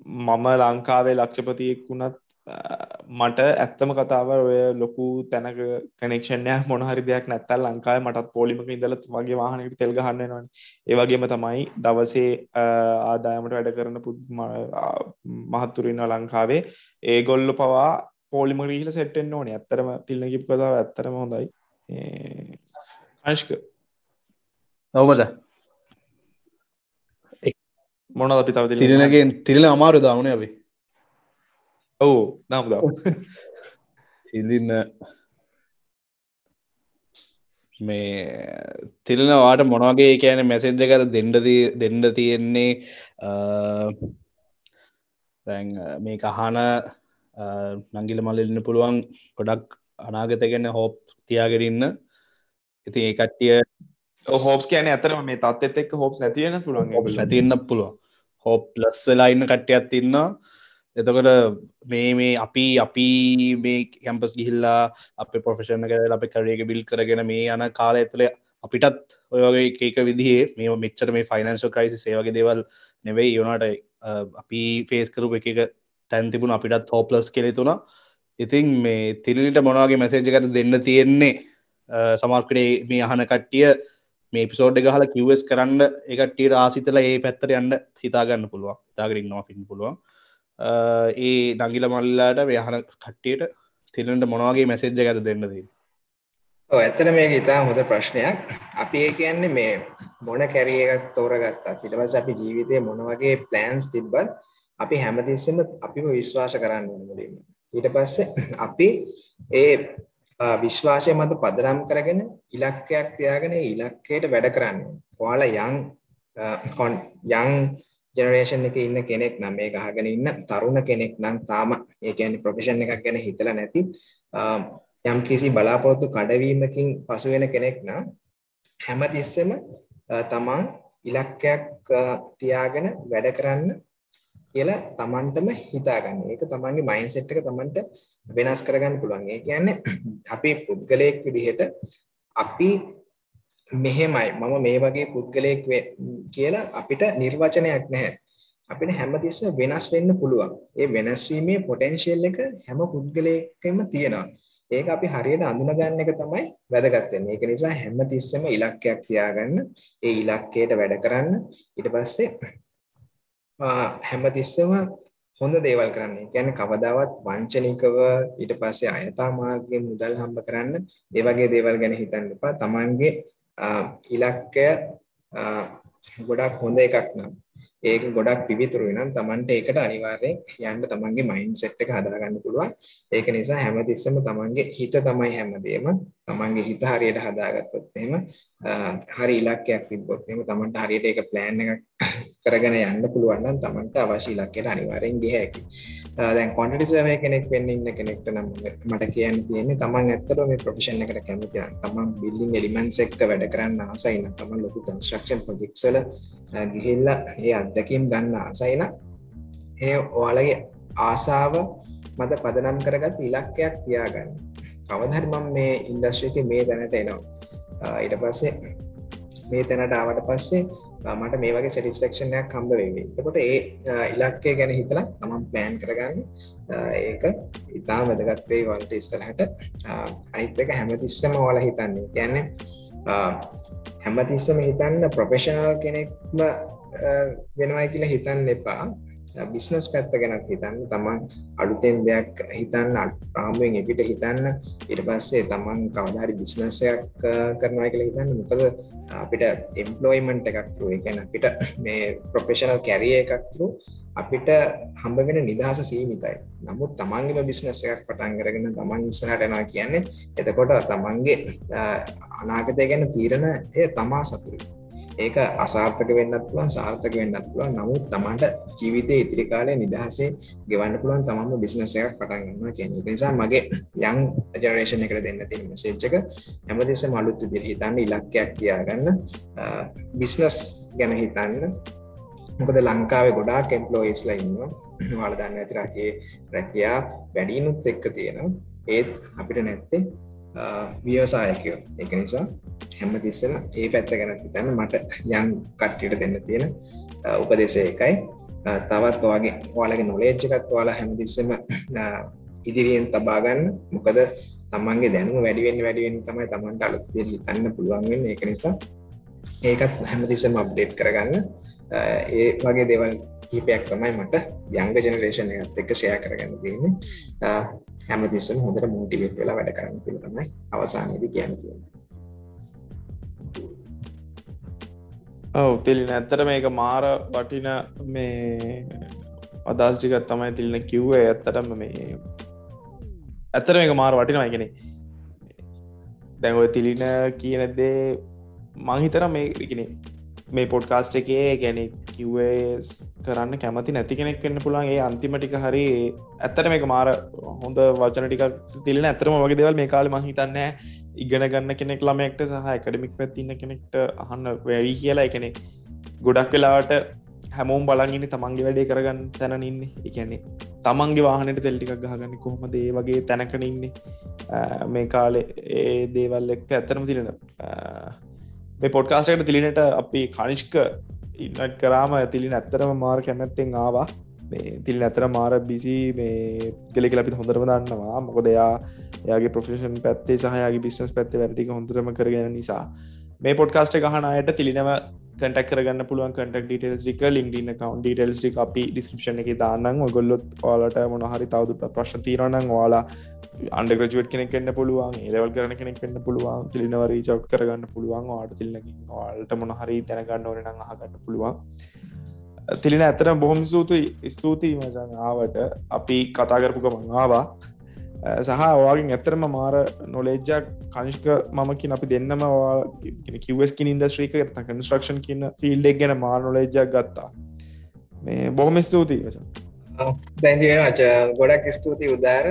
S1: මම ලංකාවේ ලක්ෂපතියෙක් වුණත් මට ඇත්තම කතාව ඔය ලොකු තැනක කනෙක්ෂණය මොනහරි දෙයක් නැත්තල් ලංකායි මටත් පෝලිමක ඉඳලත් වගේ වාහනකට තෙල් ගහන්න නොන ඒවගේම තමයි දවසේ ආදායමට වැඩ කරන පුද් මහත්තුරන්න ලංකාවේ. ඒ ගොල්ල පවා පෝලිම රීහල සෙට්ටෙන් ඕන. ඇත්තරම තිල්න කිප් කතාව ඇත්තරම හොඳයි. අනිෂ්ක.
S2: නවමද
S1: මොනද අපි තව
S2: තිරනගෙන් තිරල අමාරු දාවන අපි.
S1: ඔවු නම් දව
S2: සිඳන්න මේ තිලනවාට මොනගේ කියන මැසෙන්ජ කර දෙන්ඩදී දෙන්ඩ තියෙන්නේ? දැන් මේ කහන නංගිල මලන්න පුළුවන් ගොඩක් අනාගතගෙන හෝප් තියාගෙරන්න ඉති ඒ කට්ටිය
S1: හෝපස් කියන ඇතරම මේ තත්ත් එක් හෝප් නැතිවෙන පුළුවන්
S2: නැතින්න පුළුව හෝප් ලස් වෙලා ඉන්න කට්ටියත් ඉන්නවා. එතකොට මේ මේ අපි අපි මේ කැම්පස් ගිහිල්ලා අප පොෆෙෂණ කර අප කරේක බිල් කරගෙන මේ යන කාල ඇතුළ අපිටත් ඔයගේ ඒක විදිහේ මේ මෙච්චර මේ ෆයිනන්ශල් ක්‍රයිසි සේවගේ දේවල් නෙවෙයි. යොනට අපි ෆේස් කරු එක තැන් තිබුණ අපිටත් හෝපලස් කෙළෙතුුණ ඉතින් මේ තිරනිට මොනවාගේ මැසේජ් ගත දෙන්න තියෙන්නේ? සමර්කඩේ මේ අහන කට්ටිය මේ පිසෝඩ් එක හල කිවස් කරන්න එකට්ටියට ආසිතල ඒ පැත්තර යන්න හිතාගන්න පුළුවන්. තාගරින් නොෆින් පුළුවන්. ඒ නගිල මල්ලාට ව්‍යහන කට්ටියට තිරට මොනවාගේ මැසේජ්ජ ඇත දෙන්නදී
S3: ඇත්තන මේක ඉතා හොඳ ප්‍රශ්නයක්. අපි ඒ කියන්නේ මේ මොන කැරිය එකක් තෝරගත්තා පිටවස අපි ජීවිතය මොන වගේ ප්ලෑන්ස් තිබ්බත් අපි හැමතිස්සම අපිම විශ්වාස කරන්න මුලින්ම. ඊට පස්සේ අපි ඒ විශ්වාසය මත පදනම් කරගෙන ඉලක්කයක් තියාගෙන ඉලක්කයට වැඩ කරන්න ඔයාලා යං යං ජෙනරේෂන් එක ඉන්න කෙනෙක් නම් මේක අහගෙන ඉන්න තරුණ කෙනෙක් නම් තාම ඒ කියන්නේ ප්‍රොෆෙෂන් එකක් ගැන හිතලා නැති යම් කිසි බලාපොරොත්තු කඩවීමකින් පසු වෙන කෙනෙක් නම් හැමතිස්සෙම තමන් ඉලක්කයක් තියාගෙන වැඩ කරන්න කියලා තමන්ටම හිතාගන්න. ඒක තමන්ගේ මයින්ඩ්සෙට් එක තමන්ට වෙනස් කරගන්න පුළුවන්. ඒ කියන්නේ අපි පුද්ගලයෙක් විදිහට අපි මෙහෙමයි මම මේ වගේ පුද්ගලයෙක් කියලා අපිට නිර්වචනයක් නැහැ. අපිට හැමතිස්සෙම වෙනස් වෙන්න පුළුවන්. ඒ වෙනස් වීමේ පොටෙන්ෂියල් එක හැම පුද්ගලයෙක්ගෙම තියෙනවා. ඒක අපි හරියට අඳුනගන්න එක තමයි වැදගත් වෙන්නේ. ඒක නිසා හැමතිස්සෙම ඉලක්කයක් තියාගන්න, ඒ ඉලක්කයට වැඩ කරන්න. ඊට පස්සේ හැමතිස්සෙම හොඳ දේවල් කරන්න. ඒ කියන්නේ කවදාවත් වංචනිකව ඊට පස්සේ අයථා මාර්ගයෙන් මුදල් හම්බ කරන්න ඒ වගේ දේවල් ගැන හිතන්න එපා. Tamange ඉලක්කය ගොඩක් හොඳ එකක් නම් ඒක ගොඩක් පිවිතුරුයි නම් Tamanට ඒකට අනිවාර්යෙන් යන්න Tamanගේ මයින්ඩ් සෙට් එක හදාගන්න පුළුවන්. ඒක නිසා හැමතිස්සෙම Tamanගේ හිත තමයි හැමදේම. Tamanගේ හිත හරියට හදාගත්තොත් එහෙම හරි ඉලක්කයක් තිබ්බොත් එහෙම Tamanට හරියට ඒක ප්ලෑන් එකක් කරගෙන යන්න පුළුවන් නම් Tamanට අවශ්‍ය ඉලක්කයට අනිවාර්යෙන් ගිය හැකියි. දැන් ක්වොන්ටිටි සර්වේ කෙනෙක් වෙන්න ඉන්න කෙනෙක්ට නම් මට කියන්න තියෙන්නේ Taman ඇත්තටම මේ ප්‍රොෆෙෂන් එකට කැමති නම් Taman බිල්ඩින් එලිමන්ට්ස් එක්ක වැඩ කරන්න ආසයි නම් Taman ලොකු කන්ස්ට්‍රක්ෂන් ප්‍රොජෙක්ට්ස් වල ගිහිල්ලා ඒ අත්දැකීම් ගන්න ආසයි නම් ඒ ඔයාලගේ ආසාව මත පදනම් කරගත් ඉලක්කයක් තියාගන්න. කවදා හරි මම මේ ඉන්ඩස්ට්‍රි එකේ මේ දැනට එනවා. ඊට පස්සේ මේ තැනට ආවට පස්සේ මට මේ වගේ සැටිස්ෆෙක්ෂන්යක් හම්බ වෙවි. එතකොට ඒ ඉලක්කය ගැන හිතලා තමන් ප්ලෑන් කරගන්න ඒක ඉතාම වැදගත් වෙයි වලට ඉස්සරහට අනිත් එක හැමතිස්සම ඔයාලා හිතන්නේ. කියන්නේ හැමතිස්සම හිතන්න ප්‍රොෆෙෂනල් කෙනෙක්ම වෙනවයි කියලා හිතන්න එපා. බිස්නස් පැත්ත ගැනත් හිතන්න තමන් අලුතෙන් දෙයක් හිතන්න රාමුවෙන් එපිට හිතන්න. ඊට පස්සේ තමන් කවදාරි බිස්නසයක් කරනවා කියලා හිතන්න. මොකද අපිට එම්පලොයිමන්ට් එකක් තුරු එකන අපිට මේ ප්‍රොෆෙෂනල් කැරිය එකක් තුරු අපිට හම්බ වෙන නිදහස සීමිතයි. නමුත් තමන්ගේම බිස්නස් එකක් පටන් කරගෙන තමන් ඉස්සරහට යනවා කියන්නේ එතකොට තමන්ගේ අනාගතය ගැන තීරණ එය තමා සතුයි ඒක අසාර්ථක වෙන්නත් පුළුවන් සාර්ථක වෙන්නත් පුළුවන්. නමුත් තමන්ට ජීවිතයේ ඉතිරි කාලේ නිදහසේ ගෙවන්න පුළුවන් තමන්ම බිස්නස් එකක් පටන් ගන්නවා කියන්නේ. ඒක නිසා මගේ යං ජෙනරේෂන් එකට දෙන්න තියෙන මෙසේජ් එක හැමදෙස්සම අලුත් විදිහට හිතන්න ඉලක්කයක් තියාගන්න බිස්නස් ගැන හිතන්න. මොකද ලංකාවේ ගොඩාක් එම්ප්ලොයිස්ලා ඉන්නවා. ඔයාලා දන්න ඇති රජයේ රැකියා වැඩිනුත් එක්ක තියෙනවා. ඒත් අපිට නැත්තේ ව්‍යවසායකයෝ එක නිසා හැම තිස්සම ඒ පැත්ත ගැන හිතන්න මට යන් කට්ටියට දෙන්න තියෙන උපදේශය එකයි. තවත් ඔයාගේ ඔයාලගේ නොලේජ් එකත් ඔයාලා හැමතිස්සෙම ඉදිරියෙන් තබාගන්න මොකද තමන්ගේ දැනුම වැඩිවෙන්න වැඩිවෙන්න තමයි තමන්ට අලුත් දේ හිතන්න පුළුවන් වෙන්නේ. ඒක නිසා ඒකත් හැමතිස්සෙම අප්ඩේට් කරගන්න. ඒ වගේ දේවල් කීපයක් තමයි මට යංග ජෙනරේෂන් එකත් එක්ක ෂෙයා කරගන්න තියෙන්නේ. හැමතිස්සම හොඳට මෝටිවේට් වෙලා වැඩ කරන්න කියලා තමයි අවසානයේදී කියන්න. තියෙන්නේ
S1: ඔව් තිලින ඇත්තට මේක මාර වටින මේ අදස්ටිකත් තමයි තිලින කිව්වේ. ඇත්තටම මේ ඇත්තට මේක මාර වටිනවා එකනෙ දැන් ඔය තිලින කියනදේ මංහිතර මේ එකනේ මේ පොඩ්කාස්ට එකේ ගැන කිව්වේ කරන්න කැමති නැති කෙනෙක් වෙන්න පුළන්ගේ අන්තිමටික හරි ඇත්තට මේක මාර හොඳ වචන ටික තිලෙන ඇතරම වගේ දෙවල් මේ කාල මහිතන්න ඉගෙන ගන්න කෙනෙක් ළමෙක්ට සහ එකඩමික් පැත්තින්න කෙනෙක්ට අහන්න වැවී කියලා. එකනෙ ගොඩක් වෙලාට හැමෝම් බලගිනි තමන්ගේ වැඩේ කරගන්න තැන ඉන්නේ. එකන්නේ තමන්ගේ වාහනට තෙල්ටිකක් ගහගන්න කොහොමද? ඒ වගේ තැනකන ඉන්නේ. මේ කාලේ ඒ දේවල් එක්ක ඇත්තරම තිරෙන මේ පොඩ්කාස්ටකට තිලිනට අපි කනිෂ්ක ඉන්නට කරාම ඇතිලින් ඇත්තරම මාර කැමැත්තෙන් ආවා. මේ තිල් ඇතර මාර බිසි මේ කෙලෙ ලපි හොඳරම දන්නවා. මොකද එයා යාගේ ප්‍රෆේෂන් පැත්තේ සහයාගේ බිස්නස් පැත්ත වැටික හොඳරම කරගෙන නිසා. මේ පොඩ්කාස්ට ගහන අයට තිලිනව කටක් කරගන්න පුළුවන් කටක් ඩටල්ස්ික ලින්ඩින්න කවන්් ඩටල්ස්ටි අපි ඩිස්ක්‍රපෂන එක දාන්න ගොල්ලොත් ඔයාලට මොනහරි තවදුට ප්‍රශ්න තීරණන් වාලා අන්ඩග්‍රජුවට් කෙනෙක් කන්න පුළුවන් ඒලවල් කරන කෙනෙක් කන්න පුළුවන් තිලිනවරී චව් කරගන්න පුළුවන් වාට තිල්ලකින් වාල්ට මොනහරි දැනගන්න ඕන අහගන්න පුළුවන්. තිලින ඇතර බොහොම සූතුයි ස්තුතියි මචන් ආවට අපි කතා කරපුක මංආවා සහ ඔයාගෙන් ඇත්තරම මාර නොලෙජ්ජක් කංශක මමකින් අපි දෙන්නම කිවස්කින් ඉන්දස්්‍රීක ත කන්ස්ට්‍රක්ෂන් කියන ෆිල්ඩෙක් ගැන මාර නොලෙජ්ජක් ගත්තා. මේ බොහොම ස්තුතියි
S3: දැන්ජ ගොඩක් ස්තුති උදාර.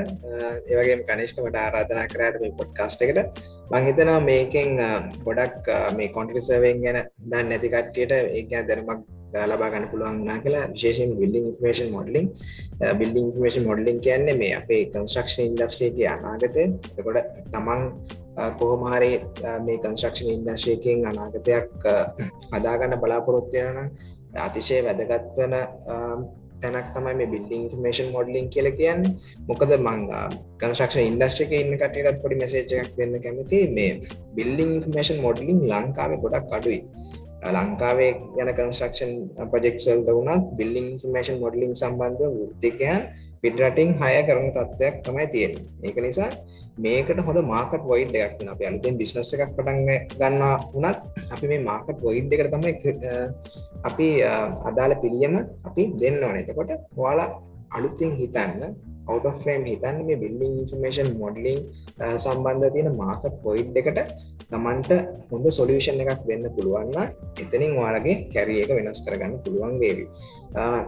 S3: ඒවගේ කනිෂ්කමට ආරාධනා කරට මේ පොඩ් කාස්ට එකට මංහිතනවා මේකෙන් ගොඩක් මේ කොන්ටිසවෙන් ගැන දන්න නැතිකට්ටියට ඒ දැනමක් ලබා ගන්න පුළුවන් වනා කියලා විශේෂෙන් building information modelling building information modelling කියන්නේ මේ අපේ කන්ස්ට්‍රක්ෂන් ඉන්ඩස්ට්‍රේගේ අනාගතය. එතකොට තමන් කොහොමහරි මේ කන්ස්ට්‍රක්ෂන් ඉන්ඩස්ට්‍රේකින් අනාගතයක් අදාගන්න බලාපොරොත්වයන අතිශය වැදගත්වන තැනක් තමයි මේ බිල්ඩිං ඉන්ෆර්මේෂන් මොඩලින් කියල කියන්න. මොකද මං කන්ස්ක්ෂ ඉන්ඩස්ට්‍රික ඉන්න කටටත් පොඩි මෙසේජක් වෙන්න කැමති මේ බිල්ඩිං ඉන්ෆර්මේෂන් මොඩලින් ලංකාවේ ගොඩක් අඩුයි. ලංකාවේ යන කන්ස්ට්‍රක්ෂන් ප්‍රජෙක්සල්ද වුණත් බිල්ලිං ඉන්ෆර්මේෂන් මොඩලින් සම්බන්ධ වෘත්තිකයන් පිටරටින් හය කරන තත්ත්වයක් තමයි තියෙන ඒක නිසා මේකට හොඳ මාකට වොයිඩ් එකක් වෙන අපි අලුතෙන් බිස්නස් එකක් පටන් ගන්නවා වුණත් අපි මේ මාකට වොයිඩ් එකට තමයි අපි අදාළ පිළියම අපි දෙන්න ඕනේ. එතකොට ඔයාලා අලුතින් හිතන්න out of frame හිතන්න මේ බිල්ඩිං ඉන්ෆර්මේෂන් මොඩලිං සම්බන්ධ තියෙන මාකට් පොයින්් එකට තමන්ට හොඳ සොලියෂන් එකක් දෙන්න පුළුවන්න එතනින් වාලගේ කැරිය එක වෙනස් කරගන්න පුළුවන් වේවි.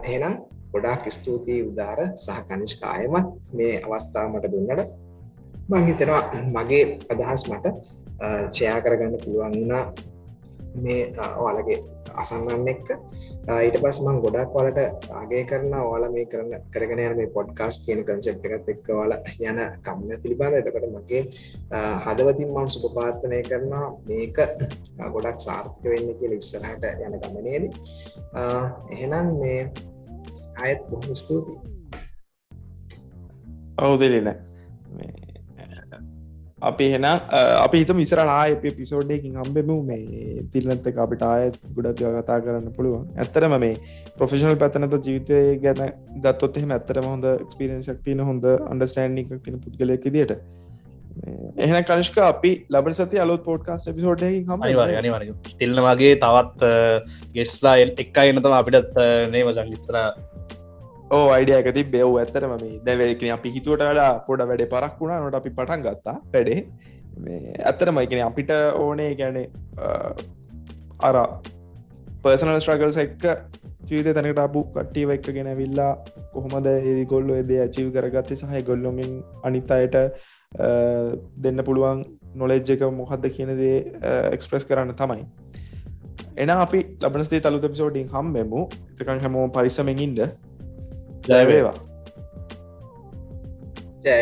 S3: එහෙනම් ගොඩාක් ස්තුතියි උදාර සහ කනිෂ්කායමත් මේ අවස්ථාවමට දුන්නට. මංහිතෙනවා මගේ අදහස් මට චයා කරගන්න පුළුවන් වුණා. මේ ඔයාලගේ අසන්නන්න එක්ක. ඊට පස් මං ගොඩක් වලට ආගේ කරන ඕල මේ කරන කරගෙන යන මේ පොඩ්කාස් කියන කන්සෙප් එකත් එක්ක වල යන කම්ම පිළිබඳ එතකට මගේ හදවතින් මං සුපපාර්ථනය කරනවා. මේක ගොඩක් සාර්ථක වෙන්න කියල ඉස්සරහට යන ගමනේද. එහෙනම් මේ අයත් බොහම ස්තුතියි.
S1: ඔවුදලන අපි හෙන අපි හිත මිසරලා අප පිසෝඩ්ඩකින් හම්බෙමු. මේ තිල්නත්තක අපිට ආයත් ගොඩක් කතා කරන්න පුළුවන්. ඇත්තරම මේ ප්‍රොෆෙෂනල් පැතනත ජීවිතය ගැන ගත්තොත් එහෙම ඇත්තරම හොඳ ක්ස්පිරෙන්සක් තින හොඳ අන්ඩස්ටෑන්ඩික් තින පුද්ගලයක දිට එහෙන කනිෂ්ක අපි ලබ සති අලුත් පෝට්කාස්ට පිසෝඩ් හම
S2: අනිවාර තිල්න වගේ තවත් ගෙස්ලා එක් අයනතම අපිටත් නේම ජංගිත්සර
S1: ඕ අයිඩිය ඇති බෙව් ඇතරම මේ දැවැකන අපි හිතුවට වඩා පොඩ වැඩ පරක් වුණා. නොට අපි පටන් ගත්තා වැඩේ. ඇත්තරමයිකන අපිට ඕනේ ගැන අර පර්සනල් ස්ට්‍රගල් සැක්ක ජීවිත තැනට අපපු කට්ටිව එක්ක ගෙන විල්ලා කොහොමද ඒ ගොල්ලො එද චිව කරගත්තේ සහය ගොල්ලොමින් අනිත් අයට දෙන්න පුළුවන් නොලෙජ් එක මොහද්ද කියනදේ එක්ස්ප්‍රස් කරන්න තමයි. එන අපි ලබනස්තේ තලු පිසෝඩින් හම්බෙමු. එතකන් හැමෝ පරිසමෙන්ඉන්ඩ ජයවේවා
S3: ජය